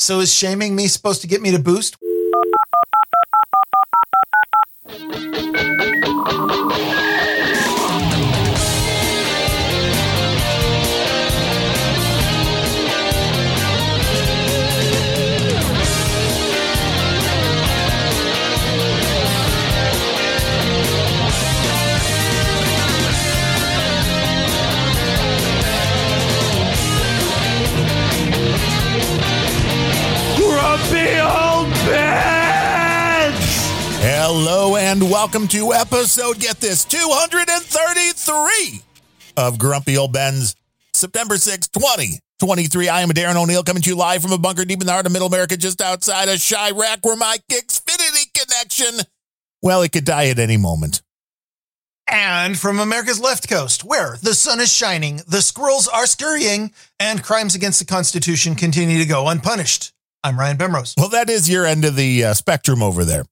So is shaming me supposed to get me to boost? And welcome to episode, get this, 233 of Grumpy Old Bens September 6, 2023. I am Darren O'Neill coming to you live from a bunker deep in the heart of Middle America, just outside of Chirac, where my Xfinity connection, well, it could die at any moment. And from America's left coast, where the sun is shining, the squirrels are scurrying, and crimes against the Constitution continue to go unpunished. I'm Ryan Bemrose. Well, that is your end of the uh, spectrum over there.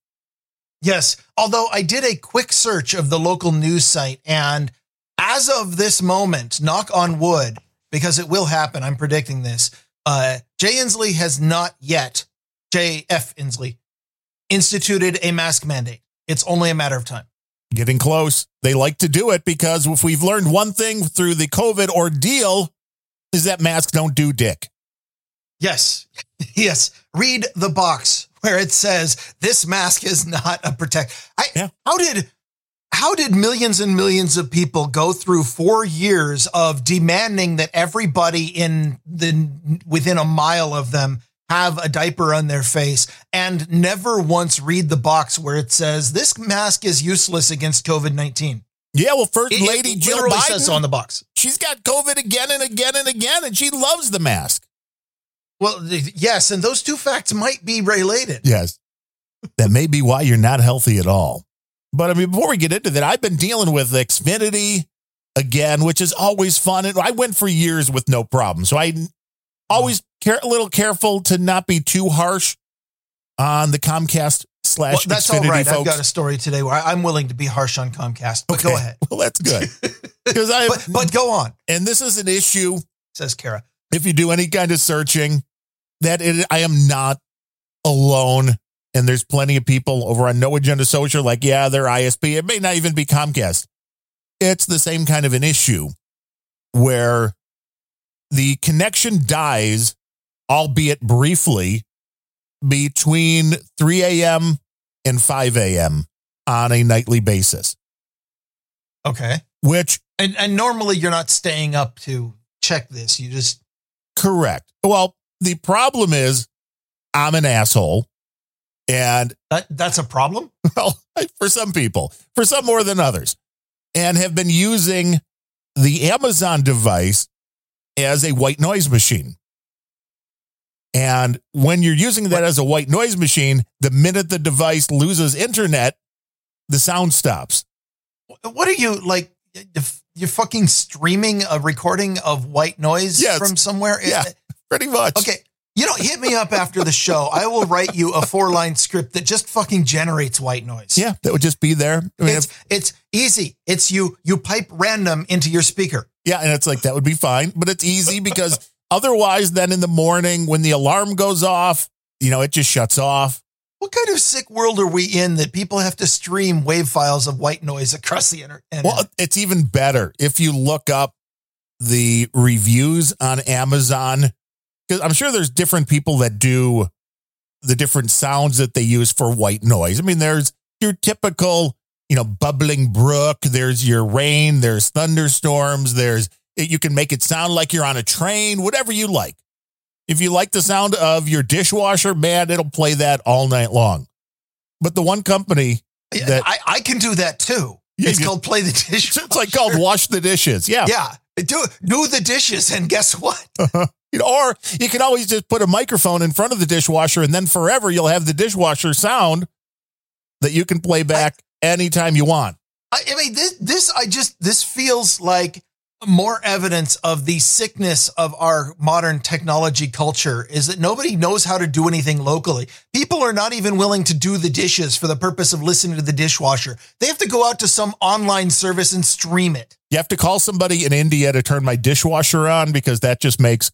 Yes, although I did a quick search of the local news site, and as of this moment, knock on wood, because it will happen, I'm predicting this. Uh, Jay Inslee has not yet, J.F. Inslee, instituted a mask mandate. It's only a matter of time. Getting close. They like to do it because if we've learned one thing through the COVID ordeal, is that masks don't do dick. Yes, yes. Read the box where it says this mask is not a protect. I, Yeah. How did how did millions and millions of people go through four years of demanding that everybody in the within a mile of them have a diaper on their face and never once read the box where it says this mask is useless against COVID nineteen? Yeah, well, First Lady Jill literally Biden, on the box. she's got COVID again and again and again, and she loves the mask. Well, th- yes, and those two facts might be related. Yes. that may be why you're not healthy at all. But I mean, before we get into that, I've been dealing with Xfinity again, which is always fun. And I went for years with no problem. So I always care a little careful to not be too harsh on the Comcast slash Well, that's Xfinity all right. folks. I've got a story today where I'm willing to be harsh on Comcast, but go ahead. Well, that's good. Because I, But, but go on, and this is an issue says Kara. if you do any kind of searching, that it, I am not alone. And there's plenty of people over on No Agenda Social, like, yeah, they're ISP. It may not even be Comcast. It's the same kind of an issue where the connection dies, albeit briefly, between 3 a.m. and 5 a.m. on a nightly basis, Okay. which And and normally you're not staying up to check this. You just correct. Well, the problem is I'm an asshole. And that that's a problem. well, for some people, for some more than others, and have been using the Amazon device as a white noise machine. And when you're using that as a white noise machine, the minute the device loses internet, the sound stops. What are you like? You're fucking streaming a recording of white noise Yes. from somewhere. Yeah. Pretty much. Okay. You know, hit me up after the show. I will write you a four line script that just fucking generates white noise. Yeah, that would just be there. I mean, It's if- it's easy. It's you you pipe random into your speaker. yeah, and it's like that would be fine, but it's easy because otherwise, then in the morning when the alarm goes off, you know, it just shuts off. What kind of sick world are we in that people have to stream wave files of white noise across the internet? Well, it's even better if you look up the reviews on Amazon, because I'm sure there's different people that do the different sounds that they use for white noise. I mean, there's your typical, you know, bubbling brook, there's your rain, there's thunderstorms, there's, you can make it sound like you're on a train, whatever you like. If you like the sound of your dishwasher, man, it'll play that all night long. But the one company, that- I, I can do that too. Yeah, it's you- called play the dish. it's like called wash the dishes. Yeah. yeah. Do do the dishes, and guess what? Know, or you can always just put a microphone in front of the dishwasher and then forever you'll have the dishwasher sound that you can play back anytime you want. I, I mean, this this I just this feels like more evidence of the sickness of our modern technology culture is that nobody knows how to do anything locally. People are not even willing to do the dishes for the purpose of listening to the dishwasher. They have to go out to some online service and stream it. You have to call somebody in India to turn my dishwasher on because that just makes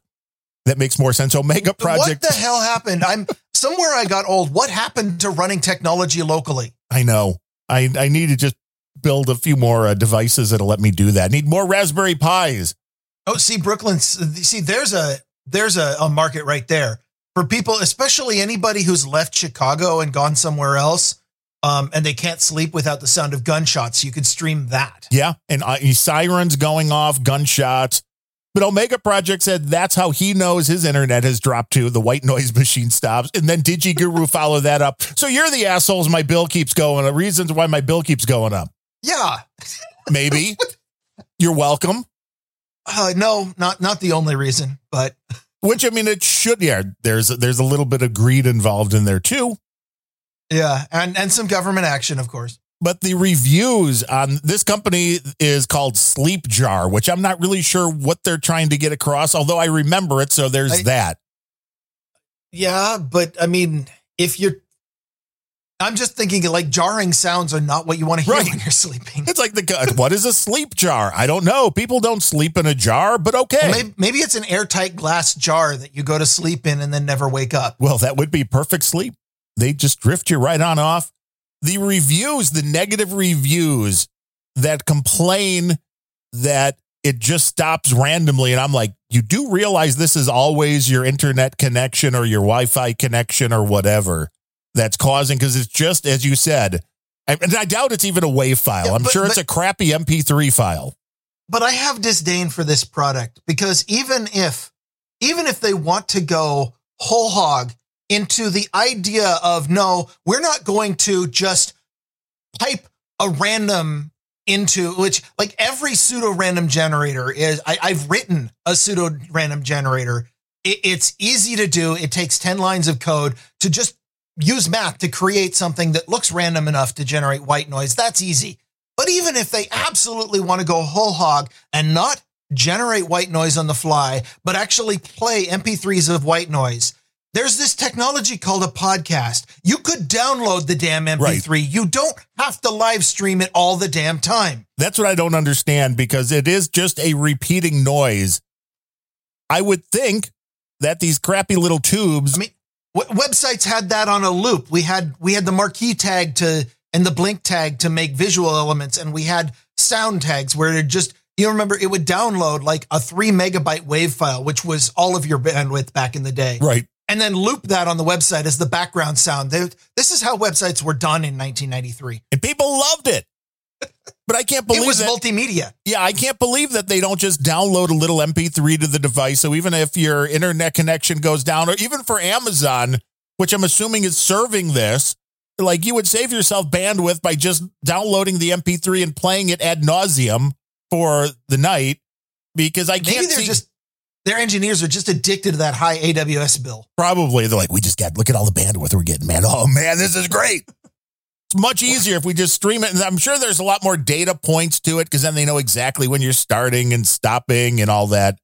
that makes more sense. Omega Project. What the hell happened? I'm somewhere I got old. What happened to running technology locally? I know. I I need to just build a few more uh, devices that'll let me do that. Need more Raspberry Pis. Oh, see, Brooklyn. See, there's a there's a, a market right there for people, especially anybody who's left Chicago and gone somewhere else. Um, and they can't sleep without the sound of gunshots. You could stream that. Yeah, and uh, sirens going off, gunshots. But Omega Project said that's how he knows his internet has dropped to. The white noise machine stops. And then DigiGuru followed that up. So you're the assholes my bill keeps going. The reasons why my bill keeps going up. Yeah. Maybe. you're welcome. Uh, no, not not the only reason, but which I mean it should yeah, there's there's a little bit of greed involved in there too. Yeah, and and some government action, of course but the reviews on this company is called Sleep Jar, which I'm not really sure what they're trying to get across, although I remember it. So there's I, that. Yeah, but I mean, if you're, I'm just thinking like jarring sounds are not what you want to hear right. when you're sleeping. It's like the what is a sleep jar? I don't know. People don't sleep in a jar, but okay. Well, maybe, maybe it's an airtight glass jar that you go to sleep in and then never wake up. Well, that would be perfect sleep. They just drift you right on off the reviews, the negative reviews that complain that it just stops randomly. And I'm like, you do realize this is always your internet connection or your Wi Fi connection or whatever that's causing, because it's just, as you said, and I doubt it's even a WAV file. Yeah, I'm but, sure it's but, a crappy MP3 file. But I have disdain for this product because even if, even if they want to go whole hog into the idea of no, we're not going to just pipe a random into which like every pseudo random generator is I, have written a pseudo random generator. It, it's easy to do. It takes 10 lines of code to just use math to create something that looks random enough to generate white noise. That's easy. But even if they absolutely want to go whole hog and not generate white noise on the fly, but actually play MP3s of white noise, there's this technology called a podcast. You could download the damn MP3. Right. You don't have to live stream it all the damn time. That's what I don't understand because it is just a repeating noise. I would think that these crappy little tubes. I mean, w- websites had that on a loop. We had we had the marquee tag to and the blink tag to make visual elements, and we had sound tags where it just you remember it would download like a three megabyte wave file, which was all of your bandwidth back in the day. Right and then loop that on the website as the background sound. They, this is how websites were done in 1993. And people loved it. But I can't believe it was that, multimedia. Yeah, I can't believe that they don't just download a little MP3 to the device. So even if your internet connection goes down, or even for Amazon, which I'm assuming is serving this, like you would save yourself bandwidth by just downloading the MP3 and playing it ad nauseum for the night. Because I can't Maybe they're see- just their engineers are just addicted to that high AWS bill. Probably. They're like, we just got, look at all the bandwidth we're getting, man. Oh, man, this is great. It's much easier if we just stream it. And I'm sure there's a lot more data points to it because then they know exactly when you're starting and stopping and all that.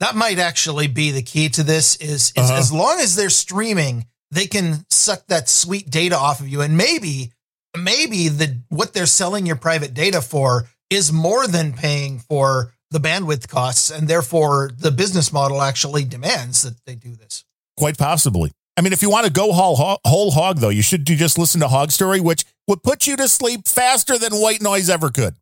That might actually be the key to this is, is uh-huh. as long as they're streaming, they can suck that sweet data off of you. And maybe, maybe the what they're selling your private data for is more than paying for the bandwidth costs, and therefore the business model actually demands that they do this. Quite possibly. I mean, if you want to go whole, whole hog, though, you should do just listen to Hog Story, which would put you to sleep faster than white noise ever could.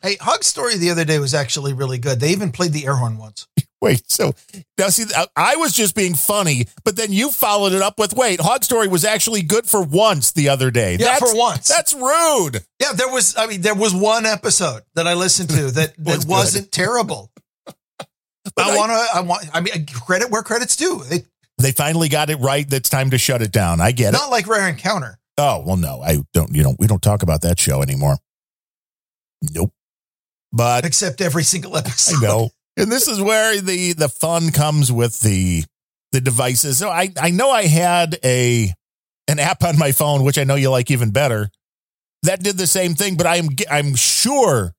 Hey, Hog Story the other day was actually really good. They even played the air horn once. Wait, so now see, uh, I was just being funny, but then you followed it up with, wait, Hog Story was actually good for once the other day. Yeah, that's, for once. That's rude. Yeah, there was, I mean, there was one episode that I listened to that, that was not terrible. I want to, I want, I mean, credit where credit's due. They, they finally got it right. That's time to shut it down. I get not it. Not like Rare Encounter. Oh, well, no, I don't, you know, we don't talk about that show anymore. Nope. But except every single episode. I know. And this is where the the fun comes with the the devices. So I I know I had a an app on my phone which I know you like even better that did the same thing, but I'm I'm sure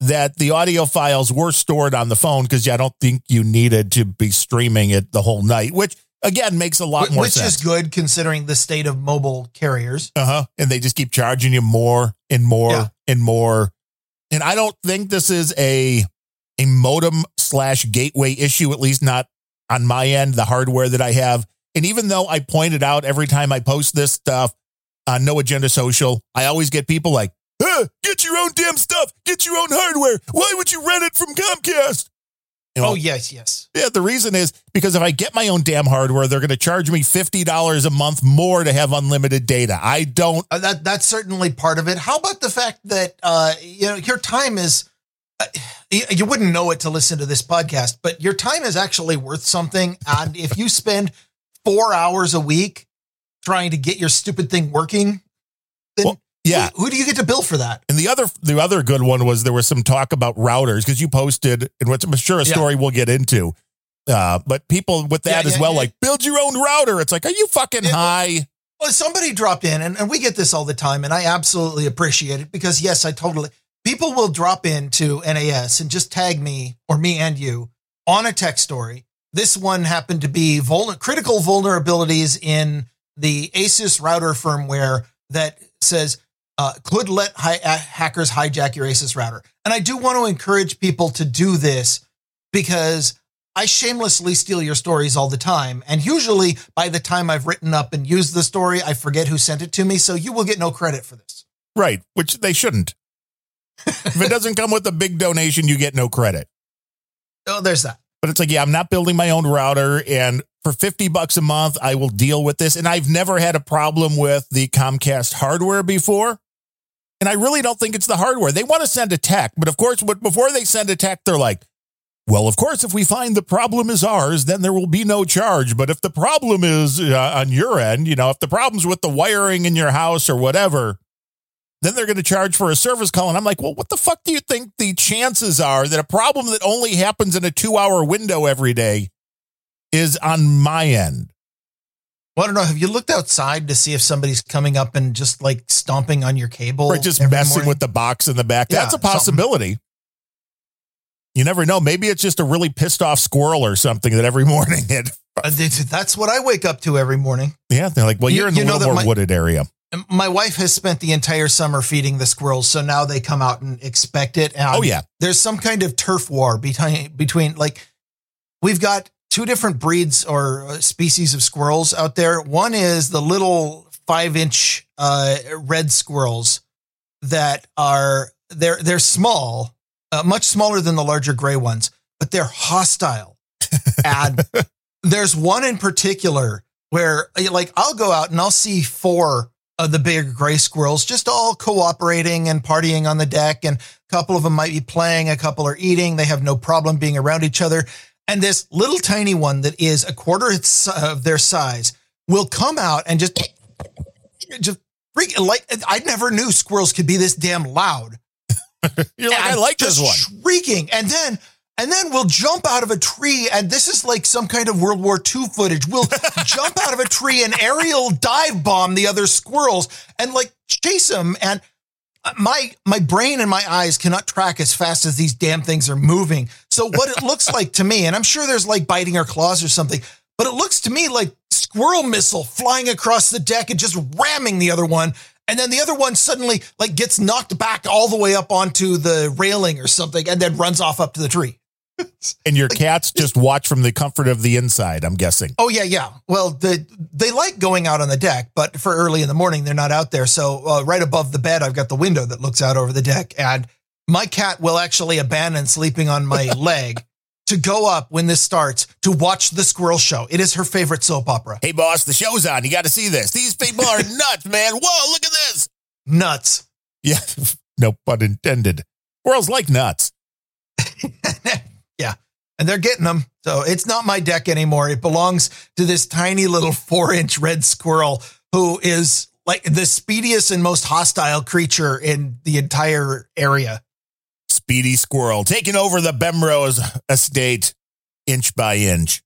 that the audio files were stored on the phone because I don't think you needed to be streaming it the whole night, which again makes a lot which, more which sense. is good considering the state of mobile carriers. Uh huh. And they just keep charging you more and more yeah. and more. And I don't think this is a a modem slash gateway issue, at least not on my end, the hardware that I have. And even though I pointed out every time I post this stuff on No Agenda Social, I always get people like, "Huh, get your own damn stuff, get your own hardware. Why would you rent it from Comcast? You know, Oh yes, yes. yeah, the reason is because if I get my own damn hardware, they're going to charge me $50 a month more to have unlimited data. I don't, Uh, that that's certainly part of it. How about the fact that uh, you know your time is you, wouldn't know it to listen to this podcast, but your time is actually worth something. And if you spend four hours a week trying to get your stupid thing working, then Well, yeah. who, who do you get to bill for that? And the other the other good one was there was some talk about routers because you posted and what's I'm sure a Yeah. story we'll get into. Uh, but people with that Yeah, as yeah, well, yeah. like build your own router. It's like, are you fucking Yeah, high? Well, somebody dropped in, and, and we get this all the time, and I absolutely appreciate it because, yes, I totally. People will drop into NAS and just tag me or me and you on a tech story. This one happened to be vul- critical vulnerabilities in the ASUS router firmware that says uh, could let hi- uh, hackers hijack your ASUS router. And I do want to encourage people to do this because I shamelessly steal your stories all the time. And usually by the time I've written up and used the story, I forget who sent it to me. So you will get no credit for this. Right, which they shouldn't. If it doesn't come with a big donation, you get no credit. Oh, there's that. But it's like, yeah, I'm not building my own router. And for 50 bucks a month, I will deal with this. And I've never had a problem with the Comcast hardware before. And I really don't think it's the hardware. They want to send a tech, but of course, before they send a tech, they're like, well, of course, if we find the problem is ours, then there will be no charge. But if the problem is uh, on your end, you know, if the problem's with the wiring in your house or whatever, then they're going to charge for a service call. And I'm like, well, what the fuck do you think the chances are that a problem that only happens in a two hour window every day is on my end? Well, I don't know. Have you looked outside to see if somebody's coming up and just like stomping on your cable? Or just messing morning? with the box in the back? Yeah, That's a something. possibility. You never know. Maybe it's just a really pissed off squirrel or something that every morning It, uh, that's what I wake up to every morning. Yeah, they're like, well, You- you're in you a know little more my- wooded area. My wife has spent the entire summer feeding the squirrels, so now they come out and expect it. And Oh, yeah. there's some kind of turf war between between like we've got two different breeds or uh, species of squirrels out there. One is the little five inch uh, red squirrels that are they're they're small, uh, much smaller than the larger gray ones, but they're hostile. and there's one in particular where like I'll go out and I'll see four of the big gray squirrels just all cooperating and partying on the deck and a couple of them might be playing a couple are eating they have no problem being around each other and this little tiny one that is a quarter of their size will come out and just just freak like I never knew squirrels could be this damn loud You're like, I and like this one. Shrieking. And then and then we'll jump out of a tree, and this is like some kind of World War II footage. We'll jump out of a tree and aerial dive bomb the other squirrels and like chase them. And uh, my my brain and my eyes cannot track as fast as these damn things are moving. So what it looks like to me, and I'm sure there's like biting or claws or something, but it looks to me like squirrel missile flying across the deck and just ramming the other one. And then the other one suddenly like gets knocked back all the way up onto the railing or something and then runs off up to the tree. And your cats just watch from the comfort of the inside, I'm guessing. Oh yeah, yeah. Well, the they like going out on the deck, but for early in the morning they're not out there. So uh, right above the bed, I've got the window that looks out over the deck, and my cat will actually abandon sleeping on my leg to go up when this starts to watch the squirrel show. It is her favorite soap opera. Hey, boss, the show's on. You got to see this. These people are nuts, man. Whoa, look at this. Nuts. Yeah, no pun intended. Squirrels like nuts. And they're getting them. So it's not my deck anymore. It belongs to this tiny little four inch red squirrel who is like the speediest and most hostile creature in the entire area. Speedy Squirrel taking over the Bemrose estate inch by inch.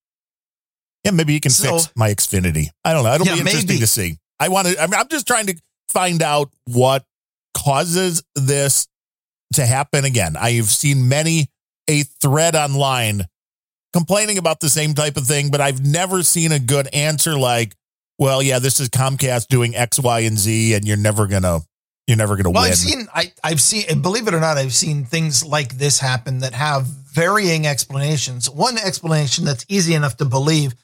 Yeah, maybe you can So- fix my Xfinity. I don't know. It'll Yeah, be interesting maybe. to see. I want to. I'm, I'm just trying to find out what causes this to happen again. I've seen many a thread online complaining about the same type of thing, but I've never seen a good answer like, "Well, yeah, this is Comcast doing X, Y, and Z, and you're never gonna, you're never gonna Well, win." I've seen, I, I've seen, believe it or not, I've seen things like this happen that have varying explanations. One explanation that's easy enough to believe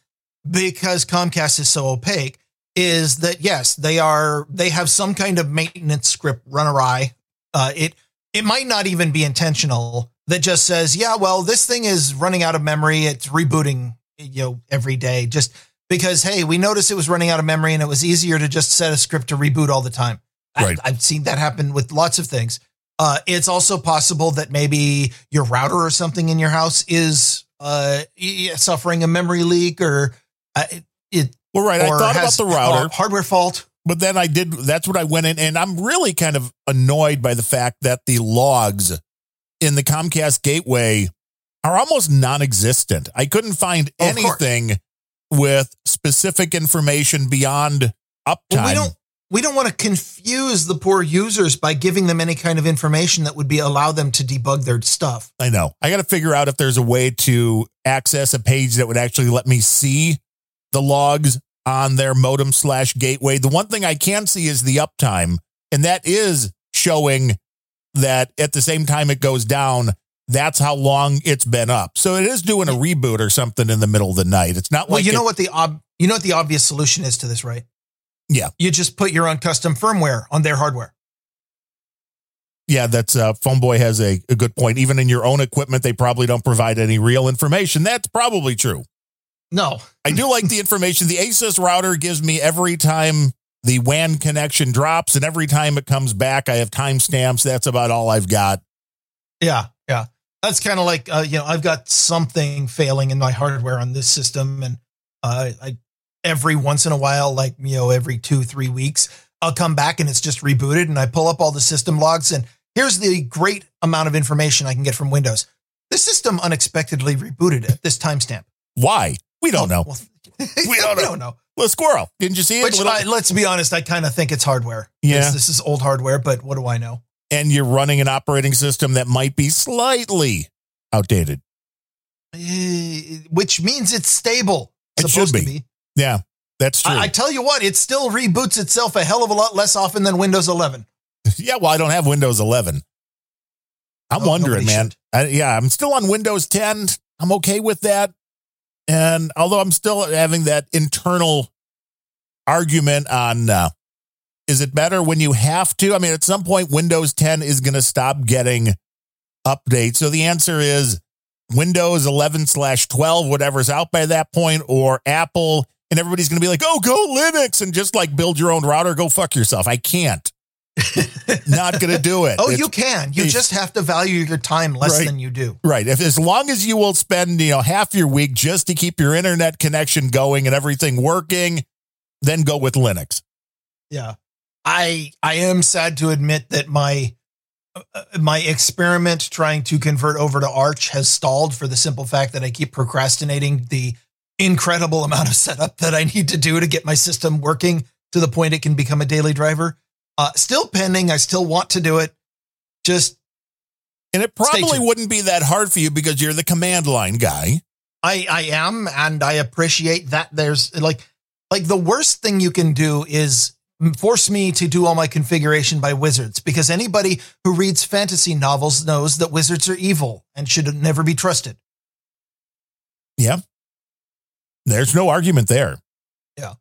because Comcast is so opaque is that yes, they are they have some kind of maintenance script run awry. Uh, it it might not even be intentional. That just says, yeah, well, this thing is running out of memory. It's rebooting, you know, every day. Just because, hey, we noticed it was running out of memory, and it was easier to just set a script to reboot all the time. Right. I, I've seen that happen with lots of things. Uh, it's also possible that maybe your router or something in your house is uh, suffering a memory leak or uh, it, it Well, right. I thought about the router, hardware fault. but then I did. That's what I went in, and I'm really kind of annoyed by the fact that the logs in the Comcast gateway are almost non-existent. I couldn't find Oh, anything with specific information beyond uptime. Well, we don't we don't want to confuse the poor users by giving them any kind of information that would be allow them to debug their stuff. I know. I got to figure out if there's a way to access a page that would actually let me see the logs on their modem slash gateway. The one thing I can see is the uptime, and that is showing that at the same time it goes down, that's how long it's been up. So it is doing a reboot or something in the middle of the night. It's not Well, like you it- know what the ob- you know what the obvious solution is to this, right? Yeah. You just put your own custom firmware on their hardware. Yeah, that's uh, Phoneboy has a, a good point. Even in your own equipment, they probably don't provide any real information. That's probably true. No. I do like the information the Asus router gives me every time the WAN connection drops, and every time it comes back, I have timestamps. That's about all I've got. Yeah, yeah. That's kind of like uh, you know I've got something failing in my hardware on this system, and uh, I every once in a while, like you know every two three weeks, I'll come back and it's just rebooted, and I pull up all the system logs, and here's the great amount of information I can get from Windows. The system unexpectedly rebooted at this timestamp. Why? We don't know. Well, We don't know. know. Little squirrel. Didn't you see it? Which, Little- I, let's be honest, I kind of think it's hardware. Yeah. This, this is old hardware, but what do I know? and you're running an operating system that might be slightly outdated. Eh, Which means it's stable. It supposed should to be. be. Yeah, that's true. I, I tell you what, it still reboots itself a hell of a lot less often than Windows 11. yeah, well, I don't have Windows 11. I'm Oh, wondering, man. I, yeah, I'm still on Windows 10. I'm okay with that. And although I'm still having that internal argument on uh, is it better when you have to? I mean, at some point, Windows 10 is going to stop getting updates. So the answer is Windows 11 slash 12, whatever's out by that point, or Apple. And everybody's going to be like, oh, go Linux and just like build your own router. Go fuck yourself. I can't. Not going to do it. Oh, It's- you can. You just have to value your time less Right. than you do. Right. If as long as you will spend, you know, half your week just to keep your internet connection going and everything working, then go with Linux. Yeah. I I am sad to admit that my uh, my experiment trying to convert over to Arch has stalled for the simple fact that I keep procrastinating the incredible amount of setup that I need to do to get my system working to the point it can become a daily driver. Uh, still pending. I still want to do it. Just And it probably wouldn't be that hard for you because you're the command line guy. I I am, and I appreciate that. There's like like the worst thing you can do is force me to do all my configuration by wizards because anybody who reads fantasy novels knows that wizards are evil and should never be trusted. Yeah. There's no argument there. Yeah.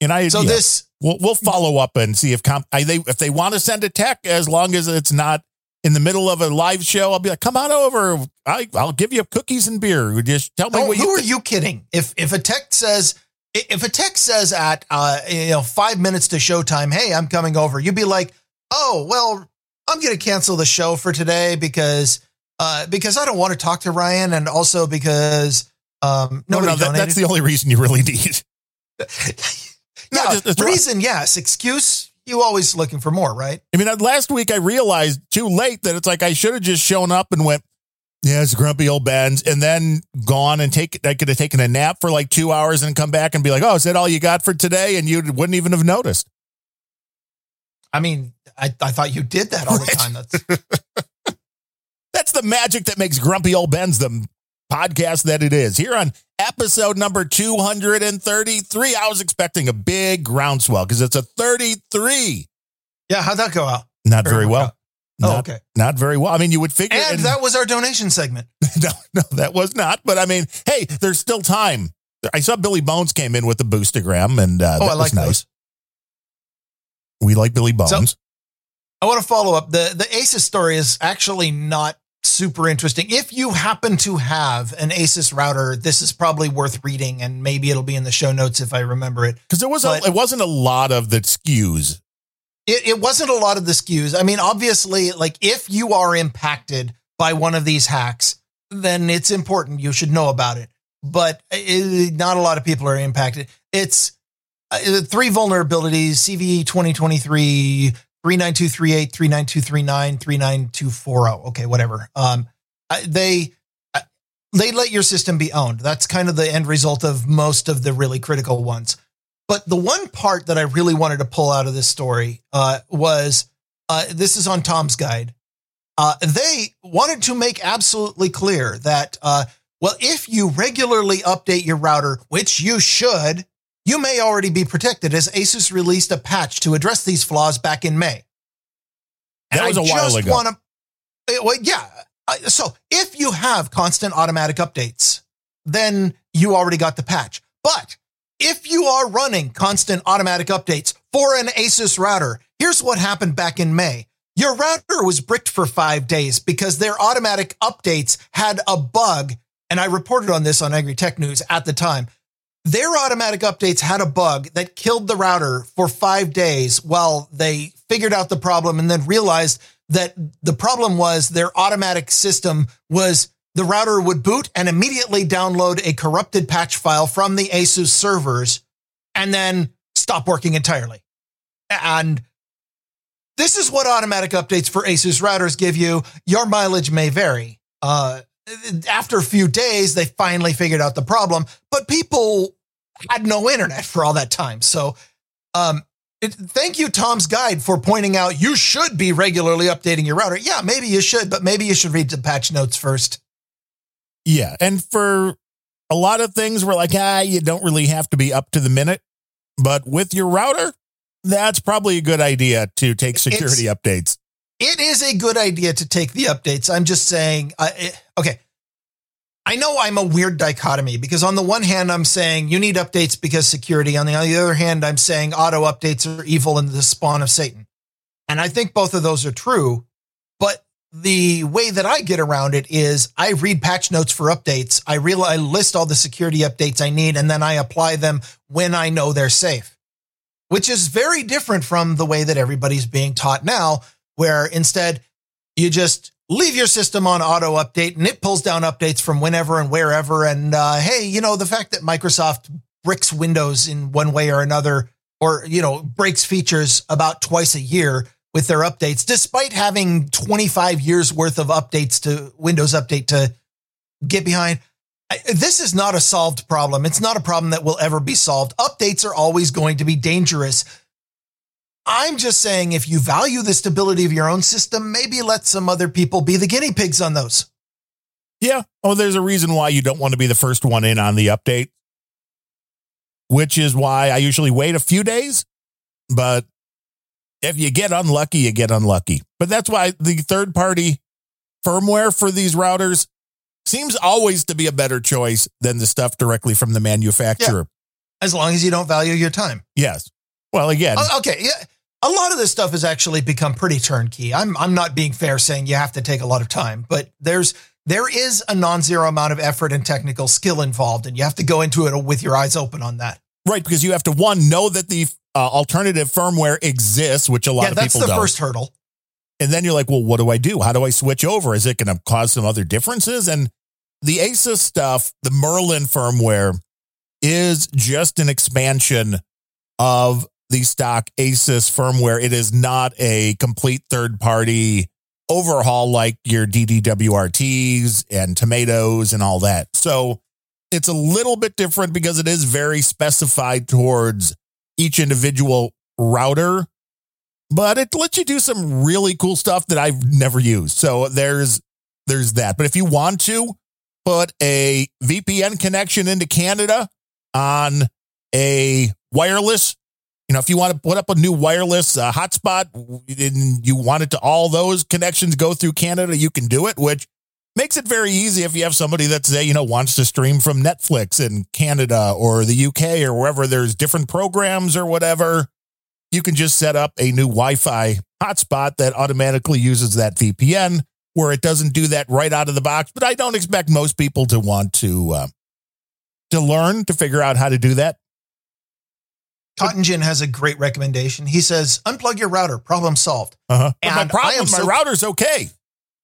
And I So yeah, this we'll we'll follow up and see if comp I, they if they want to send a tech as long as it's not in the middle of a live show, I'll be like, come on over. I I'll give you cookies and beer. Just tell me Oh, what who you are you kidding? If if a tech says if a tech says at uh you know five minutes to showtime, hey, I'm coming over, you'd be like, oh well, I'm gonna cancel the show for today because uh because I don't want to talk to Ryan and also because um no, no, that, that's the only reason you really need. No, yeah, just- just- reason yes, excuse. You always looking for more, right? I mean, last week I realized too late that it's like I should have just shown up and went, yeah, it's grumpy old Bens, and then gone and take. I could have taken a nap for like two hours and come back and be like, oh, is that all you got for today? And you wouldn't even have noticed. I mean, I, I thought you did that all the time. That's That's the magic that makes Grumpy Old Bens the podcast that it is. Here on episode number 233, I was expecting a big groundswell because it's a 33. yeah. How'd that go out? Not very Very well. Oh, Not, okay. not very well. I mean, you would figure. And that was our donation segment. no, no, that was not. But I mean, hey, there's still time. I saw Billy Bones came in with the boostagram, and uh, Oh, that I like was nice. those. We like Billy Bones. So- I want to follow up. The the Asus story is actually not super interesting. If you happen to have an Asus router, this is probably worth reading, and maybe it'll be in the show notes if I remember it. Because there was But- a, it wasn't a lot of the SKUs. it, it wasn't a lot of the SKUs. I mean, obviously, like if you are impacted by one of these hacks, then it's important. You should know about it. But it, not a lot of people are impacted. It's uh, three vulnerabilities CVE 2023, 39238, 39239, 39240. Okay, whatever. Um, they. They let your system be owned. That's kind of the end result of most of the really critical ones. But the one part that I really wanted to pull out of this story uh, was uh, this is on Tom's guide. Uh, they wanted to make absolutely clear that, uh, well, if you regularly update your router, which you should, you may already be protected as Asus released a patch to address these flaws back in May. That was a while ago. Want to, eh, well, yeah. So if you have constant automatic updates, then you already got the patch. But if you are running constant automatic updates for an Asus router, here's what happened back in May. Your router was bricked for five days because their automatic updates had a bug. And I reported on this on Angry Tech News at the time. Their automatic updates had a bug that killed the router for five days while they figured out the problem and then realized that the problem was their automatic system was the router would boot and immediately download a corrupted patch file from the Asus servers and then stop working entirely. And this is what automatic updates for Asus routers give you. Your mileage may vary. Uh, after a few days, they finally figured out the problem, but people had no internet for all that time. So, um, it, thank you, Tom's Guide, for pointing out you should be regularly updating your router. Yeah, maybe you should, but maybe you should read the patch notes first. Yeah. And for a lot of things, we're like, ah, you don't really have to be up to the minute. But with your router, that's probably a good idea to take security updates. It is a good idea to take the updates. I'm just saying, uh, it- okay. I know I'm a weird dichotomy because on the one hand, I'm saying you need updates because security. On the other hand, I'm saying auto updates are evil and the spawn of Satan. And I think both of those are true. But the way that I get around it is I read patch notes for updates. I I list all the security updates I need and then I apply them when I know they're safe, which is very different from the way that everybody's being taught now, where instead you just leave your system on auto update and it pulls down updates from whenever and wherever. And uh, hey, you know, the fact that Microsoft bricks Windows in one way or another, or, you know, breaks features about twice a year with their updates, despite having 25 years worth of updates to Windows Update to get behind. This is not a solved problem. It's not a problem that will ever be solved. Updates are always going to be dangerous. I'm just saying, if you value the stability of your own system, maybe let some other people be the guinea pigs on those. Yeah. Oh, there's a reason why you don't want to be the first one in on the update, which is why I usually wait a few days. But if you get unlucky, you get unlucky. But that's why the third party firmware for these routers seems always to be a better choice than the stuff directly from the manufacturer. As long as you don't value your time. Yes. Well, again, Oh, okay, yeah. A lot of this stuff has actually become pretty turnkey. I'm I'm not being fair saying you have to take a lot of time, but there's there is a non-zero amount of effort and technical skill involved, and you have to go into it with your eyes open on that. right, because you have to one know that the uh, alternative firmware exists, which a lot yeah, of that's people the don't. first hurdle. And then you're like, well, what do I do? How do I switch over? Is it going to cause some other differences? And the Asus stuff, the Merlin firmware, is just an expansion of the stock Asus firmware. It is not a complete third party overhaul like your DDWRTs and tomatoes and all that. So it's a little bit different because it is very specified towards each individual router but it lets you do some really cool stuff that I've never used. So there's there's that. But if you want to put a VPN connection into Canada on a wireless You know, if you want to put up a new wireless uh, hotspot and you want it to all those connections go through Canada, you can do it, which makes it very easy if you have somebody that say, you know, wants to stream from Netflix in Canada or the UK or wherever there's different programs or whatever. You can just set up a new Wi-Fi hotspot that automatically uses that VPN where it doesn't do that right out of the box. But I don't expect most people to want to uh, to learn to figure out how to do that. Cotton Gin has a great recommendation. He says, unplug your router, problem solved. Uh-huh. But my problem, am my router's okay.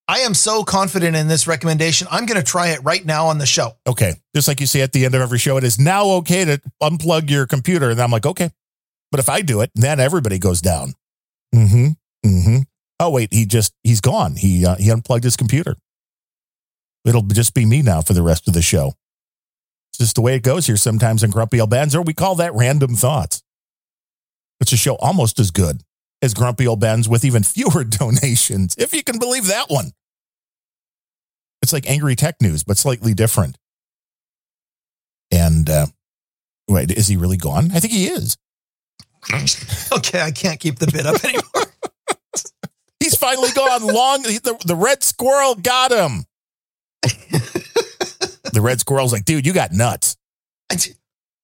I am so confident in this recommendation. I'm going to try it right now on the show. Okay. Just like you say at the end of every show, it is now okay to unplug your computer. And I'm like, okay. But if I do it, then everybody goes down. Mm-hmm. Mm-hmm. Oh, wait, he just he's gone. He uh, he unplugged his computer. It'll just be me now for the rest of the show. It's just the way it goes here sometimes in Grumpy Old or we call that random thoughts. It's a show almost as good as Grumpy Old Bens with even fewer donations, if you can believe that one. It's like Angry Tech News, but slightly different. And uh, wait, is he really gone? I think he is. Okay, I can't keep the bit up anymore. He's finally gone. Long the, the red squirrel got him. The red squirrel's like, dude, you got nuts. I,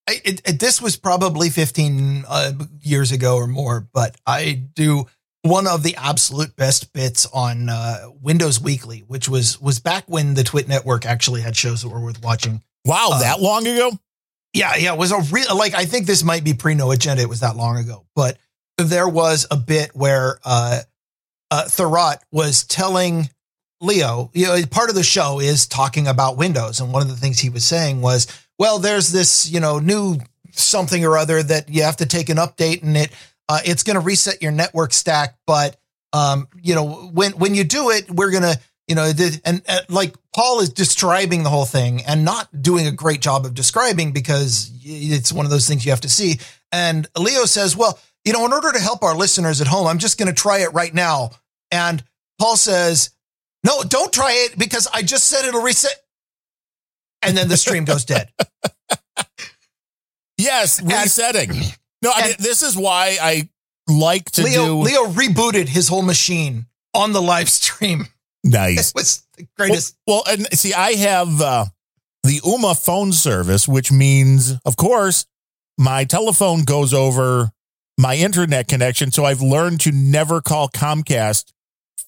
I- it, this was probably 15 uh, years ago or more, but I do one of the absolute best bits on uh, Windows Weekly, which was was back when the Twit Network actually had shows that were worth watching. Wow, Uh, that long ago? Yeah, yeah, it was a real like I think this might be pre No Agenda. It was that long ago, but there was a bit where uh, uh, Thurrott was telling Leo, you know, part of the show is talking about Windows, and one of the things he was saying was, well, there's this, you know, new something or other that you have to take an update, and it uh, it's going to reset your network stack, but um, you know, when when you do it, we're gonna you know, the, and uh, like Paul is describing the whole thing and not doing a great job of describing because it's one of those things you have to see. And Leo says, well, you know, in order to help our listeners at home, I'm just going to try it right now. And Paul says, no, don't try it because I just said it'll reset. And then the stream goes dead. Yes, resetting. No, I, and- this is why I like to Leo, do Leo rebooted his whole machine on the live stream. nice. It was the Well, greatest. well, and see, I have uh, the UMA phone service, which means, of course, my telephone goes over my internet connection. So I've learned to never call Comcast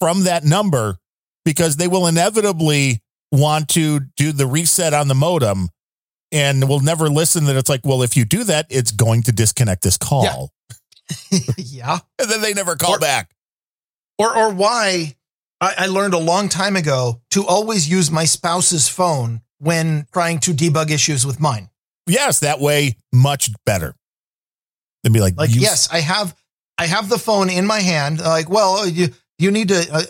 from that number because they will inevitably want to do the reset on the modem and will never listen that it's like, well, if you do that, it's going to disconnect this call. yeah. And then they never call Or- back. or or why I, I learned a long time ago to always use my spouse's phone when trying to debug issues with mine. Yes, that way, much better. They'd be like, Like, yes, I have I have the phone in my hand. Like, well, you you need to uh.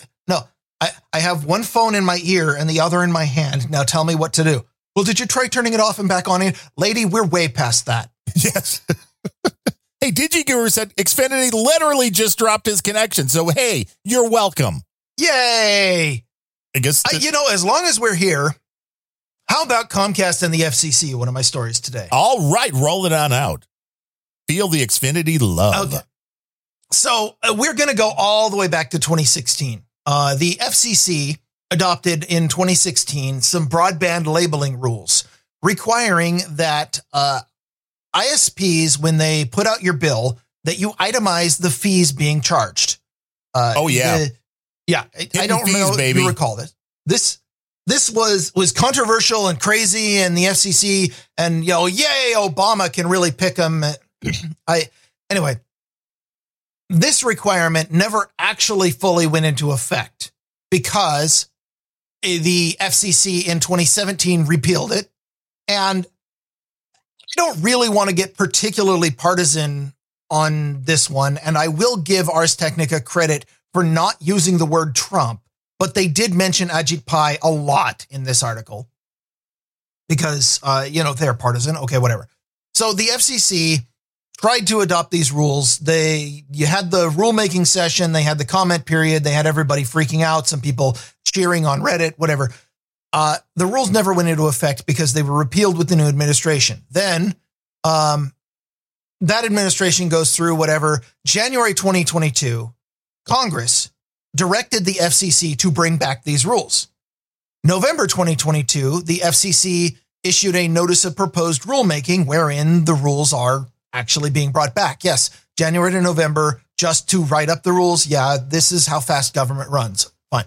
I, I have one phone in my ear and the other in my hand. Now tell me what to do. Well, did you try turning it off and back on it? Lady, we're way past that. Yes. hey, DigiGuru said Xfinity literally just dropped his connection. So, hey, you're welcome. Yay! I guess. I, you know, as long as we're here, how about Comcast and the FCC? One of my stories today. all right, roll it on out. Feel the Xfinity love. Okay. So uh, we're going to go all the way back to 2016. Uh, the FCC adopted in 2016 some broadband labeling rules requiring that uh, ISPs, when they put out your bill, that you itemize the fees being charged. Uh, Oh, yeah. the- yeah. I- I don't fees, know if baby. you recall this. This this was was controversial and crazy, and the FCC and you know, yay, Obama can really pick them. I anyway, this requirement never actually fully went into effect because the FCC in 2017 repealed it. And I don't really want to get particularly partisan on this one. And I will give Ars Technica credit for not using the word Trump, but they did mention Ajit Pai a lot in this article because, uh, you know, they're partisan. Okay, whatever. So the FCC tried to adopt these rules. They you had the rulemaking session, they had the comment period, they had everybody freaking out, some people cheering on Reddit, whatever. Uh, the rules never went into effect because they were repealed with the new administration. Then, um, that administration goes through whatever. January 2022, Congress directed the FCC to bring back these rules. November 2022, the FCC issued a notice of proposed rulemaking wherein the rules are actually being brought back. Yes, January to November, just to write up the rules. Yeah, this is how fast government runs. Fine.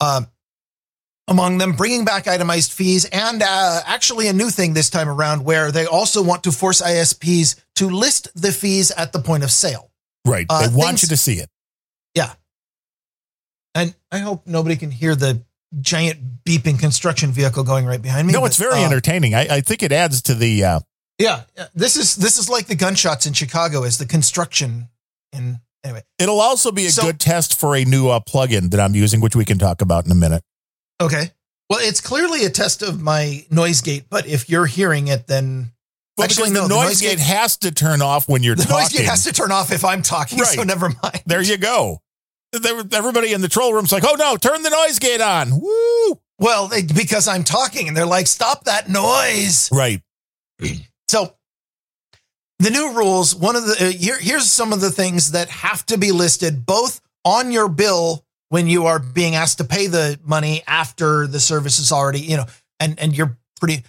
Um, among them, bringing back itemized fees and uh, actually a new thing this time around where they also want to force ISPs to list the fees at the point of sale. Right. Uh, they want things- you to see it. Yeah. And I hope nobody can hear the giant beeping construction vehicle going right behind me. No, but, it's very uh, entertaining. I, I think it adds to the. Yeah, yeah. This is this is like the gunshots in Chicago as the construction in anyway. it'll also be a So- good test for a new uh, plugin that I'm using, which we can talk about in a minute. Okay. Well, it's clearly a test of my noise gate, but if you're hearing it, then Well, Actually, no, the the noise noise gate gate- has to turn off when you're the talking. noise gate has to turn off if I'm talking. So never mind. there you go. Everybody in the troll room's like, "Oh no, turn the noise gate on!" Woo! Well, they, because I'm talking, and they're like, "Stop that noise." Right. So the new rules, one of the uh, here, here's some of the things that have to be listed both on your bill when you are being asked to pay the money after the service is already, you know, and and you're pretty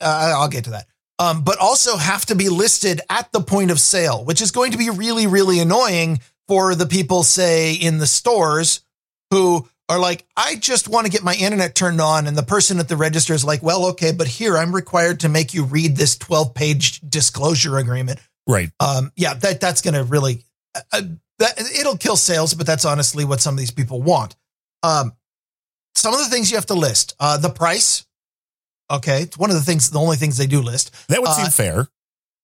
uh, I'll get to that. Um, but also have to be listed at the point of sale, which is going to be really, really annoying for the people, say, in the stores who are like, I just want to get my internet turned on. And the person at the register is like, well, okay, but here I'm required to make you read this 12 page disclosure agreement. Right. Um, yeah, that that's going to really, uh, uh, that it'll kill sales, but that's honestly what some of these people want. Um, some of the things you have to list, uh, the price. Okay. It's one of the things, the only things they do list That would Uh, seem fair.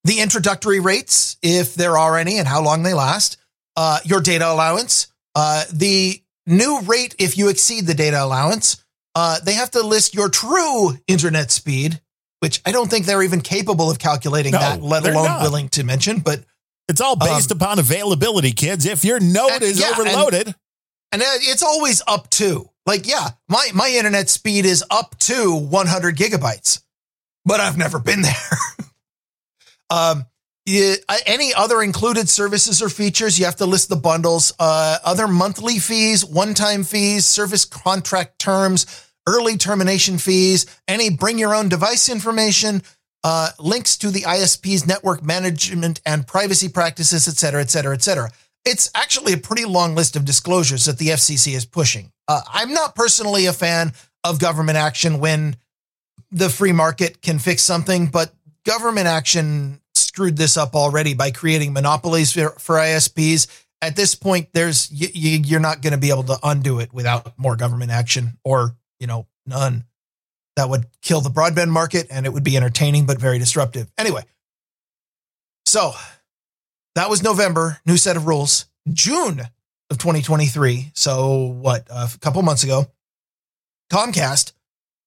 the introductory rates, if there are any, and how long they last, uh, your data allowance, uh, the new rate if you exceed the data allowance. Uh, they have to list your true internet speed, which I don't think they're even capable of calculating No, that, let alone not. willing to mention. But It's all based upon availability, kids. If your node and- is yeah, overloaded, and uh, it's always up to like yeah my my internet speed is up to 100 gigabytes but i've never been there um uh, any other included services or features you have to list the bundles uh other monthly fees one-time fees service contract terms early termination fees any bring your own device information uh, links to the ISP's network management and privacy practices, et cetera, et cetera, et cetera. It's actually a pretty long list of disclosures that the FCC is pushing. Uh, I'm not personally a fan of government action when the free market can fix something, but government action screwed this up already by creating monopolies for, for ISPs. At this point, there's you, you, you're not going to be able to undo it without more government action, or you know, none. That would kill the broadband market, and it would be entertaining but very disruptive. Anyway, so that was November, new set of rules. June of 2023. So what? A couple months ago, Comcast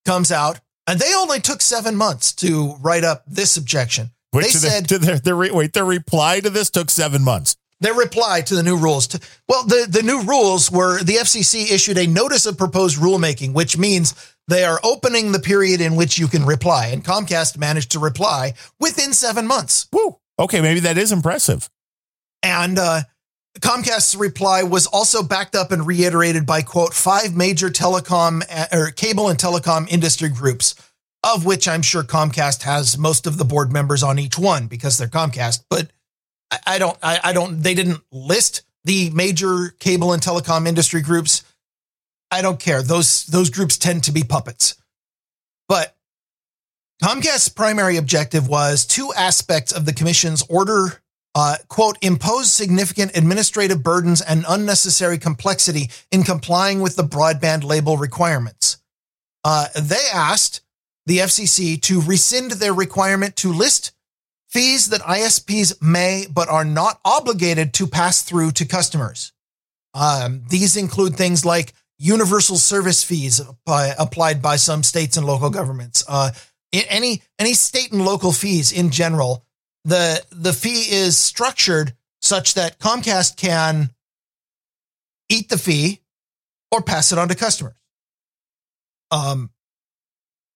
comes out, and they only took seven months to write up this objection. Wait, they their- said to their, their wait, their reply to this took seven months. their reply to the new rules. To, well, the, the new rules were the FCC issued a notice of proposed rulemaking, which means they are opening the period in which you can reply. And Comcast managed to reply within seven months. Woo. Okay, maybe that is impressive. And uh, Comcast's reply was also backed up and reiterated by, quote, five major telecom uh, or cable and telecom industry groups, of which I'm sure Comcast has most of the board members on each one because they're Comcast. But I, I don't, I, I don't, they didn't list the major cable and telecom industry groups. I don't care. Those, those groups tend to be puppets. But Comcast's primary objective was two aspects of the commission's order uh, quote, impose significant administrative burdens and unnecessary complexity in complying with the broadband label requirements. Uh, they asked the FCC to rescind their requirement to list fees that ISPs may but are not obligated to pass through to customers. Um, these include things like universal service fees by, applied by some states and local governments. Uh, any any state and local fees in general the the fee is structured such that Comcast can eat the fee or pass it on to customers. Um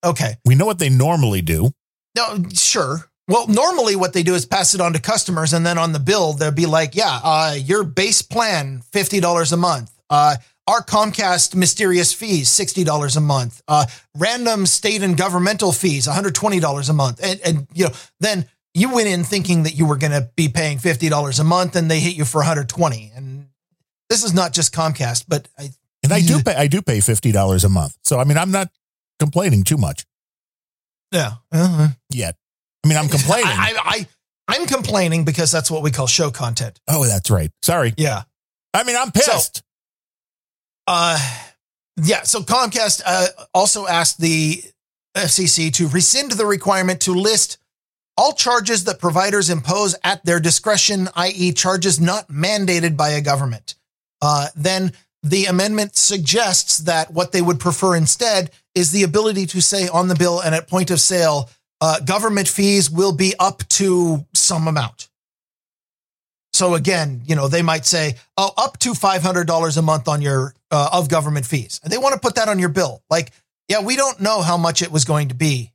okay. We know what they normally do. No, sure. Well, normally what they do is pass it on to customers, and then on the bill they'll be like, "Yeah, uh, your base plan fifty dollars a month. Uh, our Comcast mysterious fees sixty dollars a month. Uh, random state and governmental fees one hundred twenty dollars a month." And, and you know, then you went in thinking that you were going to be paying fifty dollars a month, and they hit you for one hundred twenty. And this is not just Comcast, but I And I do pay I do pay fifty dollars a month. So I mean I'm not complaining too much yeah. Uh-huh. yet. I mean I'm complaining. I, I, I I'm complaining because that's what we call show content. oh, that's right. Sorry. Yeah. I mean I'm pissed. Uh, yeah. So Comcast uh, also asked the FCC to rescind the requirement to list all charges that providers impose at their discretion, i.e., charges not mandated by a government. Uh, then the amendment suggests that what they would prefer instead is the ability to say on the bill and at point of sale, uh, government fees will be up to some amount. So again, you know, they might say, oh, up to $500 a month on your, uh, of government fees. They want to put that on your bill. Like, yeah, we don't know how much it was going to be.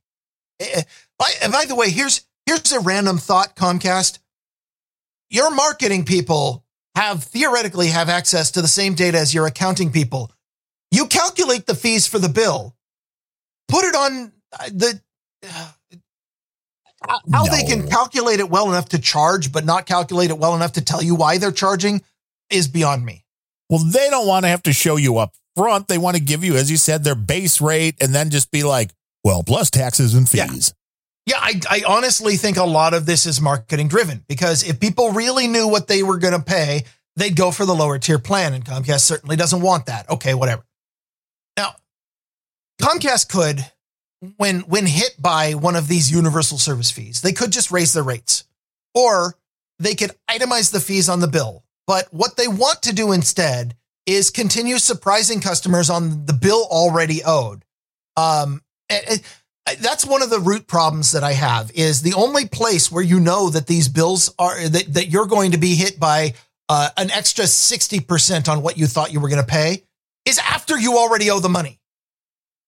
Eh, By, by the way, here's, here's a random thought, Comcast. Your marketing people have theoretically have access to the same data as your accounting people. You calculate the fees for the bill, put it on uh, the, uh, how how they can calculate it well enough to charge, but not calculate it well enough to tell you why they're charging is beyond me. Well, they don't want to have to show you up front. They want to give you, as you said, their base rate and then just be like, well, plus taxes and fees. Yeah, I, I honestly think a lot of this is marketing driven because if people really knew what they were going to pay, they'd go for the lower tier plan. And Comcast certainly doesn't want that. Okay, whatever. Now, Comcast could, when when hit by one of these universal service fees, they could just raise their rates, or they could itemize the fees on the bill. But what they want to do instead is continue surprising customers on the bill already owed. Um, and- and I- that's one of the root problems that I have is the only place where you know that these bills are that, that you're going to be hit by uh, an extra 60% on what you thought you were going to pay is after you already owe the money.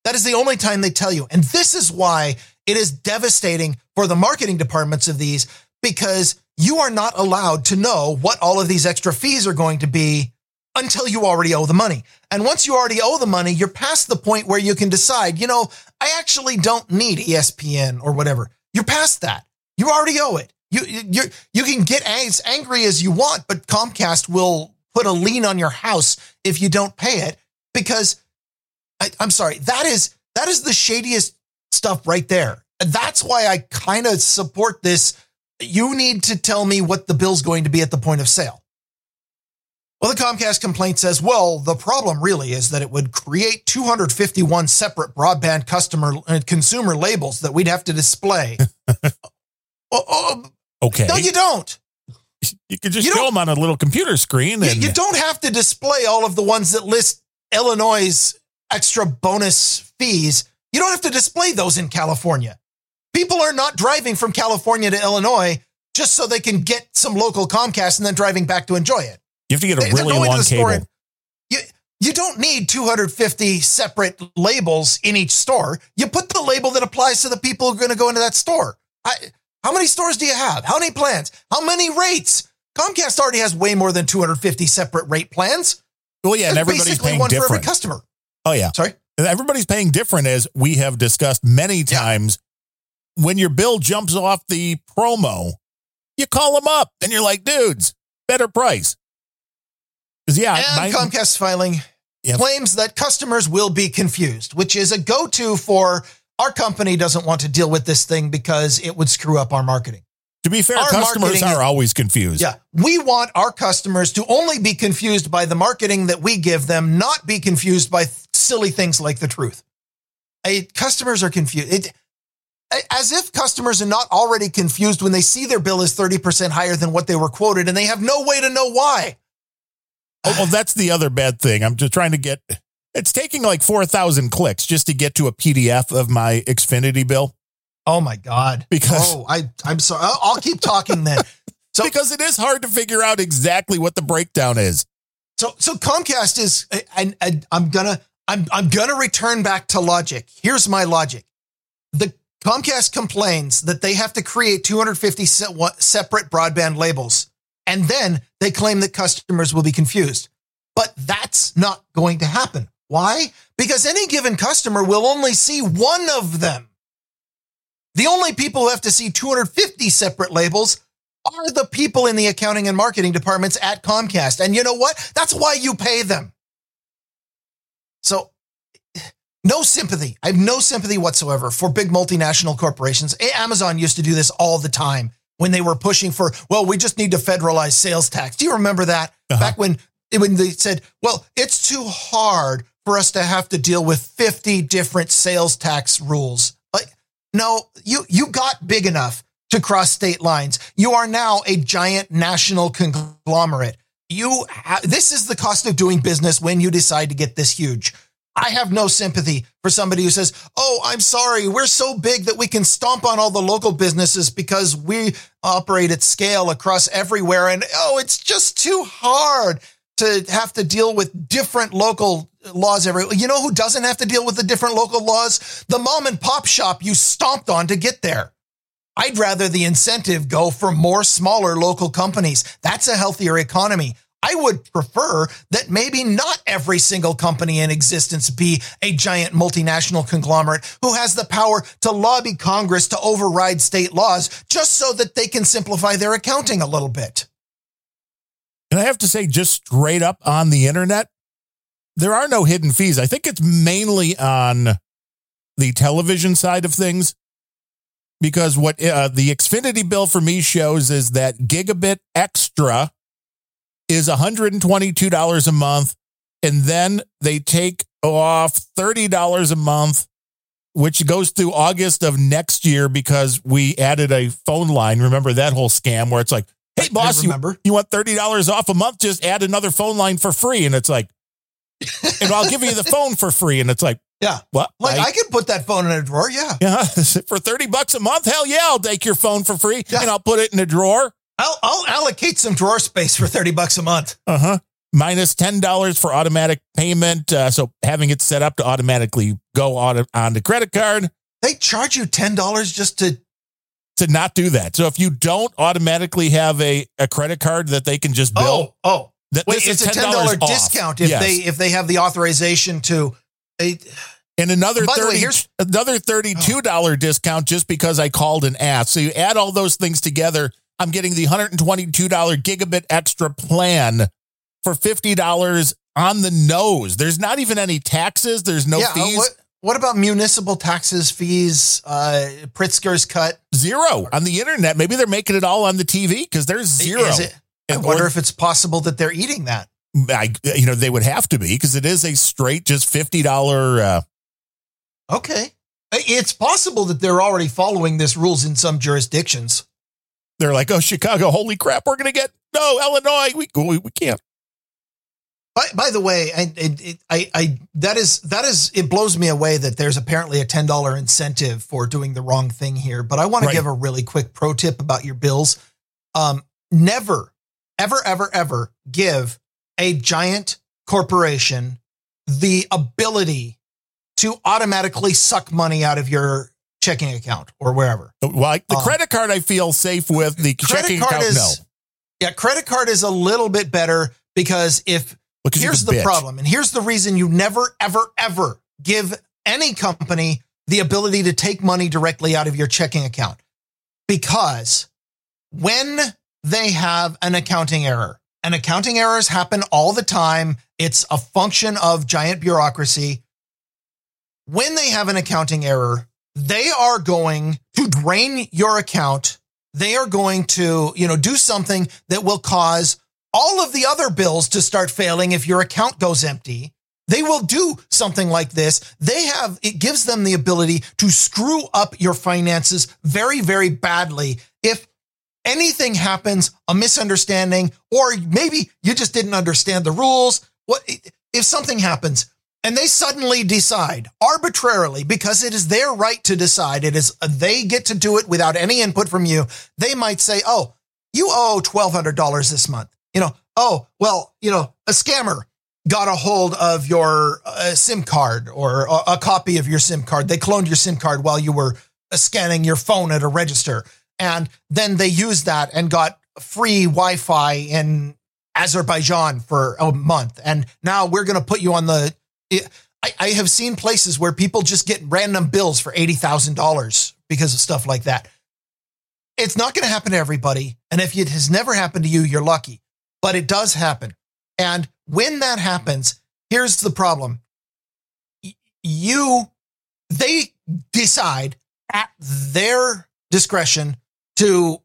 That is the only time they tell you. And this is why it is devastating for the marketing departments of these because you are not allowed to know what all of these extra fees are going to be until you already owe the money. And once you already owe the money, you're past the point where you can decide, you know, I actually don't need ESPN or whatever. You're past that. You already owe it. You you you can get as angry as you want, but Comcast will put a lien on your house if you don't pay it because I, I'm sorry, that is that is the shadiest stuff right there. That's why I kind of support this. You need to tell me what the bill's going to be at the point of sale. Well, the Comcast complaint says, well, the problem really is that it would create 251 separate broadband customer and consumer labels that we'd have to display. Oh, oh, oh, Okay. no, you don't. You could just You show them on a little computer screen. You, And you don't have to display all of the ones that list Illinois' extra bonus fees. You don't have to display those in California. People are not driving from California to Illinois just so they can get some local Comcast and then driving back to enjoy it. You have to get a really long cable. You, you don't need 250 separate labels in each store. You put the label that applies to the people who are going to go into that store. I, how many stores do you have? How many plans? How many rates? Comcast already has way more than 250 separate rate plans. well, yeah, and everybody's paying one for every different. customer. Oh, yeah. Sorry. Everybody's paying different, as we have discussed many times. When your bill jumps off the promo, you call them up and you're like, dudes, better price. Because, yeah, And my- Comcast filing claims that customers will be confused, which is a go to for our company doesn't want to deal with this thing because it would screw up our marketing. to be fair, our customers are always confused. Yeah. We want our customers to only be confused by the marketing that we give them, not be confused by th- silly things like the truth. Eh, customers are confused. It, as if customers are not already confused when they see their bill is 30% higher than what they were quoted and they have no way to know why. Oh, well, that's the other bad thing. I'm just trying to get. It's taking like four thousand clicks just to get to a PDF of my Xfinity bill Oh my God. because Oh, I, I'm sorry. I'll, I'll keep talking then. So- because it is hard to figure out exactly what the breakdown is. So so Comcast is and, and I'm gonna I'm I'm gonna return back to logic. Here's my logic. The Comcast complains that they have to create 250 se- separate broadband labels, and then they claim that customers will be confused. But that's not going to happen. Why? Because any given customer will only see one of them. The only people who have to see 250 separate labels are the people in the accounting and marketing departments at Comcast. And you know what? That's why you pay them. So, no sympathy. I have no sympathy whatsoever for big multinational corporations. Amazon used to do this all the time when they were pushing for, well, we just need to federalize sales tax. Do you remember that? Uh-huh. Back when, when they said, well, it's too hard for us to have to deal with 50 different sales tax rules. Like, no, you, you got big enough to cross state lines. You are now a giant national conglomerate. You, ha- this is the cost of doing business when you decide to get this huge. I have no sympathy for somebody who says, Oh, I'm sorry. We're so big that we can stomp on all the local businesses because we operate at scale across everywhere. And oh, it's just too hard to have to deal with different local laws everywhere. You know who doesn't have to deal with the different local laws? The mom and pop shop you stomped on to get there. I'd rather the incentive go for more smaller local companies. That's a healthier economy. I would prefer that maybe not every single company in existence be a giant multinational conglomerate who has the power to lobby Congress to override state laws just so that they can simplify their accounting a little bit. And I have to say, just straight up on the internet, there are no hidden fees. I think it's mainly on the television side of things. Because what uh, the Xfinity bill for me shows is that gigabit extra is $122 a month. And then they take off $30 a month, which goes through August of next year because we added a phone line. Remember that whole scam where it's like, hey, boss, you, remember. you want $30 off a month? Just add another phone line for free. And it's like, and I'll give you the phone for free. And it's like, Yeah. what? Like I- I could put that phone in a drawer. Yeah. yeah, for 30 bucks a month? Hell yeah, I'll take your phone for free Yeah. and I'll put it in a drawer. I'll, I'll allocate some drawer space for 30 bucks a month. Uh huh. Minus $10 for automatic payment. Uh, so having it set up to automatically go on, on the credit card They charge you $10 just to, to not do that. So if you don't automatically have a, a credit card that they can just bill, oh, oh, that wait, it's a $10 off. discount if Yes. they, if they have the authorization to, they, and another By the way, here's- another $32 discount just because I called and asked. So you add all those things together, I'm getting the $122 gigabit extra plan for $50 on the nose. There's not even any taxes, there's no yeah, uh, fees. what, what about municipal taxes, fees, uh, Pritzker's cut? Zero on the internet. Maybe they're making it all on the TV because there's zero. Is it, I wonder or- if it's possible that they're eating that. I, you know, they would have to be because it is a straight, just $50. Uh, Okay. It's possible that they're already following this rules in some jurisdictions. They're like, oh, Chicago, holy crap, we're going to get, no, Illinois, we, we, we can't. By, by the way, I, it, it, I, I, that is, that is, it blows me away that there's apparently a $10 incentive for doing the wrong thing here. But I want Right. to give a really quick pro tip about your bills. Um, never, ever, ever, ever give a giant corporation the ability to automatically suck money out of your checking account or wherever. Well, the Um, credit card I feel safe with. The checking account, is, no. yeah, credit card is a little bit better because if Because here's the bitch. problem, and here's the reason you never, ever, ever give any company the ability to take money directly out of your checking account. Because when they have an accounting error, and accounting errors happen all the time, it's a function of giant bureaucracy. When they have an accounting error, they are going to drain your account. They are going to, you know, do something that will cause all of the other bills to start failing if your account goes empty. They will do something like this. They have, it gives them the ability to screw up your finances very, very badly. If anything happens, a misunderstanding, or maybe you just didn't understand the rules, what, if something happens and they suddenly decide arbitrarily because it is their right to decide, it is, they get to do it without any input from you. They might say, Oh, you owe $1,200 this month you know, oh, well, you know, a scammer got a hold of your uh, SIM card or a, a copy of your SIM card. They cloned your SIM card while you were scanning your phone at a register. And then they used that and got free Wi Fi in Azerbaijan for a month. And now we're going to put you on the. I, I have seen places where people just get random bills for $80,000 because of stuff like that. It's not going to happen to everybody. And if it has never happened to you, you're lucky, but it does happen. And when that happens, here's the problem. You, they decide at their discretion to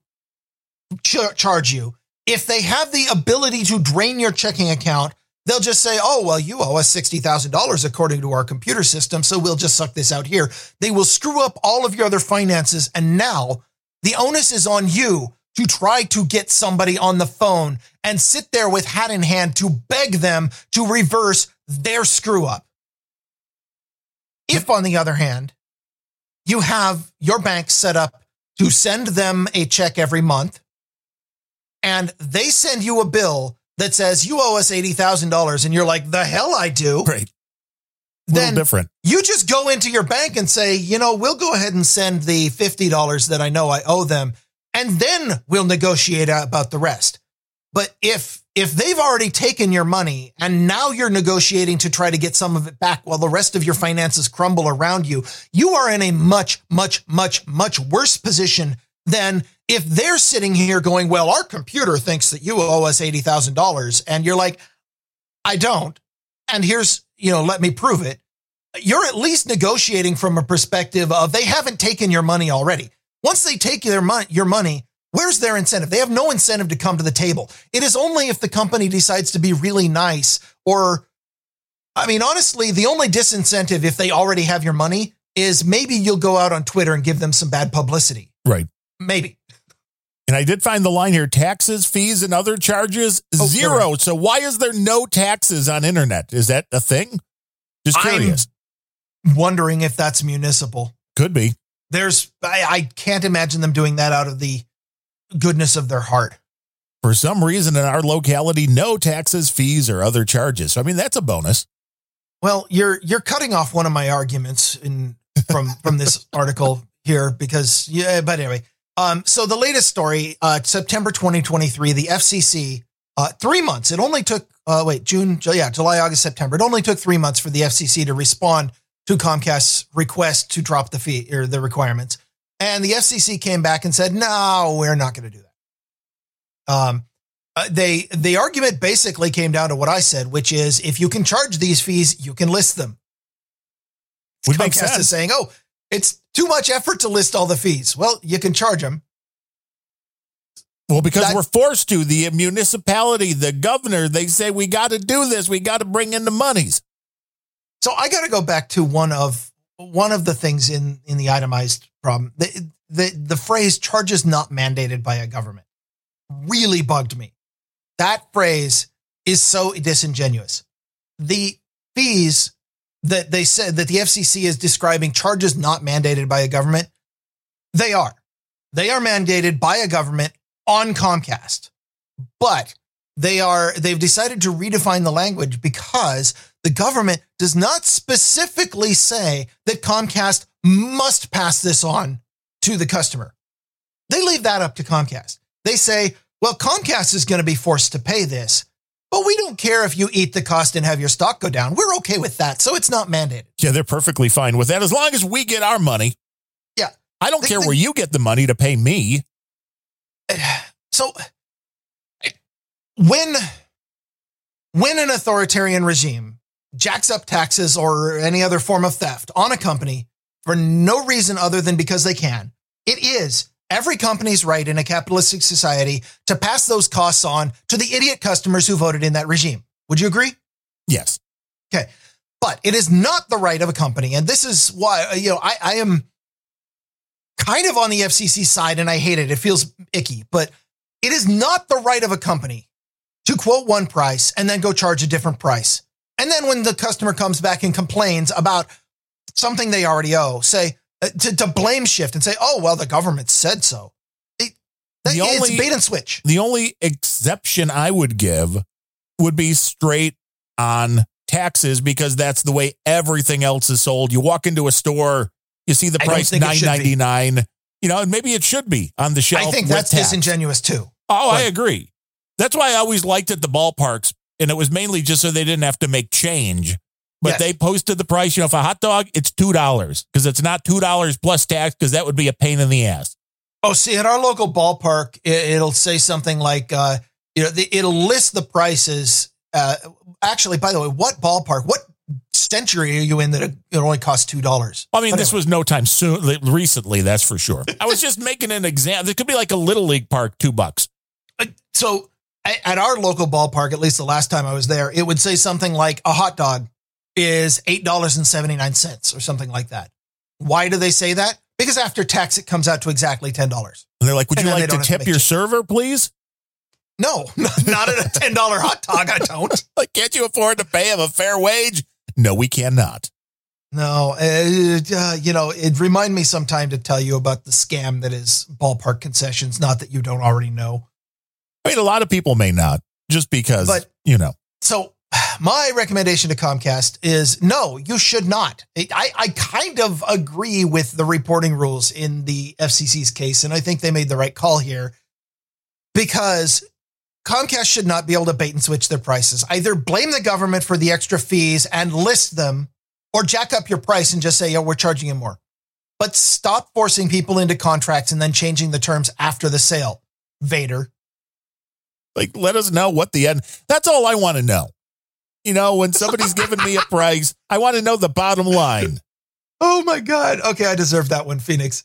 ch- charge you. If they have the ability to drain your checking account, they'll just say, oh, well, you owe us $60,000 according to our computer system, so we'll just suck this out here. They will screw up all of your other finances. And now the onus is on you to try to get somebody on the phone and sit there with hat in hand to beg them to reverse their screw up. If, on the other hand, you have your bank set up to send them a check every month and they send you a bill that says you owe us $80,000 and you're like, the hell I do. Right. Then different. you just go into your bank and say, you know, we'll go ahead and send the $50 that I know I owe them and then we'll negotiate about the rest. But if if they've already taken your money and now you're negotiating to try to get some of it back while the rest of your finances crumble around you, you are in a much, much, much, much worse position than if they're sitting here going, well, our computer thinks that you owe us $80,000. And you're like, I don't. And here's, you know, let me prove it. You're at least negotiating from a perspective of they haven't taken your money already. Once they take their money, your money, where's their incentive? They have no incentive to come to the table. It is only if the company decides to be really nice or, I mean, honestly, the only disincentive if they already have your money is maybe you'll go out on Twitter and give them some bad publicity. Right. Maybe. And I did find the line here taxes, fees, and other charges Oh, zero. right. So why is there no taxes on internet? Is that a thing? Just I'm- curious. Wondering if that's municipal. Could be. There's, I, I can't imagine them doing that out of the goodness of their heart. For some reason in our locality, no taxes, fees, or other charges. So, I mean, that's a bonus. Well, you're you're cutting off one of my arguments in from from this article here because yeah, but anyway. Um, so the latest story, uh, September 2023, the FCC, uh, three months. It only took uh, wait June, yeah, July, August, September. It only took three months for the FCC to respond to Comcast's request to drop the fee or the requirements, and the FCC came back and said, "No, we're not going to do that." Um, uh, they the argument basically came down to what I said, which is if you can charge these fees, you can list them. Would Comcast sense. is saying, "Oh, it's too much effort to list all the fees." Well, you can charge them. Well, because we're forced to. The municipality, the governor, they say we got to do this. We got to bring in the monies. So I got to go back to one of one of the things in in the itemized problem. The the the phrase "charges not mandated by a government" really bugged me. That phrase is so disingenuous. The fees that they said that the FCC is describing charges not mandated by a government, they are. They are mandated by a government on Comcast. But they are they've decided to redefine the language because the government does not specifically say that Comcast must pass this on to the customer. They leave that up to Comcast. They say, well, Comcast is going to be forced to pay this, but we don't care if you eat the cost and have your stock go down. We're okay with that. So it's not mandated. Yeah, they're perfectly fine with that as long as we get our money. Yeah. I don't They- care they- where you get the money to pay me. So when when an authoritarian regime jacks up taxes or any other form of theft on a company for no reason other than because they can, it is every company's right in a capitalistic society to pass those costs on to the idiot customers who voted in that regime. Would you agree? Yes. Okay. But it is not the right of a company. And this is why, uh, you know, I, I am kind of on the FCC side and I hate it. It feels icky, but it is not the right of a company to quote one price and then go charge a different price. And then when the customer comes back and complains about something they already owe, say, Uh, to, to blame shift and say, oh, well, the government said so. It, The it's only- bait and switch. The only exception I would give would be straight on taxes because that's the way everything else is sold. You walk into a store You see the price nine ninety nine. You know, and maybe it should be on the shelf. I think that's tax. disingenuous too. Oh, I agree. That's why I always liked at the ballparks, and it was mainly just so they didn't have to make change. But Yes. they posted the price. You know, for a hot dog, it's two dollars because it's not two dollars plus tax because that would be a pain in the ass. Oh, see, at our local ballpark, it, it'll say something like, uh, you know, the, it'll list the prices. Uh, actually, by the way, what ballpark, what century are you in that it, it only costs two dollars? I mean, this was no time soon recently. That's for sure. I was just making an example. It could be like a little league park, two bucks. so at our local ballpark, at least the last time I was there, it would say something like a hot dog is eight dollars and seventy nine cents or something like that. Why do they say that? Because after tax, it comes out to exactly ten dollars. And they're like, "Would And you like to don't to tip your change. server, please? No, not at a ten dollar hot dog. I don't. Like, can't you afford to pay him a fair wage? No, we cannot. No, uh, uh, you know, it remind me sometime to tell you about the scam that is ballpark concessions. Not that you don't already know. I mean, a lot of people may not, just because But- you know. So, my recommendation to Comcast is no, you should not. I, I kind of agree with the reporting rules in the FCC's case, and I think they made the right call here because Comcast should not be able to bait and switch their prices. Either blame the government for the extra fees and list them, or jack up your price and just say, "Yeah, we're charging you more." But stop forcing people into contracts and then changing the terms after the sale. Vader. Like, let us know what the end. That's all I want to know. You know, when somebody's giving me a price, I want to know the bottom line. Oh my God. Okay, I deserve that one, Phoenix.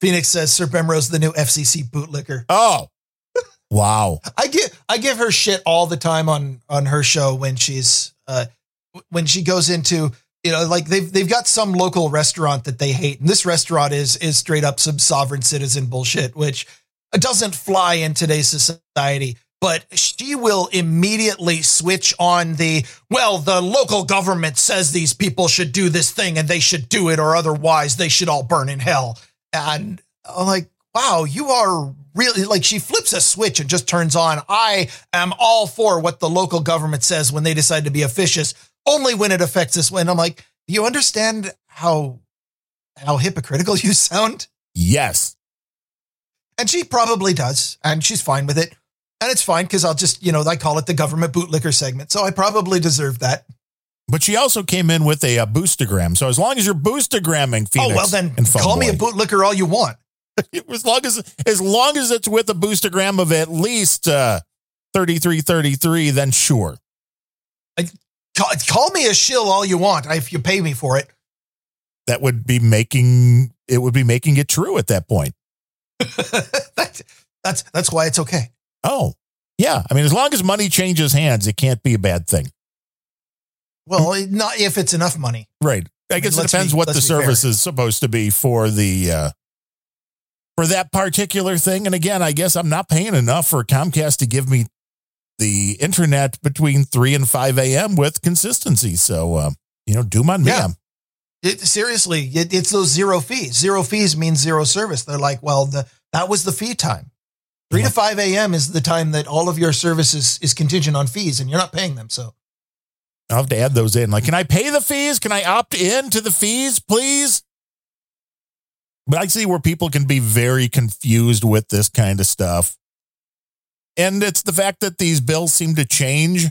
Phoenix says Sir Bemrose the new FCC bootlicker. Oh, wow. I give I give her shit all the time on on her show when she's uh when she goes into you know like they've they've got some local restaurant that they hate and this restaurant is is straight up some sovereign citizen bullshit which doesn't fly in today's society but she will immediately switch on the well the local government says these people should do this thing and they should do it or otherwise they should all burn in hell. And I'm like wow you are really like she flips a switch and just turns on. I am all for what the local government says when they decide to be officious only when it affects us. When i'm like do you understand how how hypocritical you sound? Yes. and she probably does and she's fine with it and it's fine because i'll just you know i call it the government bootlicker segment so i probably deserve that But she also came in with a, uh boostergram. So as long as you're boostergramming, Phoenix. oh well then call me a bootlicker all you want as long as as long as it's with a boostergram of at least uh, thirty three thirty three, then sure. call, call me a shill all you want if you pay me for it That would be making it would be making it true at that point. that's, that's that's why it's okay Oh, yeah. I mean, as long as money changes hands, it can't be a bad thing. well not if it's enough money Right. I guess it depends be- what the let's fair. service is supposed to be for the uh for that particular thing. And again, I guess I'm not paying enough for Comcast to give me the internet between three and five AM with consistency. So uh, you know, doom on me. Yeah. It, seriously, it, it's those zero fees. Zero fees means zero service. They're like, well, the that was the fee time. Three to five a.m. is the time that all of your services is contingent on fees, and you're not paying them. So I'll have to add those in. Like, can I pay the fees? Can I opt in to the fees, please? But I see where people can be very confused with this kind of stuff. And it's the fact that these bills seem to change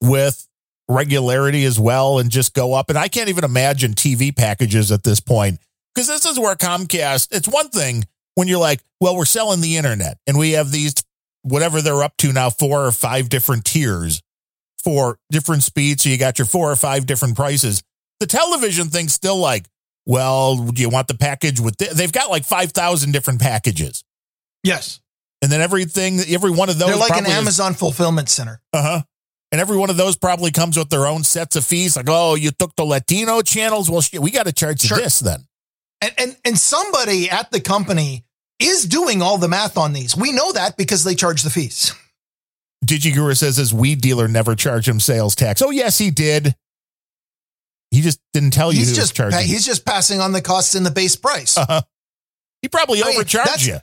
with regularity as well and just go up. And I can't even imagine TV packages at this point because this is where Comcast, it's one thing when you're like, well, we're selling the internet and we have these, whatever they're up to now, four or five different tiers for different speeds. So you got your four or five different prices. The television thing's still like, well, do you want the package with, thi-? they've got like 5,000 different packages. yes, And then everything, every one of those they're like an probably is- Amazon fulfillment center. uh-huh. And every one of those probably comes with their own sets of fees. Like, oh, you took the Latino channels. Well, shit, we got to charge you Sure. this then. And, and and somebody at the company is doing all the math on these. We know that because they charge the fees. Digiguru says his weed dealer never charged him sales tax. Oh, yes, he did. He just didn't tell you He's just charging. he's just passing on the costs in the base price. uh-huh. He probably I mean, overcharged that's- you.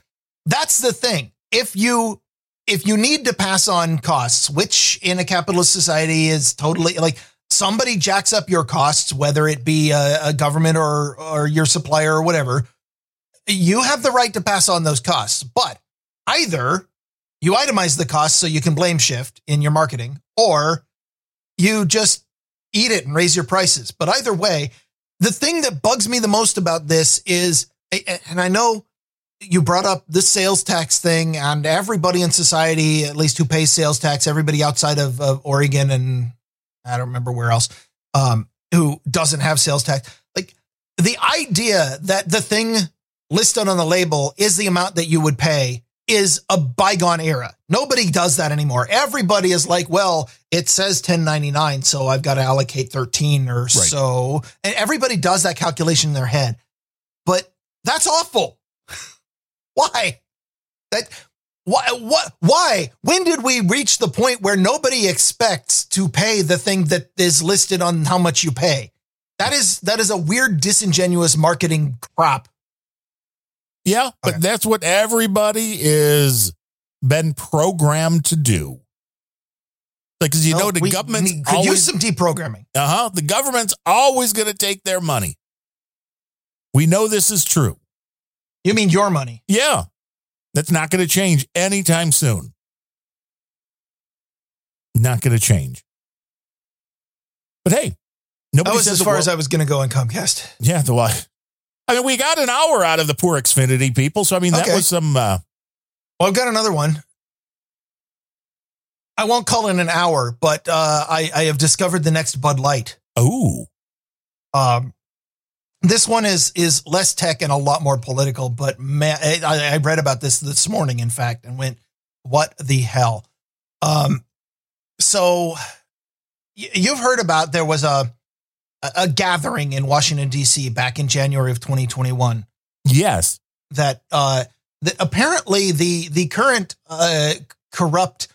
That's the thing. If you if you need to pass on costs, which in a capitalist society is totally like somebody jacks up your costs, whether it be a, a government or or your supplier or whatever, you have the right to pass on those costs. But either you itemize the costs so you can blame shift in your marketing, or you just eat it and raise your prices. But either way, the thing that bugs me the most about this is, and I know you brought up the sales tax thing, and everybody in society, at least who pays sales tax, everybody outside of, of Oregon and I don't remember where else, um, who doesn't have sales tax. Like the idea that the thing listed on the label is the amount that you would pay is a bygone era. Nobody does that anymore. Everybody is like, well, it says 1099, so I've got to allocate 13 or right. so. And everybody does that calculation in their head. But that's awful. why? That why what why? When did we reach the point where nobody expects to pay the thing that is listed on how much you pay? That is that is a weird disingenuous marketing crap yeah, but okay. that's what everybody is been programmed to do. Because you know the we could always, use some deprogramming. Uh huh. The government's always going to take their money. We know this is true. You mean your money? Yeah, that's not going to change anytime soon. Not going to change. But hey, nobody. That was as far world, as I was going to go on Comcast. Yeah, the why? I mean, we got an hour out of the poor Xfinity people. So, I mean, that okay. was some. Uh, well, I've got another one. I won't call it an hour, but uh, I, I have discovered the next Bud Light. Oh. Um, this one is is less tech and a lot more political, but man, I, I read about this this morning, in fact, and went, "What the hell?" Um, so you've heard about there was a a, gathering in Washington D.C. back in January of 2021. Yes, that uh, that apparently the the current uh, corrupt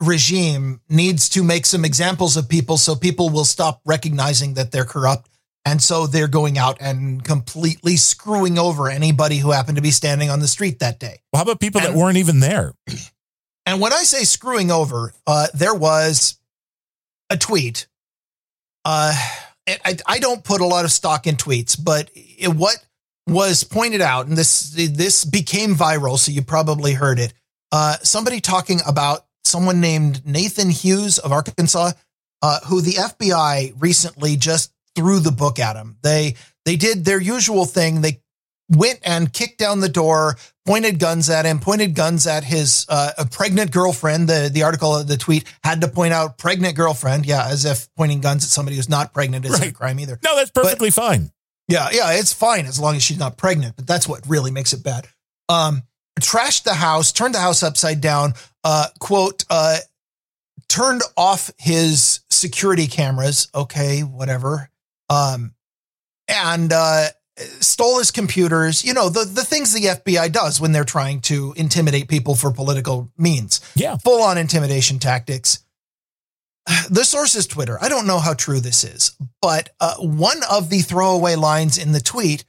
regime needs to make some examples of people so people will stop recognizing that they're corrupt. And so they're going out and completely screwing over anybody who happened to be standing on the street that day. Well, how about people and, that weren't even there? And when I say screwing over, uh, there was a tweet. Uh, I, I don't put a lot of stock in tweets, but it, what was pointed out, and this this became viral, so you probably heard it. Uh, somebody talking about someone named Nathan Hughes of Arkansas, uh, who the FBI recently just threw the book at him. They they did their usual thing. They went and kicked down the door, pointed guns at him, pointed guns at his uh, a pregnant girlfriend. The the article, the tweet had to point out pregnant girlfriend. Yeah, as if pointing guns at somebody who's not pregnant isn't right. a crime either. No, that's perfectly but, fine. Yeah, yeah, it's fine as long as she's not pregnant. But that's what really makes it bad. Um, trashed the house, turned the house upside down. Uh, quote. Uh, turned off his security cameras. Okay, whatever. Um, and uh, stole his computers, you know, the, the things the FBI does when they're trying to intimidate people for political means. Yeah. Full on intimidation tactics. The source is Twitter. I don't know how true this is, but uh, one of the throwaway lines in the tweet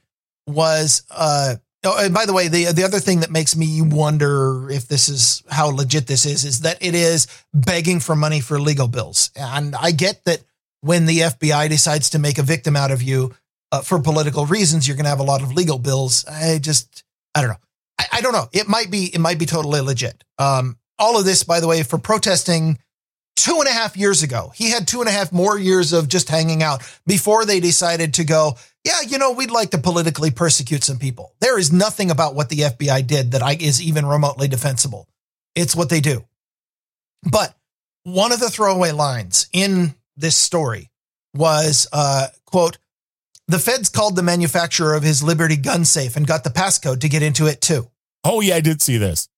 was, uh, oh, and by the way, the, the other thing that makes me wonder if this is how legit this is, is that it is begging for money for legal bills. And I get that when the FBI decides to make a victim out of you, uh, for political reasons, you're going to have a lot of legal bills. I just, I don't know. I, I, don't know. It might be, it might be totally legit. Um, all of this, by the way, for protesting two and a half years ago. He had two and a half more years of just hanging out before they decided to go, yeah, you know, we'd like to politically persecute some people. There is nothing about what the FBI did that I, is even remotely defensible. It's what they do. But one of the throwaway lines in this story was, uh, quote, the feds called the manufacturer of his Liberty gun safe and got the passcode to get into it too. Oh yeah, I did see this.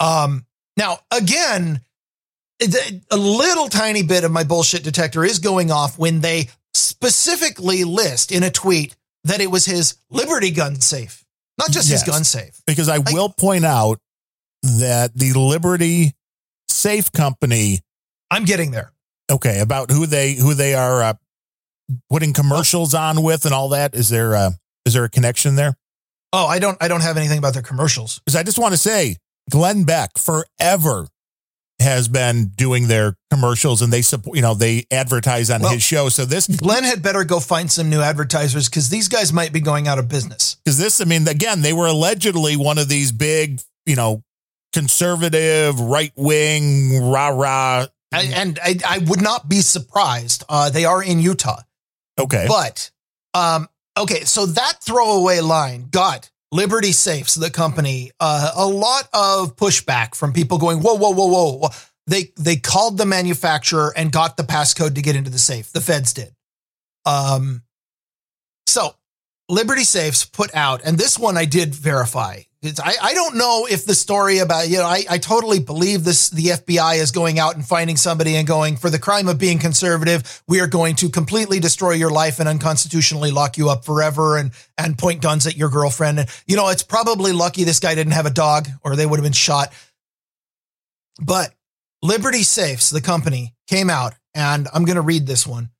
Um, now again, a little tiny bit of my bullshit detector is going off when they specifically list in a tweet that it was his Liberty gun safe, not just yes, his gun safe. Because I will point out that the Liberty Safe Company. I'm getting there. Okay, about who they who they are uh, putting commercials on with and all that? Is there a, is there a connection there? Oh, I don't I don't have anything about their commercials. Because I just want to say Glenn Beck forever has been doing their commercials and they support, you know, they advertise on Well- his show. So this, Glenn had better go find some new advertisers because these guys might be going out of business. because this, I mean, again, they were allegedly one of these big, you know, conservative, right wing, rah rah. And I, I would not be surprised. Uh, they are in Utah. Okay. But um, okay, so that throwaway line got Liberty Safes, the company, uh, a lot of pushback from people going, "Whoa, whoa, whoa, whoa!" whoa. They they called the manufacturer and got the passcode to get into the safe. The feds did. Um, so Liberty Safes put out, and this one I did verify. I, I don't know if the story about, you know, I, I totally believe this, the FBI is going out and finding somebody and going, for the crime of being conservative, we are going to completely destroy your life and unconstitutionally lock you up forever and, and point guns at your girlfriend. And, you know, it's probably lucky this guy didn't have a dog or they would have been shot. But Liberty Safes, the company, came out, and I'm going to read this one.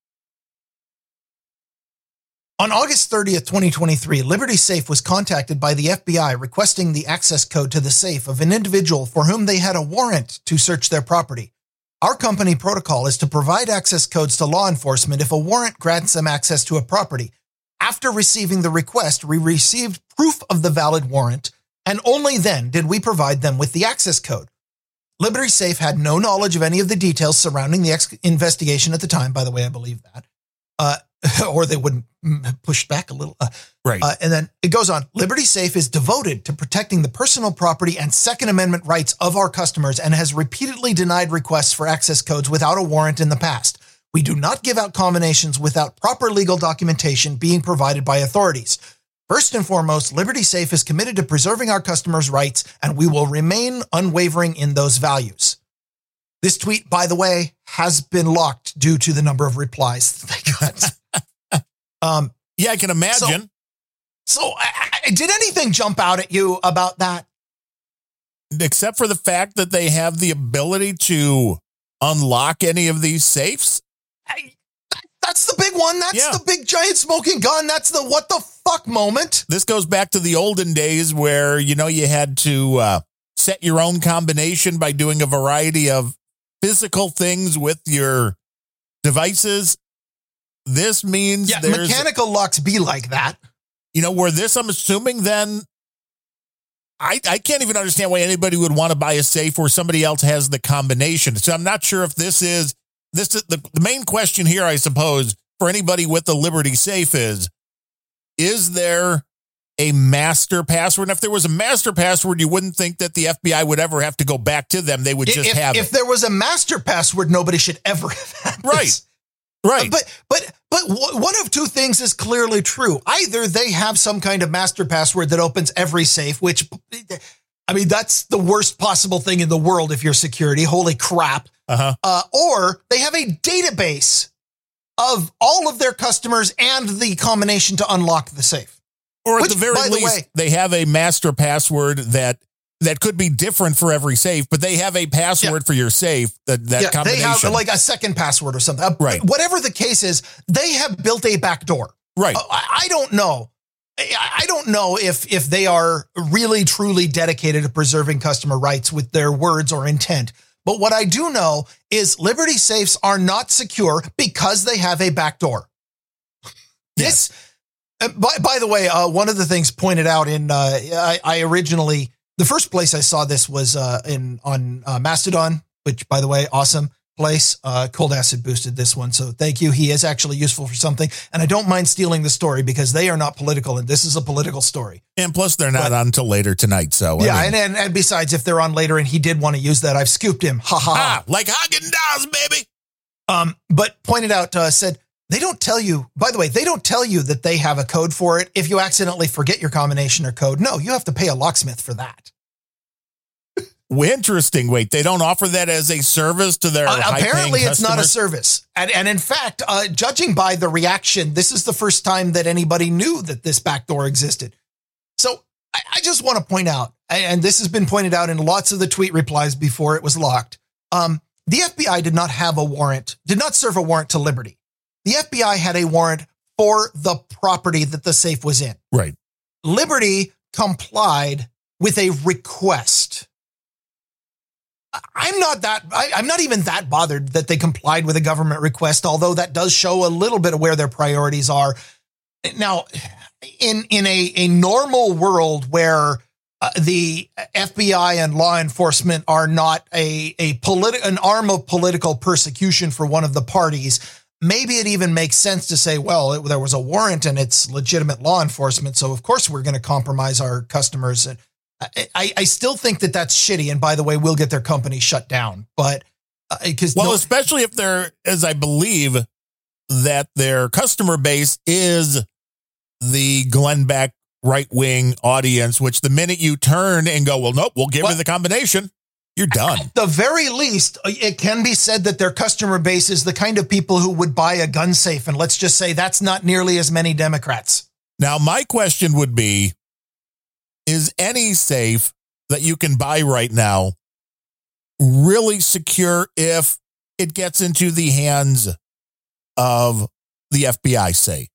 On August 30th, 2023, Liberty Safe was contacted by the FBI requesting the access code to the safe of an individual for whom they had a warrant to search their property. Our company protocol is to provide access codes to law enforcement if a warrant grants them access to a property. After receiving the request, we received proof of the valid warrant, and only then did we provide them with the access code. Liberty Safe had no knowledge of any of the details surrounding the ex- investigation at the time. By the way, I believe that. Uh, or they wouldn't have pushed back a little. Uh, right. uh, and then it goes on Liberty Safe is devoted to protecting the personal property and Second Amendment rights of our customers and has repeatedly denied requests for access codes without a warrant in the past. We do not give out combinations without proper legal documentation being provided by authorities. First and foremost, Liberty Safe is committed to preserving our customers' rights, and we will remain unwavering in those values. This tweet, by the way, has been locked due to the number of replies that they got. Um, yeah, I can imagine. so, I, I, did anything jump out at you about that? except for the fact that they have the ability to unlock any of these safes. I, that's the big one. That's Yeah. the big giant smoking gun. That's the what the fuck moment. This goes back to the olden days where, you know, you had to uh, set your own combination by doing a variety of physical things with your devices. This means Yeah, there's, mechanical locks be like that. you know, where this, I'm assuming then. I, I can't even understand why anybody would want to buy a safe where somebody else has the combination. So I'm not sure if this is this is the, the main question here, I suppose, for anybody with the Liberty safe is is there a master password? And if there was a master password, you wouldn't think that the FBI would ever have to go back to them. They would just if, have if it. there was a master password, nobody should ever have had this. Right. But but but one of two things is clearly true. Either they have some kind of master password that opens every safe, which I mean that's the worst possible thing in the world if you're security. Holy crap! uh-huh. Uh, or they have a database of all of their customers and the combination to unlock the safe. Or at Which, the very by the least, way- they have a master password that that could be different for every safe, but they have a password for your safe that that yeah, they combination. have like a second password or something. Uh, Right. Whatever the case is, they have built a back door. right. Uh, I, I don't know. I don't know if if they are really truly dedicated to preserving customer rights with their words or intent. But what I do know is Liberty safes are not secure because they have a back door. This, uh, by, by the way, uh, one of the things pointed out in uh, I, I originally the first place I saw this was uh, in on uh, Mastodon, which by the way, awesome place. Uh, Cold Acid boosted this one, so thank you. He is actually useful for something, and I don't mind stealing the story because they are not political, and this is a political story. and plus, they're not but- on until later tonight. So I yeah, mean- and, and and besides, if they're on later and he did want to use that, I've scooped him. Ha ha ha. ah, like Häagen-Dazs, baby. Um, but pointed out, uh, said they don't tell you. By the way, they don't tell you that they have a code for it. If you accidentally forget your combination or code, no, you have to pay a locksmith for that. Interesting. Wait, they don't offer that as a service to their Uh, apparently, it's not a service, and and in fact, uh, judging by the reaction, this is the first time that anybody knew that this backdoor existed. So I, I just want to point out, and this has been pointed out in lots of the tweet replies before it was locked. Um, the FBI did not have a warrant, did not serve a warrant to Liberty. The FBI had a warrant for the property that the safe was in. right. Liberty complied with a request. I'm not that, I, I'm not even that bothered that they complied with a government request, although that does show a little bit of where their priorities are. Now, in, in a, a normal world where uh, the FBI and law enforcement are not a, a politi- an arm of political persecution for one of the parties, maybe it even makes sense to say, well, it, there was a warrant and it's legitimate law enforcement. So, of course, we're going to compromise our customers. And I, I, still think that that's shitty. And by the way, we'll get their company shut down. But because, uh, well, no- especially if they're, as I believe, that their customer base is the Glenn Beck right wing audience, which the minute you turn and go, well, nope, we'll give you the combination, you're done. At the very least, it can be said that their customer base is the kind of people who would buy a gun safe. And let's just say that's not nearly as many Democrats. Now, my question would be Is any safe that you can buy right now really secure if it gets into the hands of the FBI, say?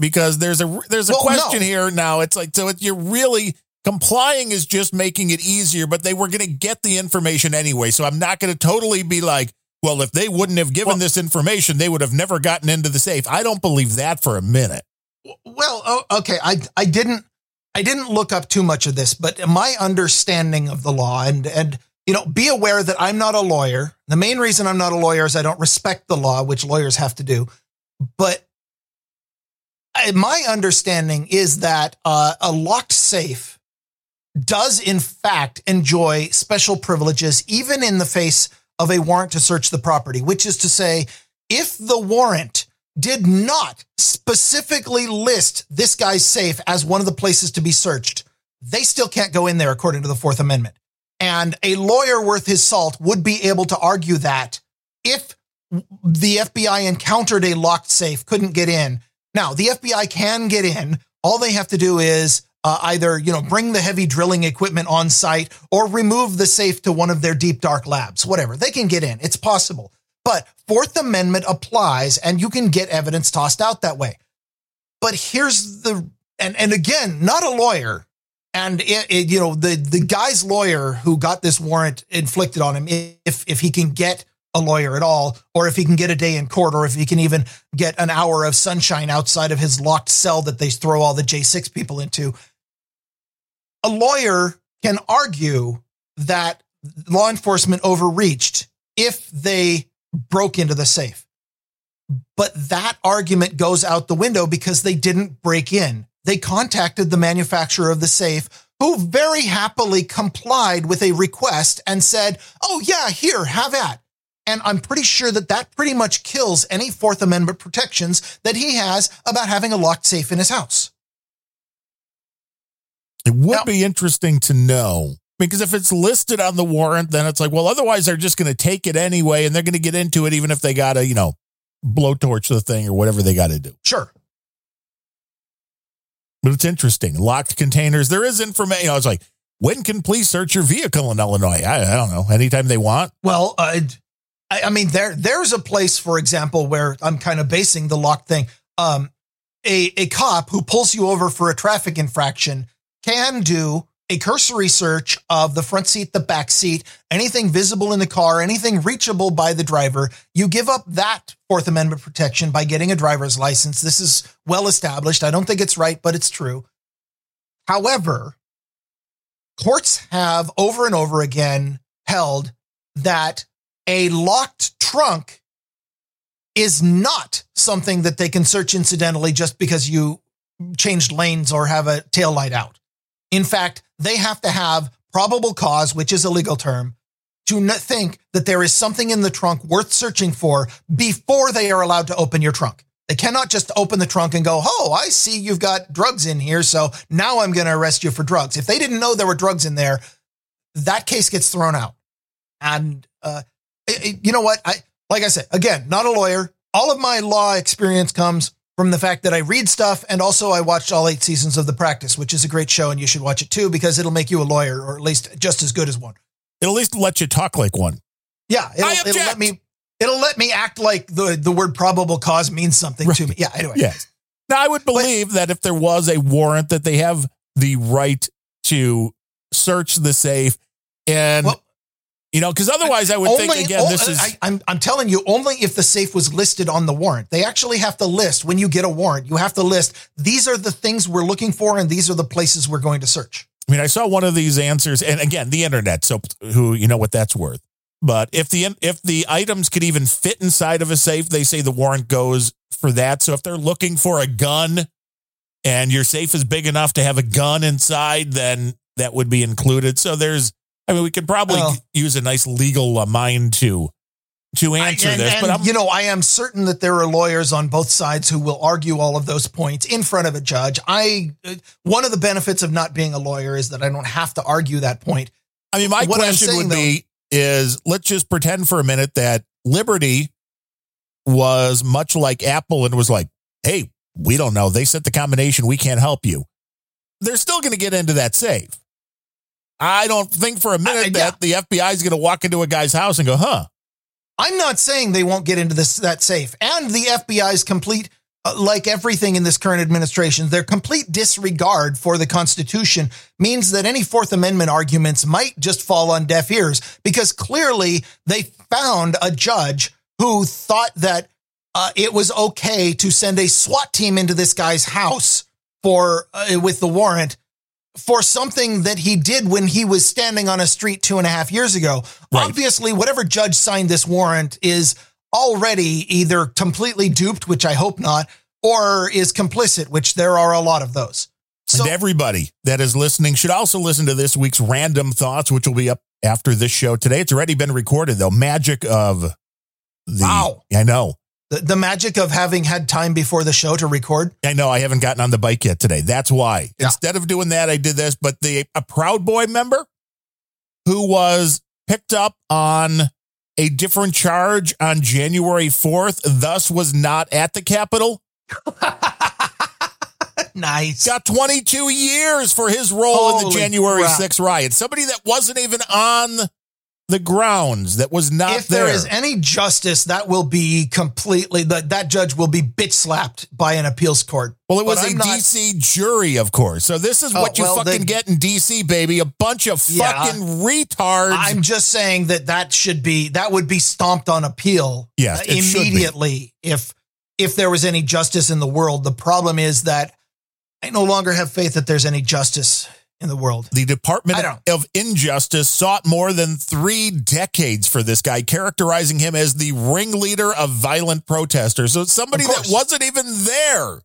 because there's a there's a well, question no. here now. It's like so it, you're really complying is just making it easier, but they were going to get the information anyway. So I'm not going to totally be like, well, if they wouldn't have given well, this information, they would have never gotten into the safe. I don't believe that for a minute. Well, oh, okay, I I didn't I didn't look up too much of this, but my understanding of the law and and you know, be aware that I'm not a lawyer. The main reason I'm not a lawyer is I don't respect the law, which lawyers have to do. But my understanding is that uh, a locked safe does in fact enjoy special privileges, even in the face of a warrant to search the property, which is to say, if the warrant did not specifically list this guy's safe as one of the places to be searched, they still can't go in there according to the Fourth Amendment. And a lawyer worth his salt would be able to argue that if the FBI encountered a locked safe, couldn't get in, now, the FBI can get in. All they have to do is uh, either, you know, bring the heavy drilling equipment on site or remove the safe to one of their deep dark labs, whatever. They can get in. It's possible. But Fourth Amendment applies and you can get evidence tossed out that way. But here's the, and, and again, not a lawyer. And it, it, you know, the, the guy's lawyer who got this warrant inflicted on him, if, if he can get a lawyer at all, or if he can get a day in court, or if he can even get an hour of sunshine outside of his locked cell that they throw all the J6 people into. A lawyer can argue that law enforcement overreached if they broke into the safe. But that argument goes out the window because they didn't break in. They contacted the manufacturer of the safe who very happily complied with a request and said, Oh, yeah, here, have at. And I'm pretty sure that that pretty much kills any Fourth Amendment protections that he has about having a locked safe in his house. It would now, be interesting to know because if it's listed on the warrant, then it's like, well, otherwise they're just going to take it anyway and they're going to get into it, even if they got to, you know, blowtorch the thing or whatever they got to do. Sure. But it's interesting. Locked containers. There is information. You know, it's like, when can police search your vehicle in Illinois? I, I don't know. Anytime they want. Well, uh, I, I mean, there there's a place, for example, where I'm kind of basing the locked thing. Um, a a cop who pulls you over for a traffic infraction can do a cursory search of the front seat, the back seat, anything visible in the car, anything reachable by the driver. You give up that Fourth Amendment protection by getting a driver's license. This is well established. I don't think it's right, but it's true. However, courts have over and over again held that a locked trunk is not something that they can search incidentally just because you changed lanes or have a tail light out. In fact, they have to have probable cause, which is a legal term, to think that there is something in the trunk worth searching for before they are allowed to open your trunk. They cannot just open the trunk and go, Oh, I see you've got drugs in here. So now I'm going to arrest you for drugs. If they didn't know there were drugs in there, that case gets thrown out. And uh, you know what? I like I said again, not a lawyer. All of my law experience comes from the fact that I read stuff and also I watched all eight seasons of The Practice, which is a great show and you should watch it too because it'll make you a lawyer or at least just as good as one. It'll at least let you talk like one. Yeah, it'll, it'll let me it'll let me act like the the word probable cause means something right. to me. Yeah, anyway. Yes. Now I would believe but, that if there was a warrant that they have the right to search the safe and well, You know, because otherwise I would think again, this is. I, I'm, I'm telling you, only if the safe was listed on the warrant. They actually have to list when you get a warrant, you have to list these are the things we're looking for and these are the places we're going to search. I mean, I saw one of these answers, and again, the internet. So, who you know what that's worth? But if the if the items could even fit inside of a safe, they say the warrant goes for that. So, if they're looking for a gun, and your safe is big enough to have a gun inside, then that would be included. So, there's, I mean, we could probably Well- use a nice legal uh, mind to to answer I- and, this. and, but I'm, you know, I am certain that there are lawyers on both sides who will argue all of those points in front of a judge. I uh, one of the benefits of not being a lawyer is that I don't have to argue that point. I mean, my What question saying, would be is let's just pretend for a minute that Liberty was much like Apple and was like, hey, we don't know. They set the combination. We can't help you. They're still going to get into that safe. I don't think for a minute Uh, yeah. that the FBI is going to walk into a guy's house and go, huh? I'm not saying they won't get into this that safe. And the FBI's complete, uh, like everything in this current administration, their complete disregard for the Constitution means that any Fourth Amendment arguments might just fall on deaf ears because clearly they found a judge who thought that uh, it was okay to send a SWAT team into this guy's house for uh, with the warrant for something that he did when he was standing on a street two and a half years ago. Right. Obviously, whatever judge signed this warrant is already either completely duped, which I hope not, or is complicit, which there are a lot of those. So, and everybody that is listening should also listen to this week's random thoughts, which will be up after this show today. It's already been recorded, though. Magic of the. Wow. I know. The, the magic of having had time before the show to record. I know I haven't gotten on the bike yet today. That's why. Yeah. Instead of doing that, I did this. But the a Proud Boy member who was picked up on a different charge on January 4th, thus was not at the Capitol, nice. got 22 years for his role in the January crap. 6th riot. Somebody that wasn't even on the grounds, that was not there. if there. there is any justice, that will be completely that that judge will be bitch slapped by an appeals court. well, it was But a not- DC jury, of course. So this is Oh, what you well, fucking they- get in DC, baby. A bunch of Yeah. fucking retards. I'm just saying that that should be that would be stomped on appeal Yes, uh, it should be. immediately if if there was any justice in the world. The problem is that I no longer have faith that there's any justice in the world. The Department of Injustice sought more than three decades for this guy, characterizing him as the ringleader of violent protesters. So somebody that wasn't even there.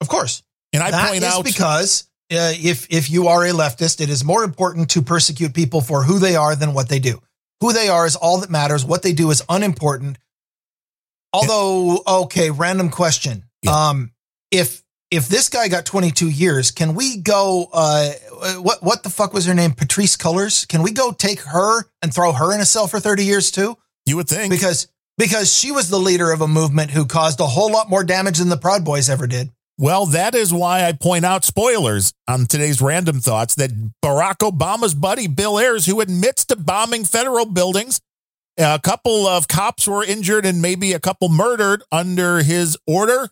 Of course, And I That point out because uh, if if you are a leftist, it is more important to persecute people for who they are than what they do. Who they are is all that matters. What they do is unimportant. Although, okay, random question. Yeah. Um, if if this guy got 22 years, can we go? Uh, what what the fuck was her name? Patrice Cullors. Can we go take her and throw her in a cell for 30 years too? you would think Because because she was the leader of a movement who caused a whole lot more damage than the Proud Boys ever did. Well, that is why I point out spoilers on today's random thoughts that Barack Obama's buddy, Bill Ayers, who admits to bombing federal buildings, a couple of cops were injured and maybe a couple murdered under his order,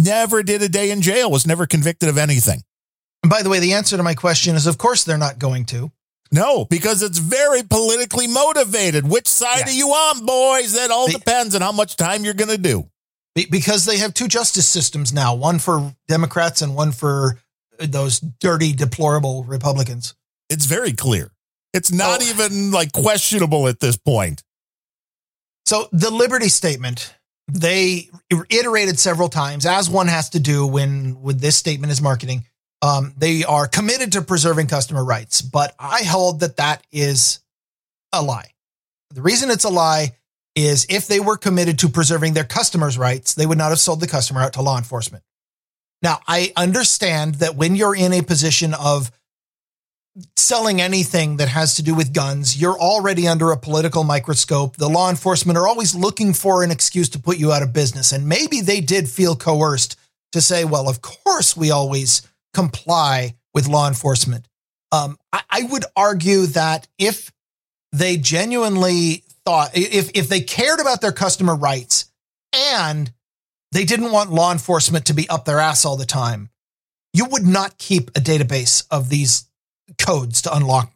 never did a day in jail, was never convicted of anything. And by the way, the answer to my question is, of course, they're not going to. No, because it's very politically motivated. Which side Yeah. are you on, boys? That all The- depends on how much time you're going to do. Because they have two justice systems now one for democrats and one for uh, those dirty deplorable republicans It's very clear. It's not Oh. even like questionable at this point. so the liberty statement they iterated several times as one has to do when with this statement is marketing um, they are committed to preserving customer rights but i hold that that is a lie. The reason it's a lie is if they were committed to preserving their customers rights they would not have sold the customer out to law enforcement. Now, I understand that when you're in a position of selling anything that has to do with guns, you're already under a political microscope. The law enforcement are always looking for an excuse to put you out of business. And maybe they did feel coerced to say, well, of course we always comply with law enforcement. Um, I, I would argue that if they genuinely thought, if, if they cared about their customer rights and they didn't want law enforcement to be up their ass all the time, you would not keep a database of these codes to unlock.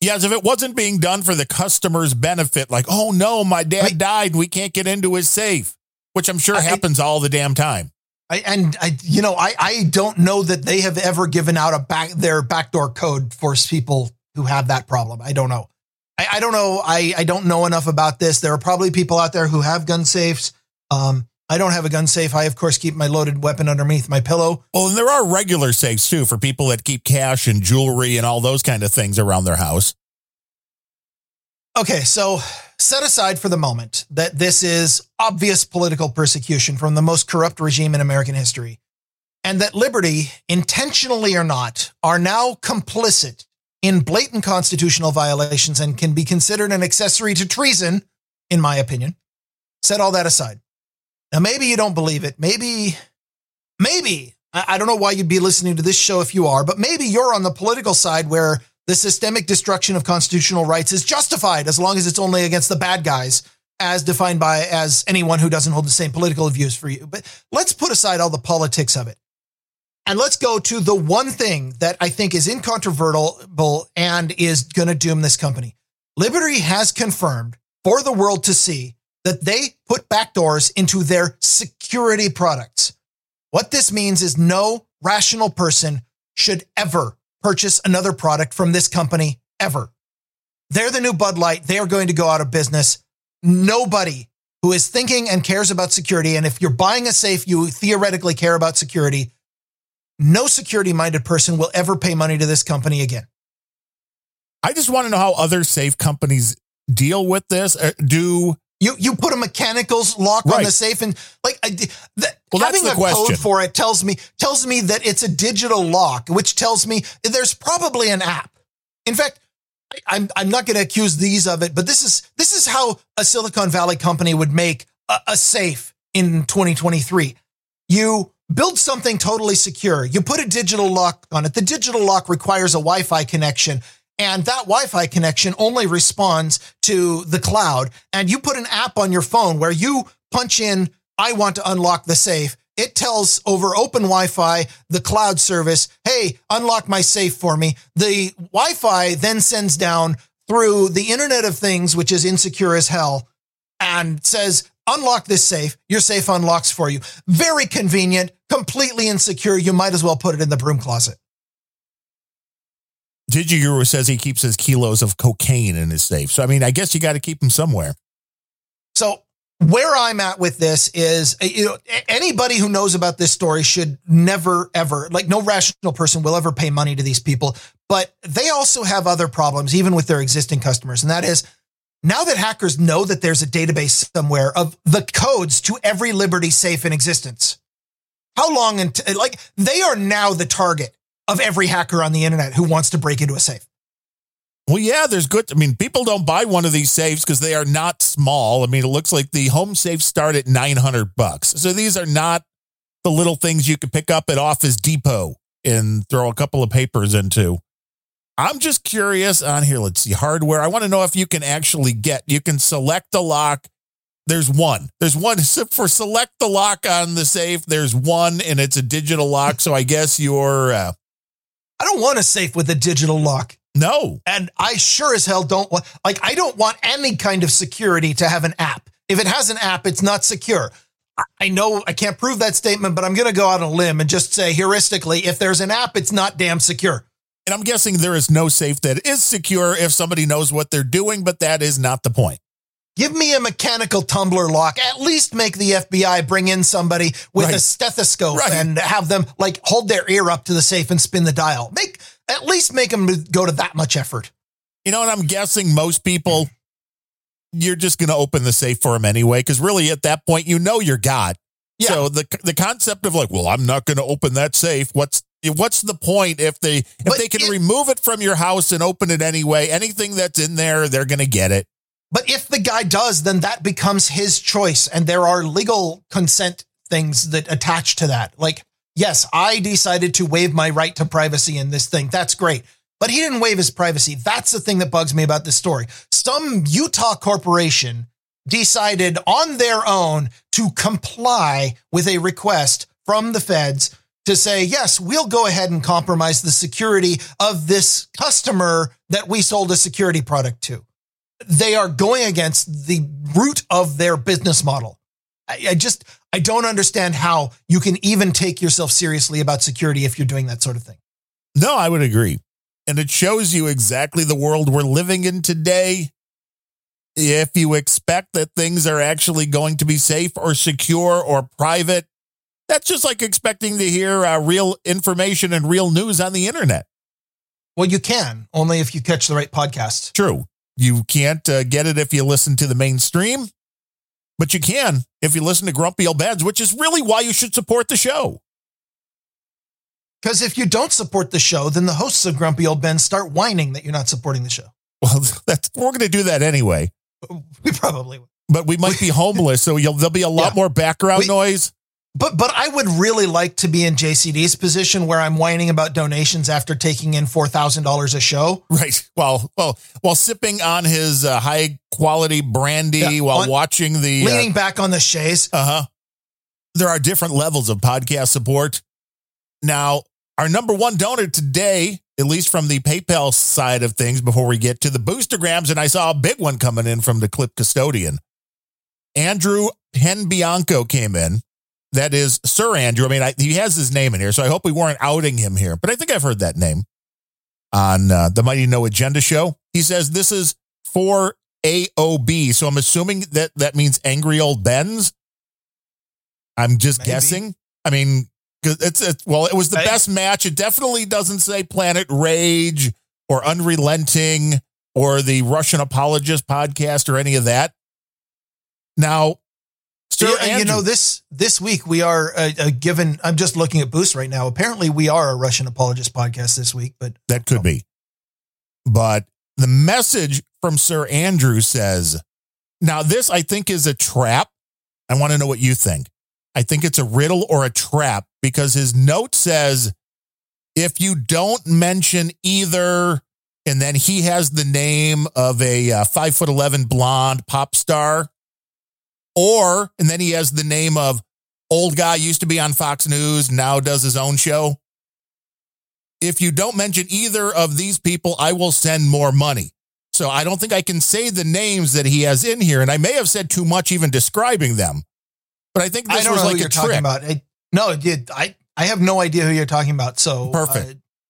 Yes, if it wasn't being done for the customer's benefit, like, oh no, my dad Right. died, we can't get into his safe, which I'm sure I- happens all the damn time. I, and I, you know, I, I don't know that they have ever given out a back their backdoor code for people who have that problem. I don't know. I, I don't know. I, I don't know enough about this. There are probably people out there who have gun safes. Um, I don't have a gun safe. I, of course, keep my loaded weapon underneath my pillow. Well, and there are regular safes too for people that keep cash and jewelry and all those kind of things around their house. Okay, so set aside for the moment that this is obvious political persecution from the most corrupt regime in American history, and that Liberty, intentionally or not, are now complicit in blatant constitutional violations and can be considered an accessory to treason, in my opinion. Set all that aside. Now, maybe you don't believe it. Maybe, maybe, I don't know why you'd be listening to this show if you are, but maybe you're on the political side where the systemic destruction of constitutional rights is justified as long as it's only against the bad guys as defined by as anyone who doesn't hold the same political views for you. But let's put aside all the politics of it. And let's go to the one thing that i think is incontrovertible and is going to doom this company. Liberty has confirmed for the world to see that they put backdoors into their security products what this means is no rational person should ever purchase another product from this company ever. They're the new Bud Light. They are going to go out of business. Nobody who is thinking and cares about security, and if you're buying a safe, you theoretically care about security. No security minded person will ever pay money to this company again. I just want to know how other safe companies deal with this. Uh, Do You you put a mechanicals lock on the safe and like I, the, Well, having a question. code for it tells me tells me that it's a digital lock, which tells me there's probably an app. In fact, I- I'm I'm not going to accuse these of it, but this is this is how a Silicon Valley company would make a, a safe in 2023. You build something totally secure. You put a digital lock on it. The digital lock requires a Wi-Fi connection. And that Wi-Fi connection only responds to the cloud. And you put an app on your phone where you punch in, I want to unlock the safe. It tells over open Wi-Fi, the cloud service, hey, unlock my safe for me. The Wi-Fi then sends down through the Internet of Things, which is insecure as hell, and says, unlock this safe. Your safe unlocks for you. Very convenient, completely insecure. You might as well put it in the broom closet. Digiguru says he keeps his kilos of cocaine in his safe. So I mean, I guess you got to keep them somewhere. So where I'm at with this is, uh, you know, anybody who knows about this story should never, ever, like no rational person will ever pay money to these people. But they also have other problems, even with their existing customers. And that is now that hackers know that there's a database somewhere of the codes to every Liberty safe in existence. How long until, like, they are now the target of every hacker on the internet who wants to break into a safe. Well, yeah, there's good. I mean, people don't buy one of these safes because they are not small. I mean, it looks like the home safes start at 900 bucks. So these are not the little things you can pick up at Office Depot and throw a couple of papers into. I'm just curious on here. Let's see hardware. I want to know if you can actually get, you can select the lock. There's one. There's one for select the lock on the safe. There's one and it's a digital lock. So I guess you're, uh, I don't want a safe with a digital lock. no, And I sure as hell don't want, like, I don't want any kind of security to have an app. If it has an app, it's not secure. I- know I can't prove that statement, but I'm going to go out on a limb and just say heuristically, if there's an app, it's not damn secure. And I'm guessing there is no safe that is secure if somebody knows what they're doing, but that is not the point. Give me a mechanical tumbler lock. At least make the FBI bring in somebody with a stethoscope Right. and have them like hold their ear up to the safe and spin the dial. Make at least make them go to that much effort. You know, and I'm guessing most people, you're just going to open the safe for them anyway, because really at that point, you know you're God. Yeah. So the the concept of like, well, I'm not going to open that safe. What's what's the point if they if But they can it- remove it from your house and open it anyway? Anything that's in there, they're going to get it. But if the guy does, then that becomes his choice. And there are legal consent things that attach to that. Like, yes, I decided to waive my right to privacy in this thing. That's great. But he didn't waive his privacy. That's the thing that bugs me about this story. Some Utah corporation decided on their own to comply with a request from the feds to say, yes, we'll go ahead and compromise the security of this customer that we sold a security product to. They are going against the root of their business model. I, I just, I don't understand how you can even take yourself seriously about security if you're doing that sort of thing. No, I would agree. And it shows you exactly the world we're living in today. If you expect that things are actually going to be safe or secure or private, that's just like expecting to hear uh, real information and real news on the internet. Well, you can only if you catch the right podcast. True. You can't uh, get it if you listen to the mainstream, but you can if you listen to Grumpy Old Bens, which is really why you should support the show. Because if you don't support the show, then the hosts of Grumpy Old Ben start whining that you're not supporting the show. Well, that's we're going to do that anyway. We probably would. But we might be homeless, so you'll, there'll be a lot Yeah. more background We- noise. But but I would really like to be in JCD's position where I'm whining about donations after taking in four thousand dollars a show. Right. Well, well, while sipping on his uh, high quality brandy Yeah, while on- watching the leaning back on the chaise. uh huh. There are different levels of podcast support. Now, our number one donor today, at least from the PayPal side of things, before we get to the boostergrams, and I saw a big one coming in from the clip custodian. Andrew Penbianco came in. That is Sir Andrew. I mean, I, he has his name in here, so I hope we weren't outing him here, but I think I've heard that name on uh, the Mighty No Agenda show. He says this is for AOB, so I'm assuming that that means Angry Old Ben's. I'm just Maybe. guessing. I mean, it's, it's well, it was the best match. It definitely doesn't say Planet Rage or Unrelenting or the Russian Apologist podcast or any of that. Now, Sir Yeah, you know this this week we are uh, uh, given. I'm just looking at Boost right now. Apparently, we are a Russian apologist podcast this week. But That could be. But the message from Sir Andrew says, now this I think is a trap. I want to know what you think. I think it's a riddle or a trap because his note says, if you don't mention either, and then he has the name of a uh, five foot 11 blonde pop star, or, and then he has the name of old guy used to be on Fox News, now does his own show if you don't mention either of these people, I will send more money. So I don't think I can say the names that he has in here. And I may have said too much even describing them. But I think this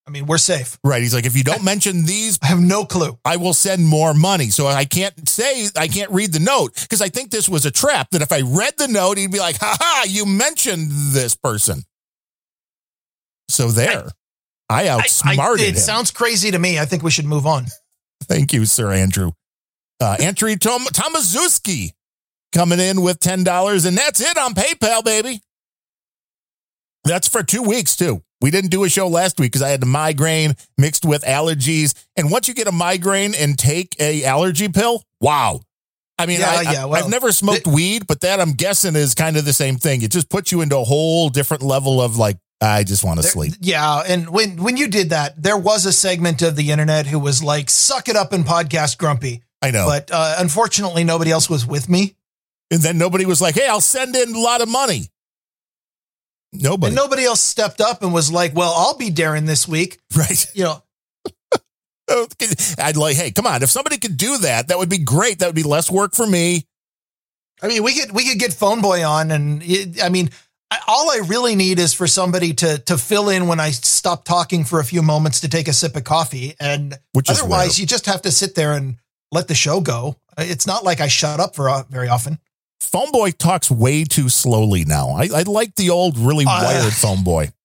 I don't was know like who a you're talking trick. about. I, no, it did. I I have no idea who you're talking about. So Perfect. I mean, we're safe. Right. He's like, if you don't mention these, I have no clue. I will send more money. So I can't say, I can't read the note because I think this was a trap that if I read the note, he'd be like, ha ha, you mentioned this person. So there. I, I- I- outsmarted it him. sounds crazy to me. I think we should move on. Thank you, Sir Andrew. Uh, Andrew Tom- Tomaszewski coming in with $10, and that's it on PayPal, baby. That's for two weeks, too. We didn't do a show last week because I had the migraine mixed with allergies. And once you get a migraine and take a allergy pill, wow. I mean, Yeah, I, yeah, well, have never smoked weed, but that I'm guessing is kind of the same thing. It just puts you into a whole different level of like, I just want to There- sleep. Yeah, and when when you did that, there was a segment of the internet who was like, "Suck it up and podcast grumpy," I know. but uh, unfortunately, nobody else was with me, and then nobody was like, hey, I'll send in a lot of money. Nobody. and nobody else stepped up and was like, "Well, I'll be daring this week." Right. You know, I'd like, hey, come on. If somebody could do that, that would be great. That would be less work for me. I mean, we could we could get Phone Boy on, and it, I mean, I, all I really need is for somebody to to fill in when I stop talking for a few moments to take a sip of coffee, and Which otherwise, you just have to sit there and let the show go. It's not like I shut up for uh, very often. Phone boy talks way too slowly now. I, I like the old, really Uh, wired phone boy.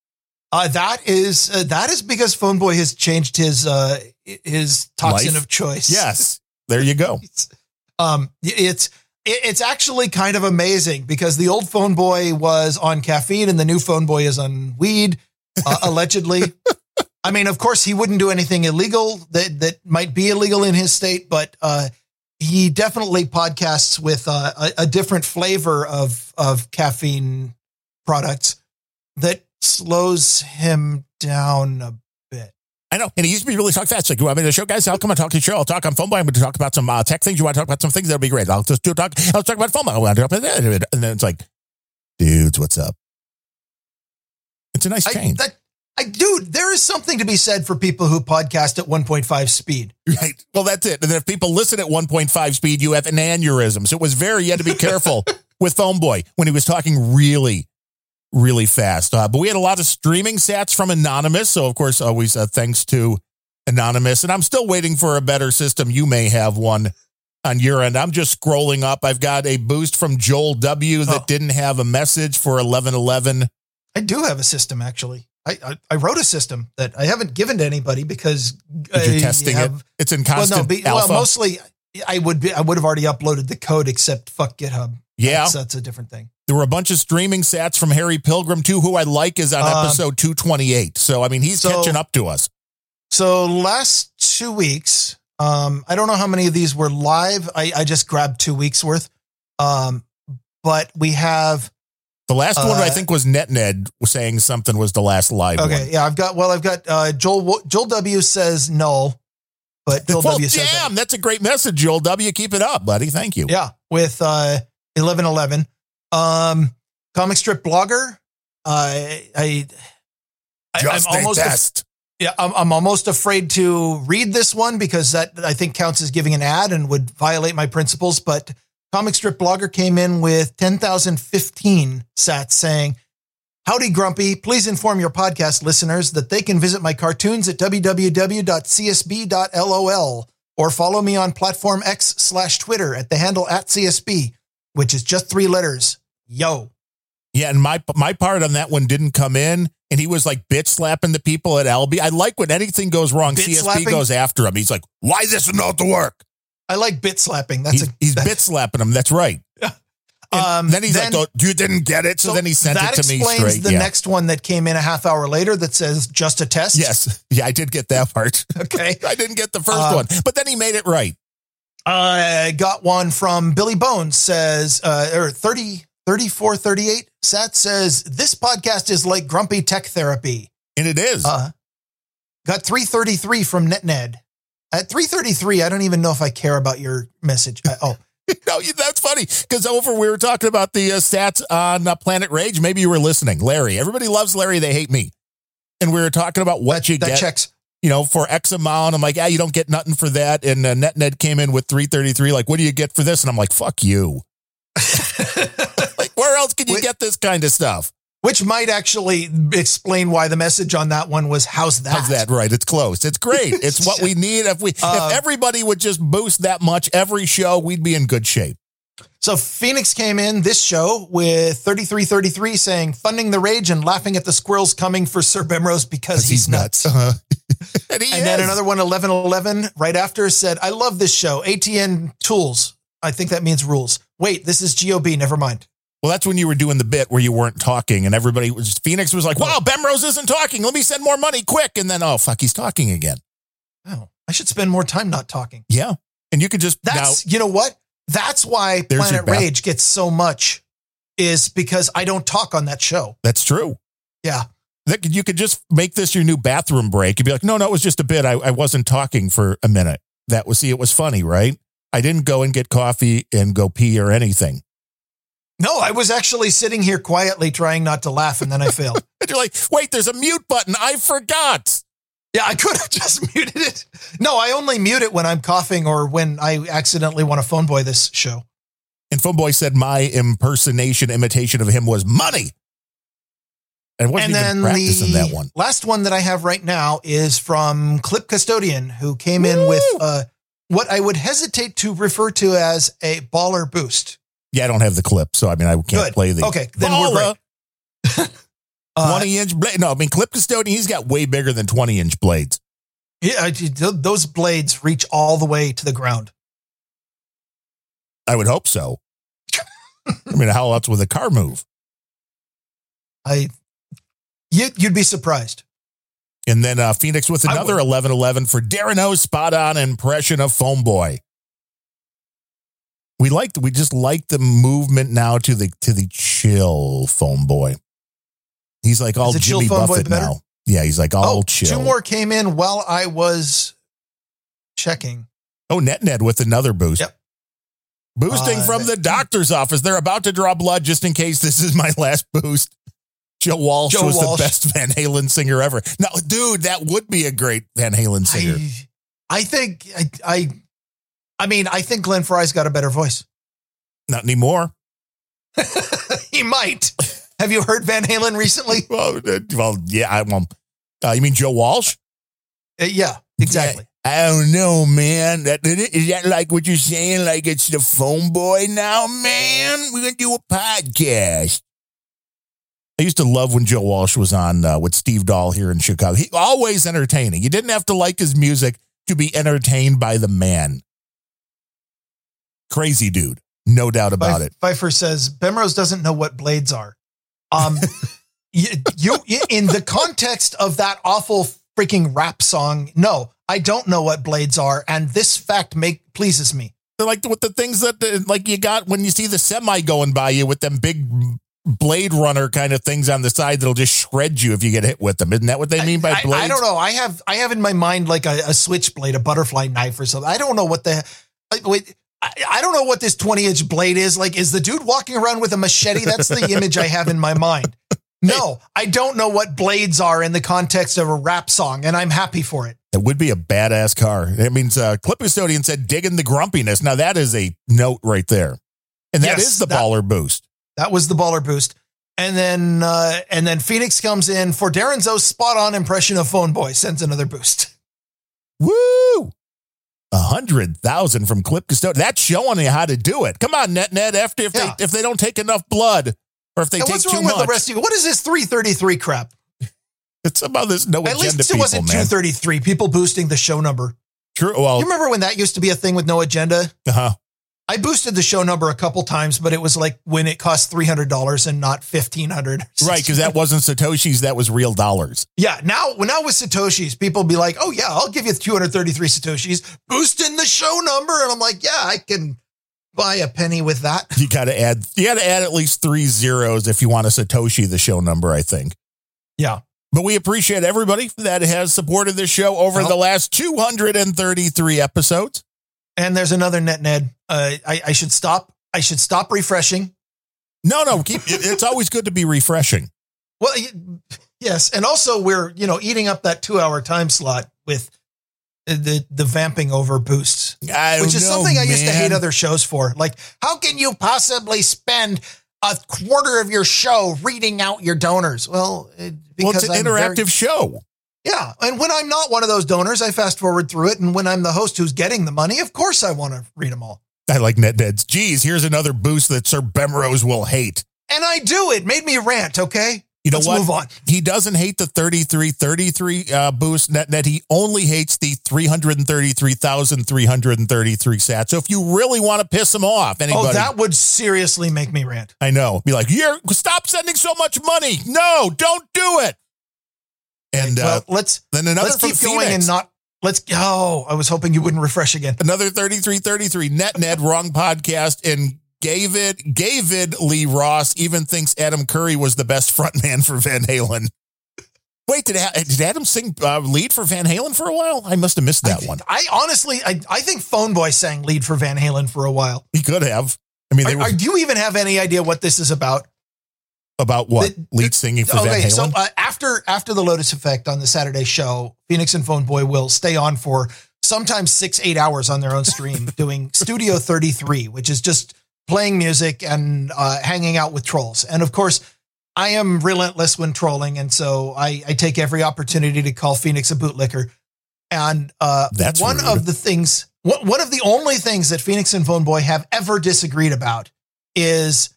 Uh, that is uh, that is because Phone Boy has changed his uh, his toxin Life? of choice. Yes. There you go. um, it's it's actually kind of amazing because the old Phone Boy was on caffeine and the new Phone Boy is on weed, uh, allegedly. I mean, of course, he wouldn't do anything illegal that that might be illegal in his state, but uh, he definitely podcasts with uh, a, a different flavor of of caffeine products that slows him down a bit. I know. And he used to be really talk fast. Like, you want me to show guys? I'll come and talk to the show. I'll talk on phone. I'm going to talk about some uh, tech things. You want to talk about some things? That'll be great. I'll just do talk. I'll talk about phone. I want to talk about that. And then it's like, dudes, what's up? It's a nice I, change. that I dude, there is something to be said for people who podcast at 1.5 speed. Right. Well, that's it. And if people listen at 1.5 speed, you have an aneurysm. So it was very, you had to be careful with Phone Boy when he was talking really, really fast. Uh, but we had a lot of streaming sats from Anonymous. So, of course, always uh, thanks to Anonymous. And I'm still waiting for a better system. You may have one on your end. I'm just scrolling up. I've got a boost from Joel W that Oh. didn't have a message for 1111. I do have a system actually. I, I, I wrote a system that I haven't given to anybody because you're I testing have- it. It's in Well, constant no, be, well, mostly I would be I would have already uploaded the code except fuck GitHub. yeah. That's, that's a different thing. There were a bunch of streaming sats from Harry Pilgrim too, who I like is on Um, episode 228. So, I mean, he's so- catching up to us. So last two weeks, um, I don't know how many of these were live. I, I just grabbed two weeks worth. Um, but we have The last one I Uh, think was NetNed saying something was the last live okay, one. yeah, I've got well, I've got uh, Joel Joel W says no, but Joel Well, W says damn, that's a great message, Joel W. Keep it up, buddy. Thank you. yeah with uh, eleven eleven. Um, comic strip blogger. Uh, I I Just I'm almost test. Yeah, I'm, I'm almost afraid to read this one because that I think counts as giving an ad and would violate my principles. But Comic Strip Blogger came in with 10,015 sats saying, Howdy, Grumpy. Please inform your podcast listeners that they can visit my cartoons at www.csb.lol or follow me on platform X slash Twitter at the handle at CSB, which is just three letters. Yo. Yeah, and my my part on that one didn't come in, and he was like bitch slapping the people at LB. I like when anything goes wrong, Bit CSB slapping? goes after him. He's like, "Why this is not to work?" I like bit slapping. That's He's, a he's bit slapping him. That's right. Um, then he's then- like, oh, "You didn't get it," so, then he sent it to me explains straight. the yeah. next one that came in a half hour later that says just a test. yes, yeah, I did get that part. Okay. I didn't get the first Uh, one, but then he made it right. I got one from Billy Bones says, uh, or 30, 34, 38. Sat says, this podcast is like grumpy tech therapy. And it is. Uh, got 333 from NetNed. At 333, I don't even know if I care about your message. I, oh, no, that's funny because over we were talking about the uh, stats on uh, Planet Rage. Maybe you were listening, Larry. Everybody loves Larry. They hate me. And we were talking about what that, you that get, checks. you know, for X amount. I'm like, yeah, you don't get nothing for that. And uh, NetNed came in with 333. Like, what do you get for this? And I'm like, fuck you. Like, where else can you Wait. get this kind of stuff? Which might actually explain why the message on that one was, how's that? How's that? Right. It's close. It's great. It's what we need. If we, Uh, if everybody would just boost that much every show, we'd be in good shape. So Phoenix came in this show with 3333 saying funding the rage and laughing at the squirrels coming for Sir Bemrose because he's, nuts. Uh-huh. and he And then another one 1111 right after said, I love this show. ATN tools. I think that means rules. Wait, this is GOB. Never mind. Well, that's when you were doing the bit where you weren't talking, and everybody was Phoenix was like. "Wow, Bemrose isn't talking. Let me send more money quick." And then, oh fuck, he's talking again. Oh, I should spend more time not talking. Yeah, and you could just That's, you know what? That's why There's Planet Rage gets so much is because I don't talk on that show. That's true. Yeah. That could- you could just make this your new bathroom break. You'd be like, "No, no, it was just a bit. I, I wasn't talking for a minute." That was see, it was funny, right? I didn't go and get coffee and go pee or anything. No, I was actually sitting here quietly trying not to laugh and then I failed. And you're like, "Wait, there's a mute button. I forgot." Yeah, I could have just muted it. No, I only mute it when I'm coughing or when I accidentally want to phone boy this show. And Phone Boy said my impersonation imitation of him was money. Wasn't and even then practicing the that one. last one that I have right now is from Clip Custodian, who came in with uh, what I would hesitate to refer to as a baller boost. Yeah, I don't have the clip, so I mean, I can't Good. play the Okay, then we're great. Uh, 20 inch blade. No, I mean, clip custodian, he's got way bigger than 20 inch blades. yeah, those blades reach all the way to the ground. I would hope so. I mean, how else would the car move? I, you, you'd be surprised. And then uh, Phoenix with another would. 11 11 for Darren O's spot on impression of Phone Boy. We like we just like the movement now to the to the chill Phone Boy. He's like all Jimmy Buffett now. Yeah, he's like all oh, chill. two more came in while I was checking. Oh, NetNed with another boost. Yep. Boosting Uh, from the doctor's office. They're about to draw blood just in case this is my last boost. Joe Walsh Joe was Walsh. the best Van Halen singer ever. Now, dude, that would be a great Van Halen singer. I, I think I, I I mean I think Glenn Frey's got a better voice. Not anymore. he might. Have you heard Van Halen recently? Well, uh, well yeah. I, well, uh, you mean Joe Walsh? Uh, yeah, exactly. I don't know, man. That, is that like what you're saying? Like it's the phone boy now, man? We're going to do a podcast. I used to love when Joe Walsh was on uh, with Steve Dahl here in Chicago. He always entertaining. You didn't have to like his music to be entertained by the man. Crazy dude, no doubt about Pfeif- it. Pfeiffer says Bemrose doesn't know what blades are. Um, you, you in the context of that awful freaking rap song. No, I don't know what blades are, and this fact make pleases me. They're like with the things that uh, like you got when you see the semi going by you with them big Blade Runner kind of things on the side that'll just shred you if you get hit with them. Isn't that what they mean by I, blades? I don't know. I have I have in my mind like a, a switchblade, a butterfly knife, or something. I don't know what the. I, wait, I, don't know what this twenty inch blade is. Like, is the dude walking around with a machete? That's the image I have in my mind. No, I don't know what blades are in the context of a rap song, and I'm happy for it. It would be a badass car. It means uh, Clip Custodian said digging the grumpiness. Now that is a note right there. And that is Yes, the that- baller boost. That was the baller boost. And then uh, and then Phoenix comes in for Darren Zoe's spot on impression of Phone Boy, sends another boost. Woo! Hundred thousand from Clip Custodian. That's showing you how to do it. Come on, NetNed. After if Yeah. they if they don't take enough blood or if they And take what's too wrong with much, the rest of you? What is this 333 crap? it's about this no At agenda least it people, wasn't 233, people boosting the show number. True. Well, You remember when that used to be a thing with no agenda? uh-huh. I boosted the show number a couple times, but it was like when it cost three hundred dollars and not fifteen hundred. right, because that wasn't Satoshi's, that was real dollars. yeah. Now, when now with satoshis, people be like, "Oh yeah, I'll give you two hundred thirty-three satoshis, boosting the show number," and I'm like, "Yeah, I can buy a penny with that." You gotta add you gotta add at least three zeros if you want a Satoshi the show number, I think. Yeah. But we appreciate everybody that has supported this show over Well- the last 233 episodes. And there's another NetNed. Uh, I, I should stop. I should stop refreshing. No, no, keep it's always good to be refreshing. Well, yes, and also we're you know eating up that two-hour time slot with the the vamping over boosts. I which is know, something I used to hate other shows for. Like, how can you possibly spend a quarter of your show reading out your donors? Well, it, Well, because it's an I'm very- interactive show. Yeah, and when I'm not one of those donors, I fast forward through it, and when I'm the host who's getting the money, of course I want to read them all, I like net deads. Geez, here's another boost that Sir Bemrose will hate. and I do. It made me rant. Okay, You know let's what? move on. He doesn't hate the 3333 uh, boost NetNed. He only hates the 333,333 sats. So if you really want to piss him off, anybody, Oh, that would seriously make me rant. I know, be like, you're stop sending so much money. No, don't do it. And uh, let's then another let's keep going Phoenix. and not let's. Oh, I was hoping you wouldn't refresh again. another 3333 NetNed wrong podcast and David David Lee Roth even thinks Adam Curry was the best frontman for Van Halen. Wait, did, did Adam sing uh, lead for Van Halen for a while? I must have missed that I, one. I honestly, I, I think Phone Boy sang lead for Van Halen for a while. He could have. I mean, they Are, were are- do you even have any idea what this is about? About what the- lead singing for Van Okay, so Halen. uh, after after the Lotus Effect on the Saturday show, Phoenix and Phone Boy will stay on for sometimes six eight hours on their own stream doing Studio Thirty Three, which is just playing music and uh, hanging out with trolls. And of course, I am relentless when trolling, and so I, I take every opportunity to call Phoenix a bootlicker. And uh, That's one rude. of the things, one one of the only things that Phoenix and Phone Boy have ever disagreed about is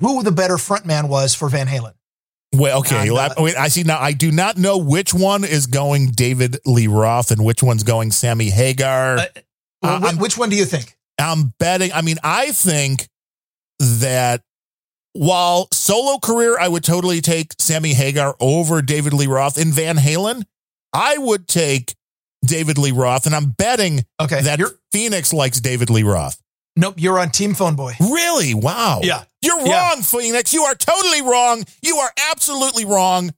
who the better frontman was for Van Halen. well, okay, and, la- uh, wait, I see now. I do not know which one is going David Lee Roth and which one's going Sammy Hagar. Uh, Well, Uh, which one do you think? I'm betting. I mean, I think that while solo career, I would totally take Sammy Hagar over David Lee Roth in Van Halen. I would take David Lee Roth, and I'm betting Okay, that you're Phoenix likes David Lee Roth. Nope. You're on Team Phone Boy. Really? Wow. Yeah. You're Yeah. wrong, Phoenix. You are totally wrong. You are absolutely wrong.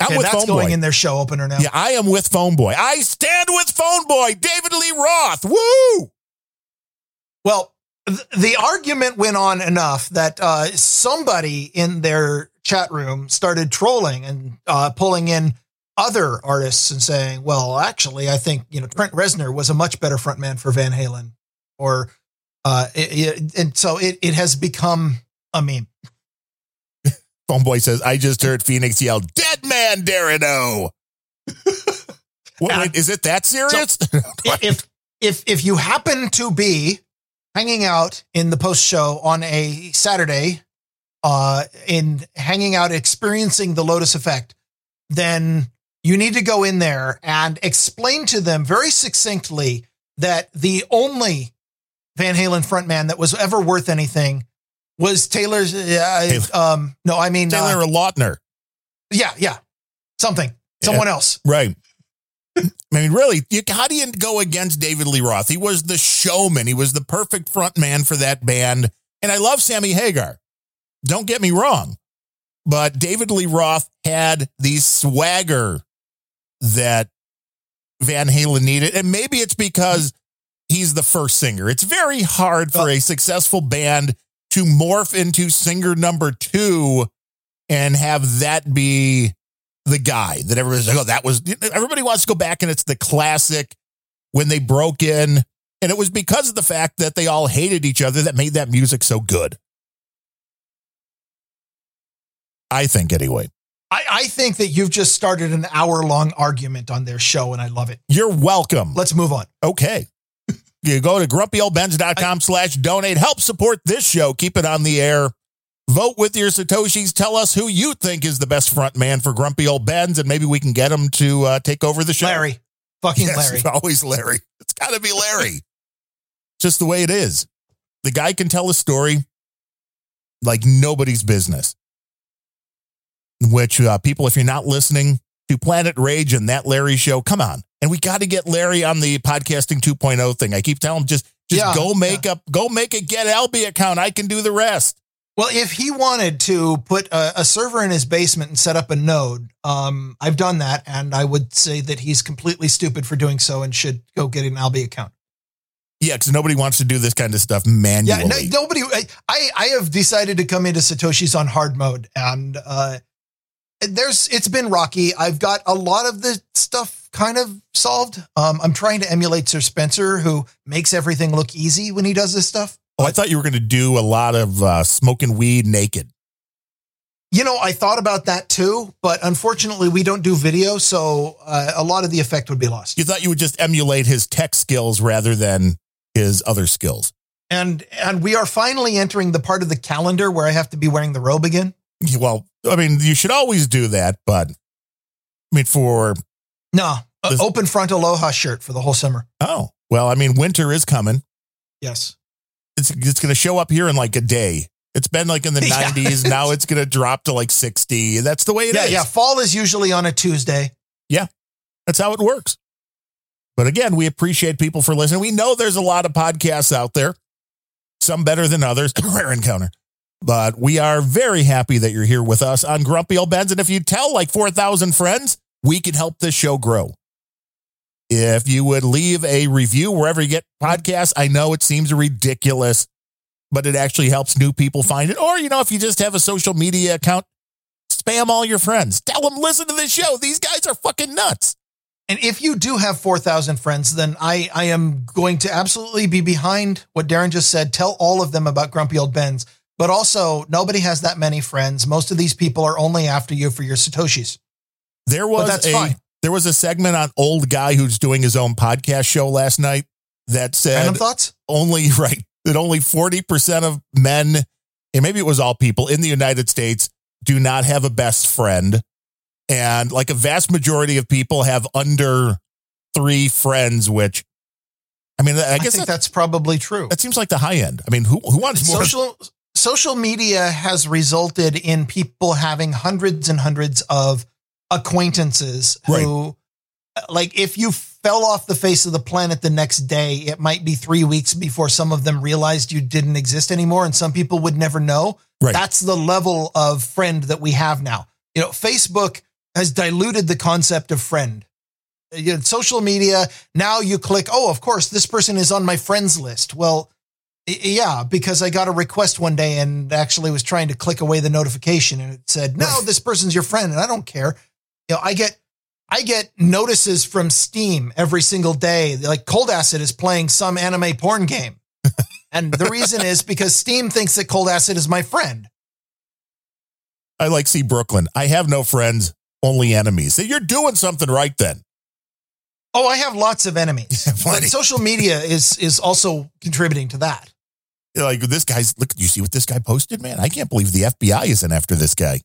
I'm Okay, with that's Phone going Boy. in their show opener now. Yeah, I am with Phone Boy. I stand with Phone Boy. David Lee Roth. Woo! Well, th- the argument went on enough that uh, somebody in their chat room started trolling and uh, pulling in other artists and saying, "Well, actually, I think you know Trent Reznor was a much better frontman for Van Halen," or uh, it, it, and so it it has become a meme. Phone Boy says, I just heard Phoenix yell, Dead man, What, wait, is it that serious? if if if you happen to be hanging out in the post show on a Saturday, uh, in hanging out experiencing the Lotus effect, then you need to go in there and explain to them very succinctly that the only Van Halen frontman that was ever worth anything was Taylor's. Uh, um, no, I mean Taylor uh, Lautner. Yeah, yeah, something, someone yeah. else. Right. I mean, really, you, how do you go against David Lee Roth? He was the showman. He was the perfect front man for that band. And I love Sammy Hagar. Don't get me wrong. But David Lee Roth had the swagger that Van Halen needed. And maybe it's because he's the first singer. It's very hard for a successful band to morph into singer number two and have that be the guy that everybody's like, oh, that was everybody wants to go back and it's the classic when they broke in. And it was because of the fact that they all hated each other that made that music so good. I think, anyway. I, I think that you've just started an hour long argument on their show, and I love it. You're welcome. Let's move on. Okay. You go to grumpyoldbens.com slash donate. Help support this show. Keep it on the air. Vote with your Satoshis. Tell us who you think is the best front man for Grumpy Old Bens, and maybe we can get him to uh, take over the show. Larry. Fucking yes, Larry. Always Larry. It's got to be Larry. Just the way it is. The guy can tell a story like nobody's business. Which uh, people, if you're not listening to Planet Rage and that Larry show, come on. And we got to get Larry on the podcasting 2.0 thing. I keep telling him just just yeah, go make yeah. up, go make a Get Alby account. I can do the rest. Well, if he wanted to put a, a, server in his basement and set up a node, um, I've done that, and I would say that he's completely stupid for doing so and should go get an Alby account. Yeah, because nobody wants to do this kind of stuff manually. Yeah, no, nobody. I I have decided to come into Satoshi's on hard mode, and uh, there's it's been rocky. I've got a lot of the stuff kind of solved. Um, I'm trying to emulate Sir Spencer, who makes everything look easy when he does this stuff. Oh, I thought you were going to do a lot of uh, smoking weed naked. You know, I thought about that too, but unfortunately, we don't do video, so uh, a lot of the effect would be lost. You thought you would just emulate his tech skills rather than his other skills. And and we are finally entering the part of the calendar where I have to be wearing the robe again. Well, I mean, you should always do that, but I mean, for no open front aloha shirt for the whole summer. Oh well, I mean, winter is coming. Yes, it's it's going to show up here in like a day. It's been like in the yeah. 90s. Now it's going to drop to like 60. That's the way it yeah, is. yeah, Fall is usually on a Tuesday. Yeah. That's how it works. But again, we appreciate people for listening. We know there's a lot of podcasts out there, some better than others. Rare encounter. But we are very happy that you're here with us on Grumpy Old Bens. And if you tell like 4,000 friends, we can help this show grow. If you would leave a review wherever you get podcasts, I know it seems ridiculous, but it actually helps new people find it. Or, you know, if you just have a social media account, spam all your friends. Tell them, listen to this show. These guys are fucking nuts. And if you do have 4,000 friends, then I, I am going to absolutely be behind what Darren just said. Tell all of them about Grumpy Old Bens. But also, nobody has that many friends. Most of these people are only after you for your Satoshis. There was that's a, fine. There was a segment on old guy who's doing his own podcast show last night that said Random thoughts? only right that only 40% of men and maybe it was all people in the United States do not have a best friend and like a vast majority of people have under 3 friends which I mean I guess I think that, that's probably true. That seems like the high end. I mean who who wants more social social media has resulted in people having hundreds and hundreds of acquaintances right. who like if you fell off the face of the planet the next day it might be 3 weeks before some of them realized you didn't exist anymore and some people would never know right. that's the level of friend that we have now you know facebook has diluted the concept of friend you know, social media now you click oh of course this person is on my friends list well Yeah, because I got a request one day and actually was trying to click away the notification and it said, "No, this person's your friend," and I don't care. You know, I get I get notices from Steam every single day. Like Cold Acid is playing some anime porn game, and the reason is because Steam thinks that Cold Acid is my friend. I like C Brooklyn. I have no friends, only enemies. So you're doing something right then. Oh, I have lots of enemies. but social media is is also contributing to that. Like this guy's look, you see what this guy posted, man? I can't believe the FBI isn't after this guy.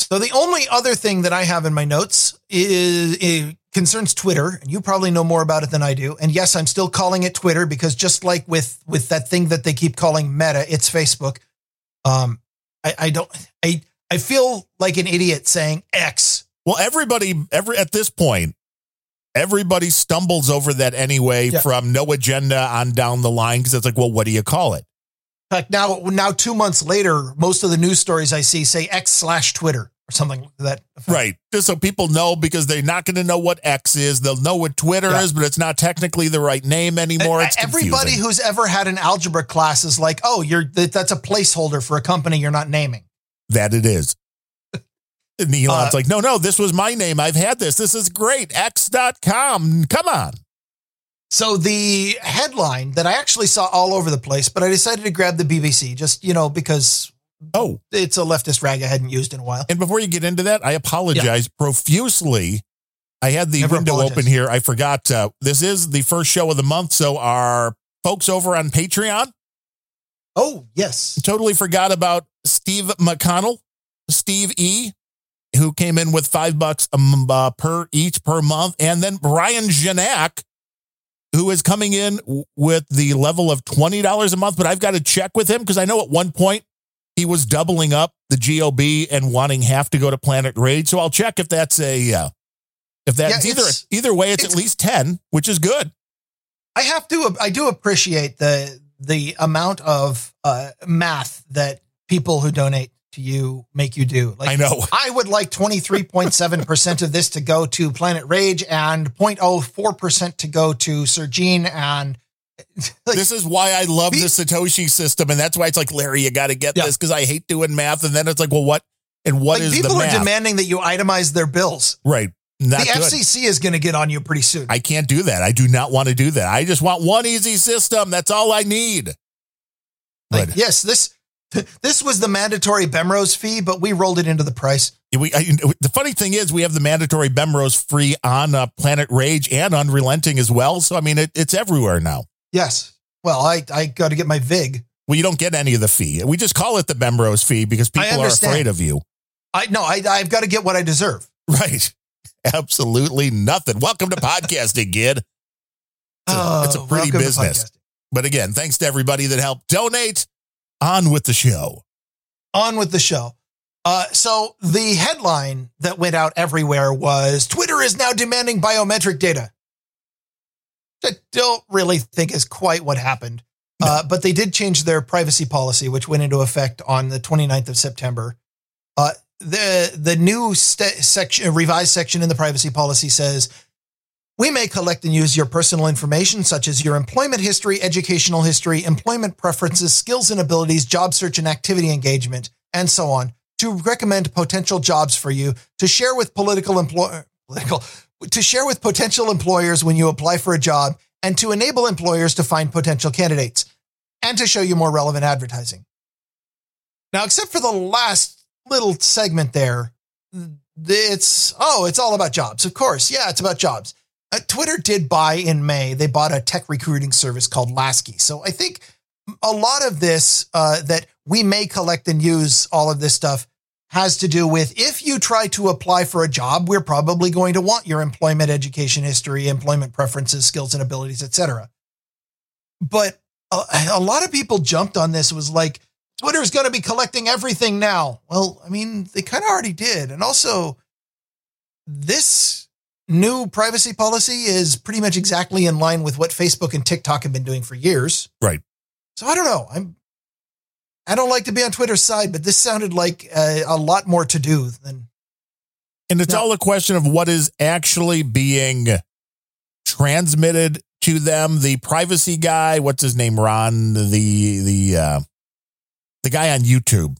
So the only other thing that I have in my notes is it concerns Twitter, and you probably know more about it than I do. And yes, I'm still calling it Twitter because just like with with that thing that they keep calling Meta, it's Facebook. Um, I, I don't I I feel like an idiot saying X. Well, everybody, every at this point, everybody stumbles over that anyway Yeah. from no agenda on down the line because it's like, well, what do you call it? Fact, now now two months later, most of the news stories I see say X slash Twitter or something like that. effect. Right. Just so people know because they're not going to know what X is. They'll know what Twitter Yeah. is, but it's not technically the right name anymore. It's Everybody confusing. who's ever had an algebra class is like, oh, you're that's a placeholder for a company you're not naming. that it is. And Elon's Uh, like, no, no, this was my name. I've had this. This is great. X.com. Come on. So the headline that I actually saw all over the place, but I decided to grab the BBC just, you know, because Oh, it's a leftist rag I hadn't used in a while. and before you get into that, I apologize profusely. I had the Never window apologize. open here. I forgot. Uh, this is the first show of the month. So our folks over on Patreon Oh, yes. totally forgot about Steve McConnell, Steve E, who came in with five bucks uh, per each per month, and then Brian Genack, who is coming in with the level of twenty dollars a month. But I've got to check with him because I know at one point he was doubling up the GOB and wanting half to go to Planet Rage. So I'll check if that's a uh, if that's Yeah, either either way. It's, it's- at least ten, which is good. I have to, I do appreciate the, the amount of uh, math that people who donate to you make you do. Like, I know. I would like 23.7% of this to go to Planet Rage and 0.04% to go to Sir Gene and like, this is why I love the Satoshi system, and that's why it's like Larry, you got to get Yeah. this because I hate doing math, and then it's like, well, what and what like is people are demanding that you itemize their bills. right, not the good. FCC is going to get on you pretty soon. I can't do that. I do not want to do that. I just want one easy system. That's all I need. like, yes, this this was the mandatory Bemrose fee, but we rolled it into the price. we, I, the funny thing is, we have the mandatory Bemrose free on uh, Planet Rage and Unrelenting as well. So I mean, it, it's everywhere now. Yes. Well, I I got to get my Vig. Well, you don't get any of the fee. We just call it the Bemrose fee because people are afraid of you. I no, I I've got to get what I deserve. Right. Absolutely nothing. Welcome to podcasting, kid. It's a, it's a Oh, pretty business. But again, thanks to everybody that helped donate. On with the show. On with the show. Uh, so the headline that went out everywhere was Twitter is now demanding biometric data. I don't really think is quite what happened. Uh, but they did change their privacy policy, which went into effect on the 29th of September. Uh, the the new st- section, revised section in the privacy policy says we may collect and use your personal information, such as your employment history, educational history, employment preferences, skills and abilities, job search and activity engagement, and so on, to recommend potential jobs for you to share with political employ political to share with potential employers when you apply for a job, and to enable employers to find potential candidates, and to show you more relevant advertising. Now, except for the last little segment there, it's oh, it's all about jobs. Of course, yeah, it's about jobs. Uh, Twitter did buy in May. They bought a tech recruiting service called Laskie. So I think a lot of this uh, that we may collect and use all of this stuff has to do with if you try to apply for a job, we're probably going to want your employment, education history, employment preferences, skills and abilities, etc. But a, a lot of people jumped on this. Was like Twitter's going to be collecting everything now. Well, I mean, they kind of already did, and also this new privacy policy is pretty much exactly in line with what Facebook and TikTok have been doing for years. Right. So I don't know. I'm I don't like to be on Twitter's side, but this sounded like a, a lot more to do than And it's No. all a question of what is actually being transmitted to them. The privacy guy, what's his name? Ron, the the uh, the guy on YouTube.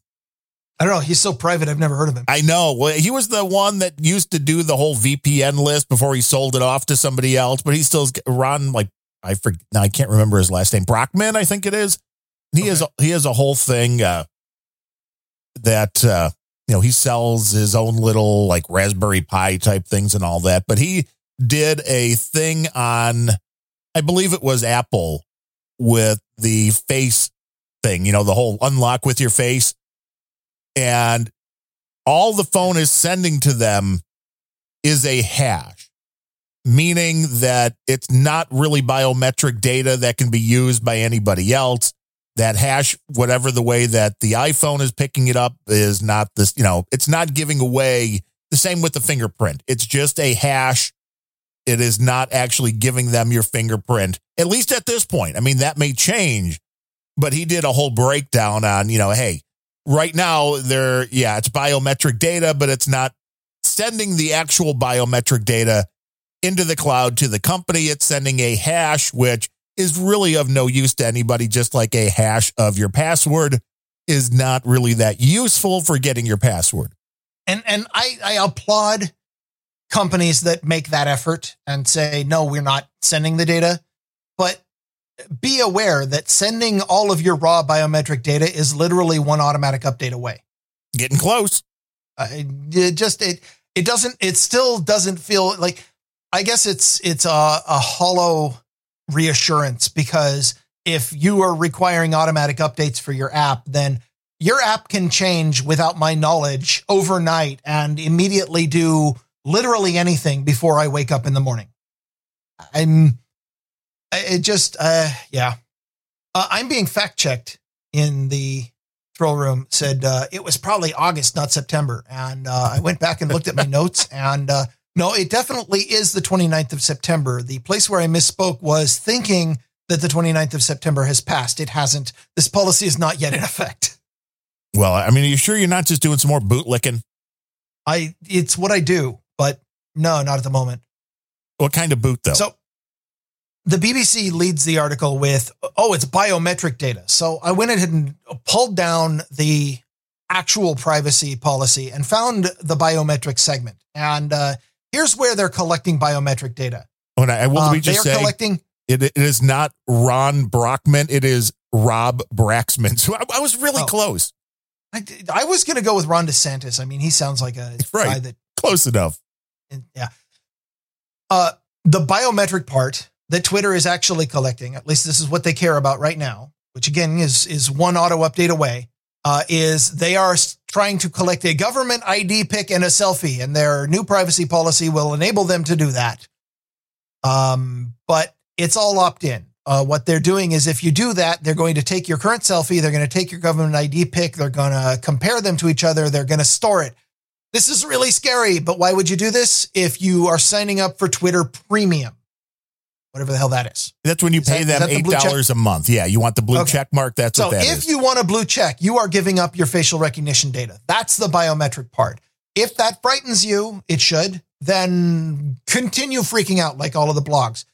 I don't know. He's so private. I've never heard of him. I know. Well, he was the one that used to do the whole VPN list before he sold it off to somebody else. But he still's Ron. Like I forget. Now I can't remember his last name. Brockman, I think it is. He Okay. has a, he has a whole thing uh, that uh, you know he sells his own little like Raspberry Pi type things and all that. But he did a thing on, I believe it was Apple with the face thing. You know, the whole unlock with your face, and all the phone is sending to them is a hash, meaning that it's not really biometric data that can be used by anybody else. That hash, whatever the way that the iPhone is picking it up, is not this, you know, it's not giving away the same with the fingerprint. It's just a hash. It is not actually giving them your fingerprint, at least at this point. I mean, that may change, but he did a whole breakdown on, you know, hey, right now they're yeah it's biometric data but it's not sending the actual biometric data into the cloud to the company it's sending a hash which is really of no use to anybody just like a hash of your password is not really that useful for getting your password And and I, I applaud companies that make that effort and say, no, we're not sending the data. But be aware that sending all of your raw biometric data is literally one automatic update away. getting close Uh, it just it it doesn't it still doesn't feel like I guess it's it's a, a hollow reassurance because if you are requiring automatic updates for your app, then your app can change without my knowledge overnight and immediately do literally anything before I wake up in the morning. I'm it just uh yeah. Uh, I'm being fact checked in the troll room said uh, it was probably August, not September. And uh, I went back and looked at my notes, and uh, no, it definitely is the 29th of September. The place where I misspoke was thinking that the 29th of September has passed. It hasn't. This policy is not yet in effect. well i mean are you sure you're not just doing some more bootlicking I it's what I do, but no, not at the moment. what kind of boot though So the BBC leads the article with, oh, it's biometric data. So I went ahead and pulled down the actual privacy policy and found the biometric segment. And uh, here's where they're collecting biometric data. and I, will Um, we they just are say collecting. it, it is not ron brockman it is rob braxman so i, I was really Oh. close I, I was going to go with Ron DeSantis. I mean, he sounds like a Right. guy that close enough yeah. Uh, the biometric part that Twitter is actually collecting, at least this is what they care about right now, which again is is one auto update away, uh, is they are trying to collect a government ID pic and a selfie, and their new privacy policy will enable them to do that. Um, but it's all opt in. Uh, what they're doing is if you do that, they're going to take your current selfie, they're going to take your government ID pic, they're going to compare them to each other, they're going to store it. This is really scary, but why would you do this if you are signing up for Twitter Premium? Whatever the hell that is. That's when you Is pay that- them the $8 a month. Yeah, you want the blue Okay. check mark. That's So what that if is. you want a blue check, you are giving up your facial recognition data. That's the biometric part. If that frightens you, it should, then continue freaking out like all of the blogs.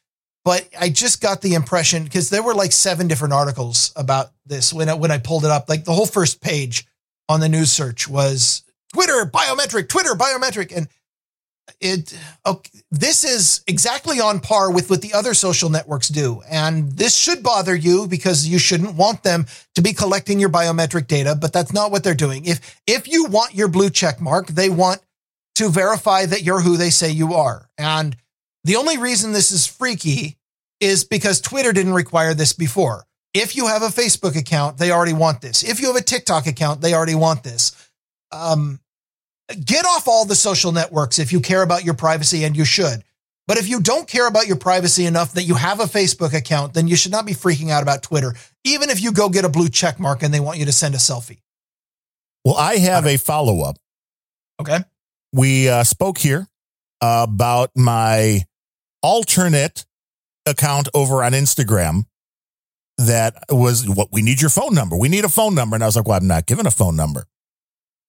But I just got the impression because there were like seven different articles about this when I, when I pulled it up. Like the whole first page on the news search was Twitter biometric, Twitter biometric, and it. Okay, this is exactly on par with what the other social networks do, and this should bother you because you shouldn't want them to be collecting your biometric data. But that's not what they're doing. If if you want your blue check mark, they want to verify that you're who they say you are, and the only reason this is freaky is because Twitter didn't require this before. If you have a Facebook account, they already want this. If you have a TikTok account, they already want this. Um, get off all the social networks if you care about your privacy, and you should. But if you don't care about your privacy enough that you have a Facebook account, then you should not be freaking out about Twitter, even if you go get a blue check mark and they want you to send a selfie. well, I have a follow up. Okay. We uh, spoke here about my alternate account over on Instagram. That was what we need your phone number. We need a phone number. And I was like, well, I'm not giving a phone number.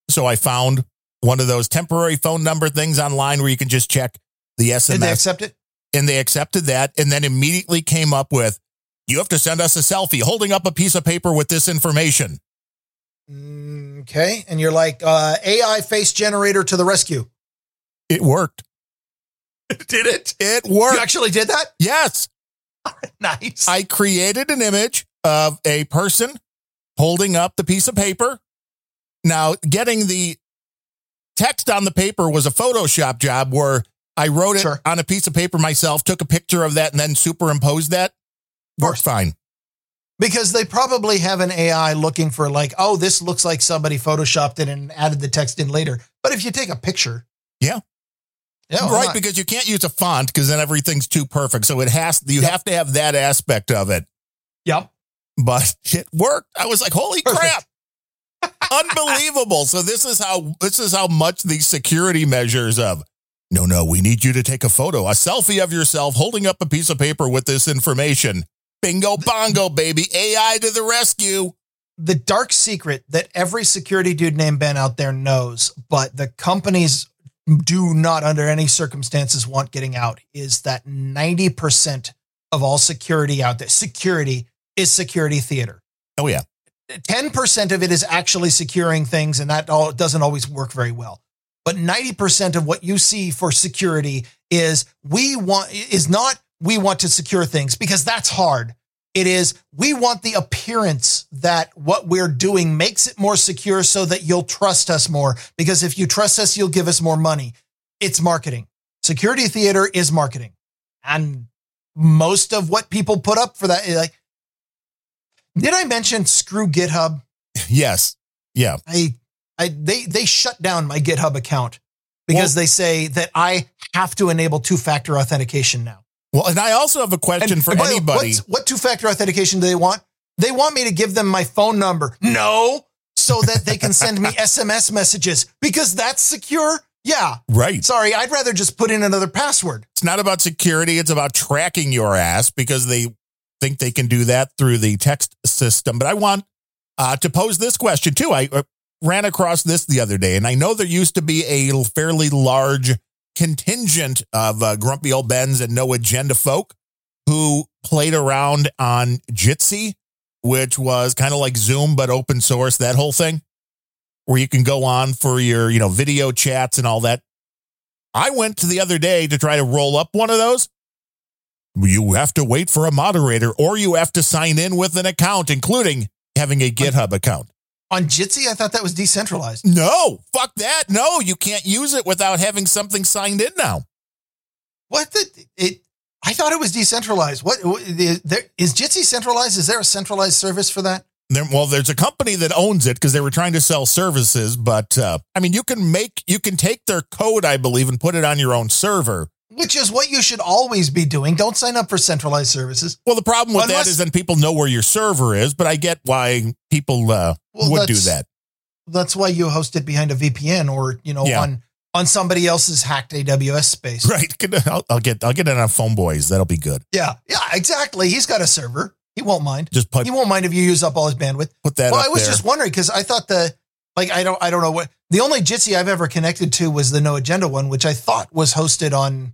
So I found one of those temporary phone number things online where you can just check the SMS. Did they SMS. accept it? and they accepted that and then immediately came up with, you have to send us a selfie holding up a piece of paper with this information. Okay. And you're like, uh, AI face generator to the rescue. It worked. Did it? It worked. You actually did that? Yes. Nice. I created an image of a person holding up the piece of paper. Now, getting the text on the paper was a Photoshop job where I wrote it Sure. on a piece of paper myself, took a picture of that, and then superimposed that. Worked fine. because they probably have an AI looking for like, oh, this looks like somebody photoshopped it and added the text in later. But if you take a picture, Yeah. yeah, right, because you can't use a font because then everything's too perfect. So it has you Yep. have to have that aspect of it. yep, But it worked. I was like, holy Perfect. crap. Unbelievable. So this is how this is how much these security measures of no, no, we need you to take a photo, a selfie of yourself holding up a piece of paper with this information. Bingo bongo, baby. AI to the rescue. the dark secret that every security dude named Ben out there knows, but the companies do not under any circumstances want getting out is that 90% of all security out there, security is security theater. Oh yeah. 10% of it is actually securing things, and that all doesn't always work very well. But 90% of what you see for security is we want is not we want to secure things because that's hard. It is we want the appearance that what we're doing makes it more secure so that you'll trust us more. Because if you trust us, you'll give us more money. It's marketing. Security theater is marketing. And most of what people put up for that, like, did I mention screw GitHub? Yes. Yeah. I, I, they, they shut down my GitHub account because they say that I have to enable two factor authentication now. Well, and I also have a question And for way, anybody. what two factor authentication do they want? They want me to give them my phone number. No, so that they can send me SMS messages because that's secure. Yeah. Right. Sorry, I'd rather just put in another password. It's not about security. It's about tracking your ass because they think they can do that through the text system. But I want uh, to pose this question too. I uh, ran across this the other day, and I know there used to be a fairly large contingent of uh, grumpy old Bens and no agenda folk who played around on Jitsi, which was kind of like Zoom but open source. That whole thing, where you can go on for your you know video chats and all that. I went to the other day to try to roll up one of those. You have to wait for a moderator or you have to sign in with an account, including having a GitHub account. On Jitsi, I thought that was decentralized. No, fuck that. No, you can't use it without having something signed in now. What the it? I thought it was decentralized. What, is there is Jitsi centralized? Is there a centralized service for that? There, well, there's a company that owns it because they were trying to sell services, but uh, I mean, you can make, you can take their code, I believe, and put it on your own server. Which is what you should always be doing. Don't sign up for centralized services. Well, the problem with that Unless- is then people know where your server is, but I get why people uh, Well, would do that. That's why you host it behind a VPN or you know Yeah. on on somebody else's hacked AWS space. Right. I'll, I'll get I'll get it on Phone Boys. That'll be good. Yeah, yeah, exactly. He's got a server. He won't mind. Just put He won't mind if you use up all his bandwidth. put that well, I was there. just wondering because I thought the like I don't I don't know what the only Jitsi I've ever connected to was the No Agenda one, which I thought was hosted on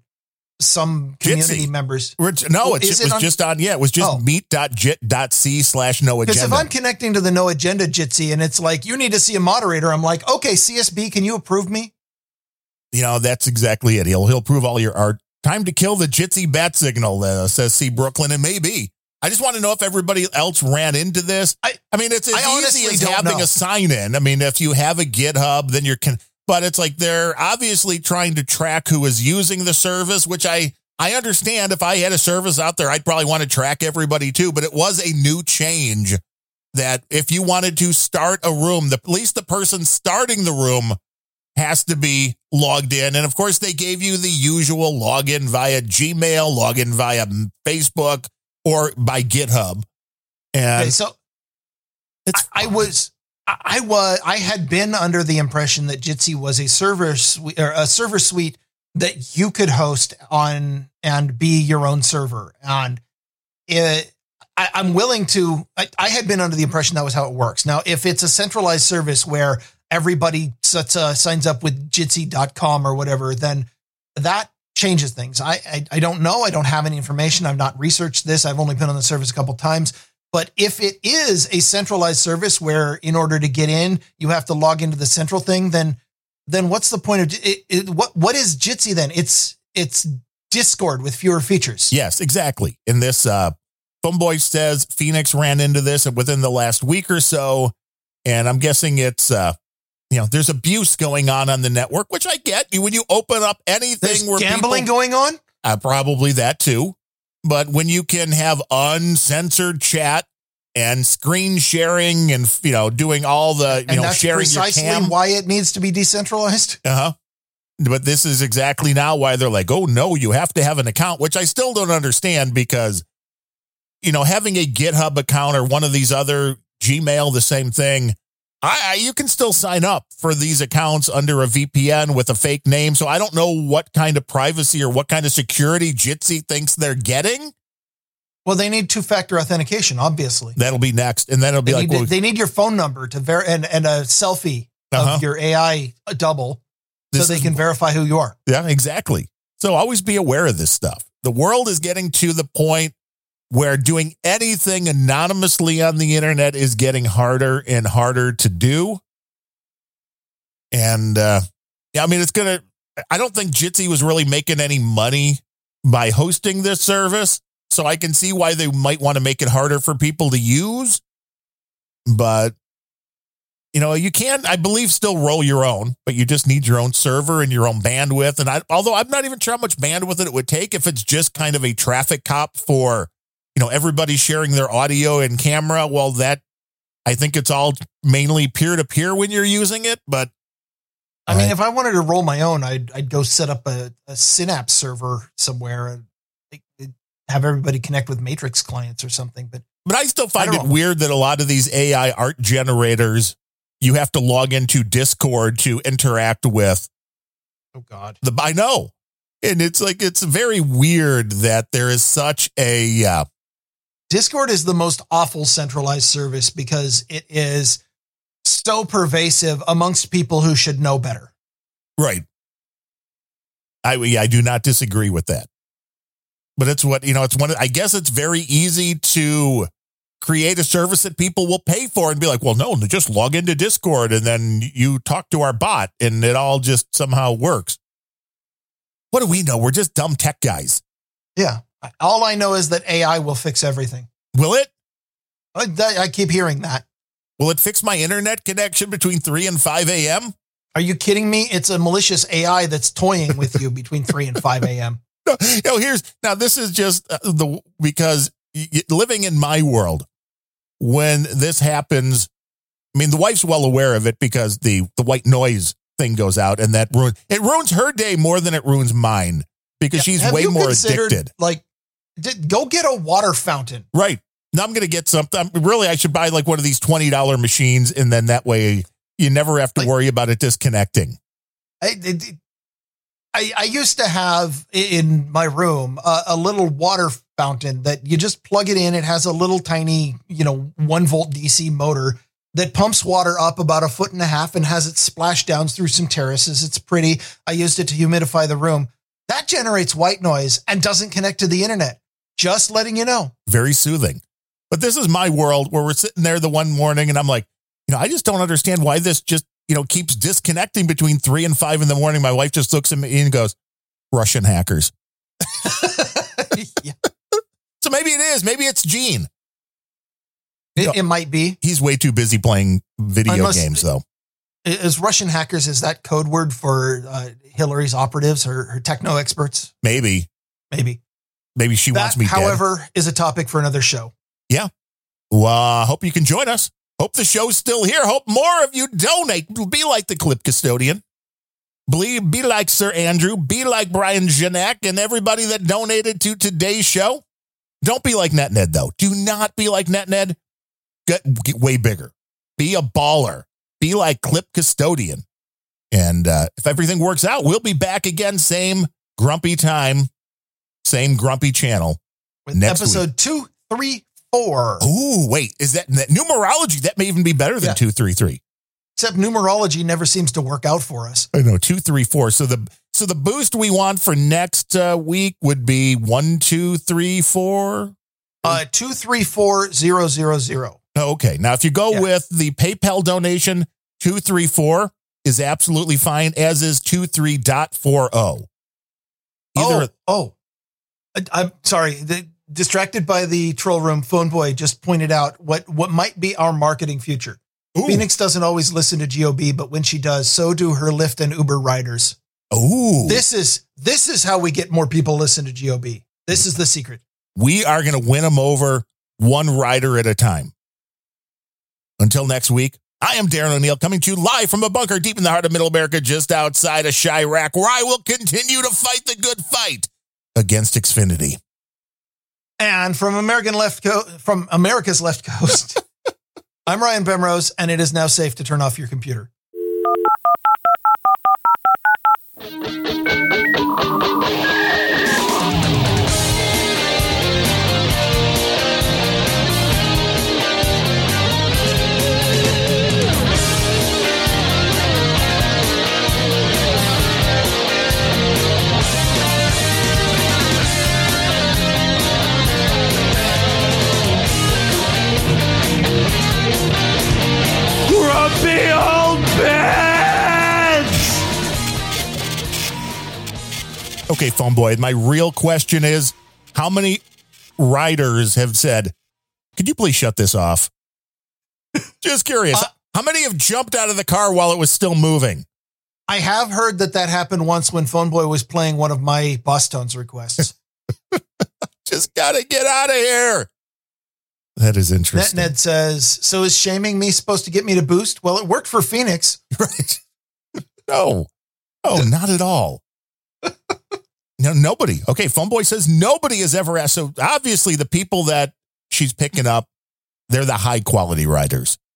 some community Jitsi? members. We're- no, Well, it, is was it on- just on. Yeah, it was just Oh. meet.jit.si slash no agenda. Because if. I'm connecting to the No Agenda Jitsi and it's like you need to see a moderator, I'm like, okay, CSB, can you approve me? you know, that's exactly it. He'll he'll prove all your art. Time to kill the Jitsi bat signal, uh, says C Brooklyn, and maybe. I just want to know if everybody else ran into this. I- I mean, it's as I easy as having know. a sign in. I mean, if you have a GitHub, then you're can. But it's like they're obviously trying to track who is using the service, which I I understand. If I had a service out there, I'd probably want to track everybody too. But it was a new change that if you wanted to start a room, the at least the person starting the room has to be logged in. And of course, they gave you the usual login via Gmail, login via Facebook, or by GitHub. And Okay, so it's I, I was I, was I had been under the impression that Jitsi was a server suite or a server suite that you could host on and be your own server. And it, I, I'm willing to. I, I had been under the impression that was how it works. Now, if it's a centralized service where everybody sets, uh, signs up with Jitsi.com or whatever, then that changes things. I, I I don't know. I don't have any information. I've not researched this. I've only been on the service a couple times. But if it is a centralized service where, in order to get in, you have to log into the central thing, then then what's the point of it, it, what? What is Jitsi then? It's it's Discord with fewer features. Yes, exactly. In this, uh, Phoneboy says Phoenix ran into this within the last week or so, and I'm guessing it's uh, you know, there's abuse going on on the network, which I get. You when you open up anything There's where gambling people, going on. uh, probably that too. But when you can have uncensored chat and screen sharing and you know doing all the you and know sharing your precisely cam, why it needs to be decentralized. uh huh. But this is exactly now why they're like, oh no, you have to have an account, which I still don't understand because you know having a GitHub account or one of these other Gmail, the same thing. I, I you can still sign up for these accounts under a VPN with a fake name. So I don't know what kind of privacy or what kind of security Jitsi thinks they're getting. Well, they need two factor authentication, obviously. That'll be next, and then it'll be They, like, need, well, they need your phone number to ver and, and a selfie Uh-huh. of your AI double so This they is- can verify who you are. Yeah, exactly. So always be aware of this stuff. The world is getting to the point where doing anything anonymously on the internet is getting harder and harder to do. And uh yeah, I mean it's gonna I don't think Jitsi was really making any money by hosting this service. So I can see why they might want to make it harder for people to use. But you know, you can, I believe, still roll your own, but you just need your own server and your own bandwidth. And I, although I'm not even sure how much bandwidth it would take if it's just kind of a traffic cop for, you know, everybody sharing their audio and camera. Well, that I think it's all mainly peer to peer when you're using it. But I mean, I- if I wanted to roll my own, I'd, I'd go set up a, a Synapse server somewhere and have everybody connect with Matrix clients or something. But But I still find I it know. weird that a lot of these AI art generators, you have to log into Discord to interact with oh god, the. I know, and it's like it's very weird that there is such a. Uh, Discord is the most awful centralized service because it is so pervasive amongst people who should know better. right. I I do not disagree with that, but it's what you know. It's one. I guess it's very easy to create a service that people will pay for and be like, well, no, just log into Discord and then you talk to our bot and it all just somehow works. What do we know? We're just dumb tech guys. Yeah. All I know is that AI will fix everything. Will it? I, I keep hearing that. Will it fix my internet connection between 3 and 5 a.m.? Are you kidding me? It's a malicious AI that's toying with you between 3 and 5 a.m. No, no, here's now this is just uh, the because living in my world when this happens, I mean the wife's well aware of it because the the white noise thing goes out and that ruins it ruins her day more than it ruins mine because she's way more addicted. Like, did, go get a water fountain. Right. Now I'm going to get something. Really, I should buy like one of these $20 machines and then that way you never have to Like- worry about it disconnecting. I, it- I, I used to have in my room a, a little water fountain that you just plug it in. It has a little tiny, you know, one volt DC motor that pumps water up about a foot and a half and has it splash down through some terraces. It's pretty. I used it to humidify the room. That generates white noise and doesn't connect to the internet. Just letting you know. very soothing. But this is my world where we're sitting there the one morning and I'm like, you know, I just don't understand why this just, you know, keeps disconnecting between three and five in the morning. My wife just looks at me and goes, Russian hackers. Yeah, So maybe it is. Maybe it's Gene. it, it might be. He's way too busy playing video Unless- games, though. Is Russian hackers, is that code word for uh, Hillary's operatives or her techno experts? Maybe, Maybe. Maybe she wants That, me dead. however, is a topic for another show. Yeah. Well, uh, hope you can join us. Hope the show's still here. Hope more of you donate. Be like the clip custodian. Be, be like Sir Andrew. Be like Brian Genack and everybody that donated to today's show. Don't be like NetNed, though. Do not be like NetNed. Get, get way bigger. Be a baller. Be like Clip Custodian. And uh, if everything works out, we'll be back again. Same grumpy time, same grumpy channel. With Next episode two, three, four. Ooh, wait, is that, that numerology? That may even be better than Yeah. two, three, three. Except numerology never seems to work out for us. I know two, three, four. So the So the boost we want for next uh, week would be one, two, three, four. Uh, two three four zero zero zero. Okay. Now, if you go Yeah. with the PayPal donation, 234 is absolutely fine, as is 23.40. Either, Oh, oh. I, I'm sorry. The, distracted by the troll room, phone boy just pointed out what what might be our marketing future. Ooh. Phoenix doesn't always listen to GOB, but when she does, so do her Lyft and Uber riders. Ooh. This is this is how we get more people listen to GOB. This is the secret. we are going to win them over one rider at a time. Until next week, I am Darren O'Neill coming to you live from a bunker deep in the heart of Middle America, just outside of Chirac, where I will continue to fight the good fight against Xfinity. And from American left co- from America's left coast, I'm Ryan Bemrose, and it is now safe to turn off your computer. Grumpy old bitch! Okay, phone boy, my real question is how many riders have said, could you please shut this off? Just curious. Uh, how many have jumped out of the car while it was still moving? I have heard that that happened once when Phone Boy was playing one of my Bosstones requests. Just got to get out of here. That is Net interesting. Ned says, "So is shaming me supposed to get me to boost? Well, it worked for Phoenix. Right. No. Oh, not at all. No, nobody. Okay, phone boy says nobody has ever asked. So obviously, the people that she's picking up, they're the high quality riders.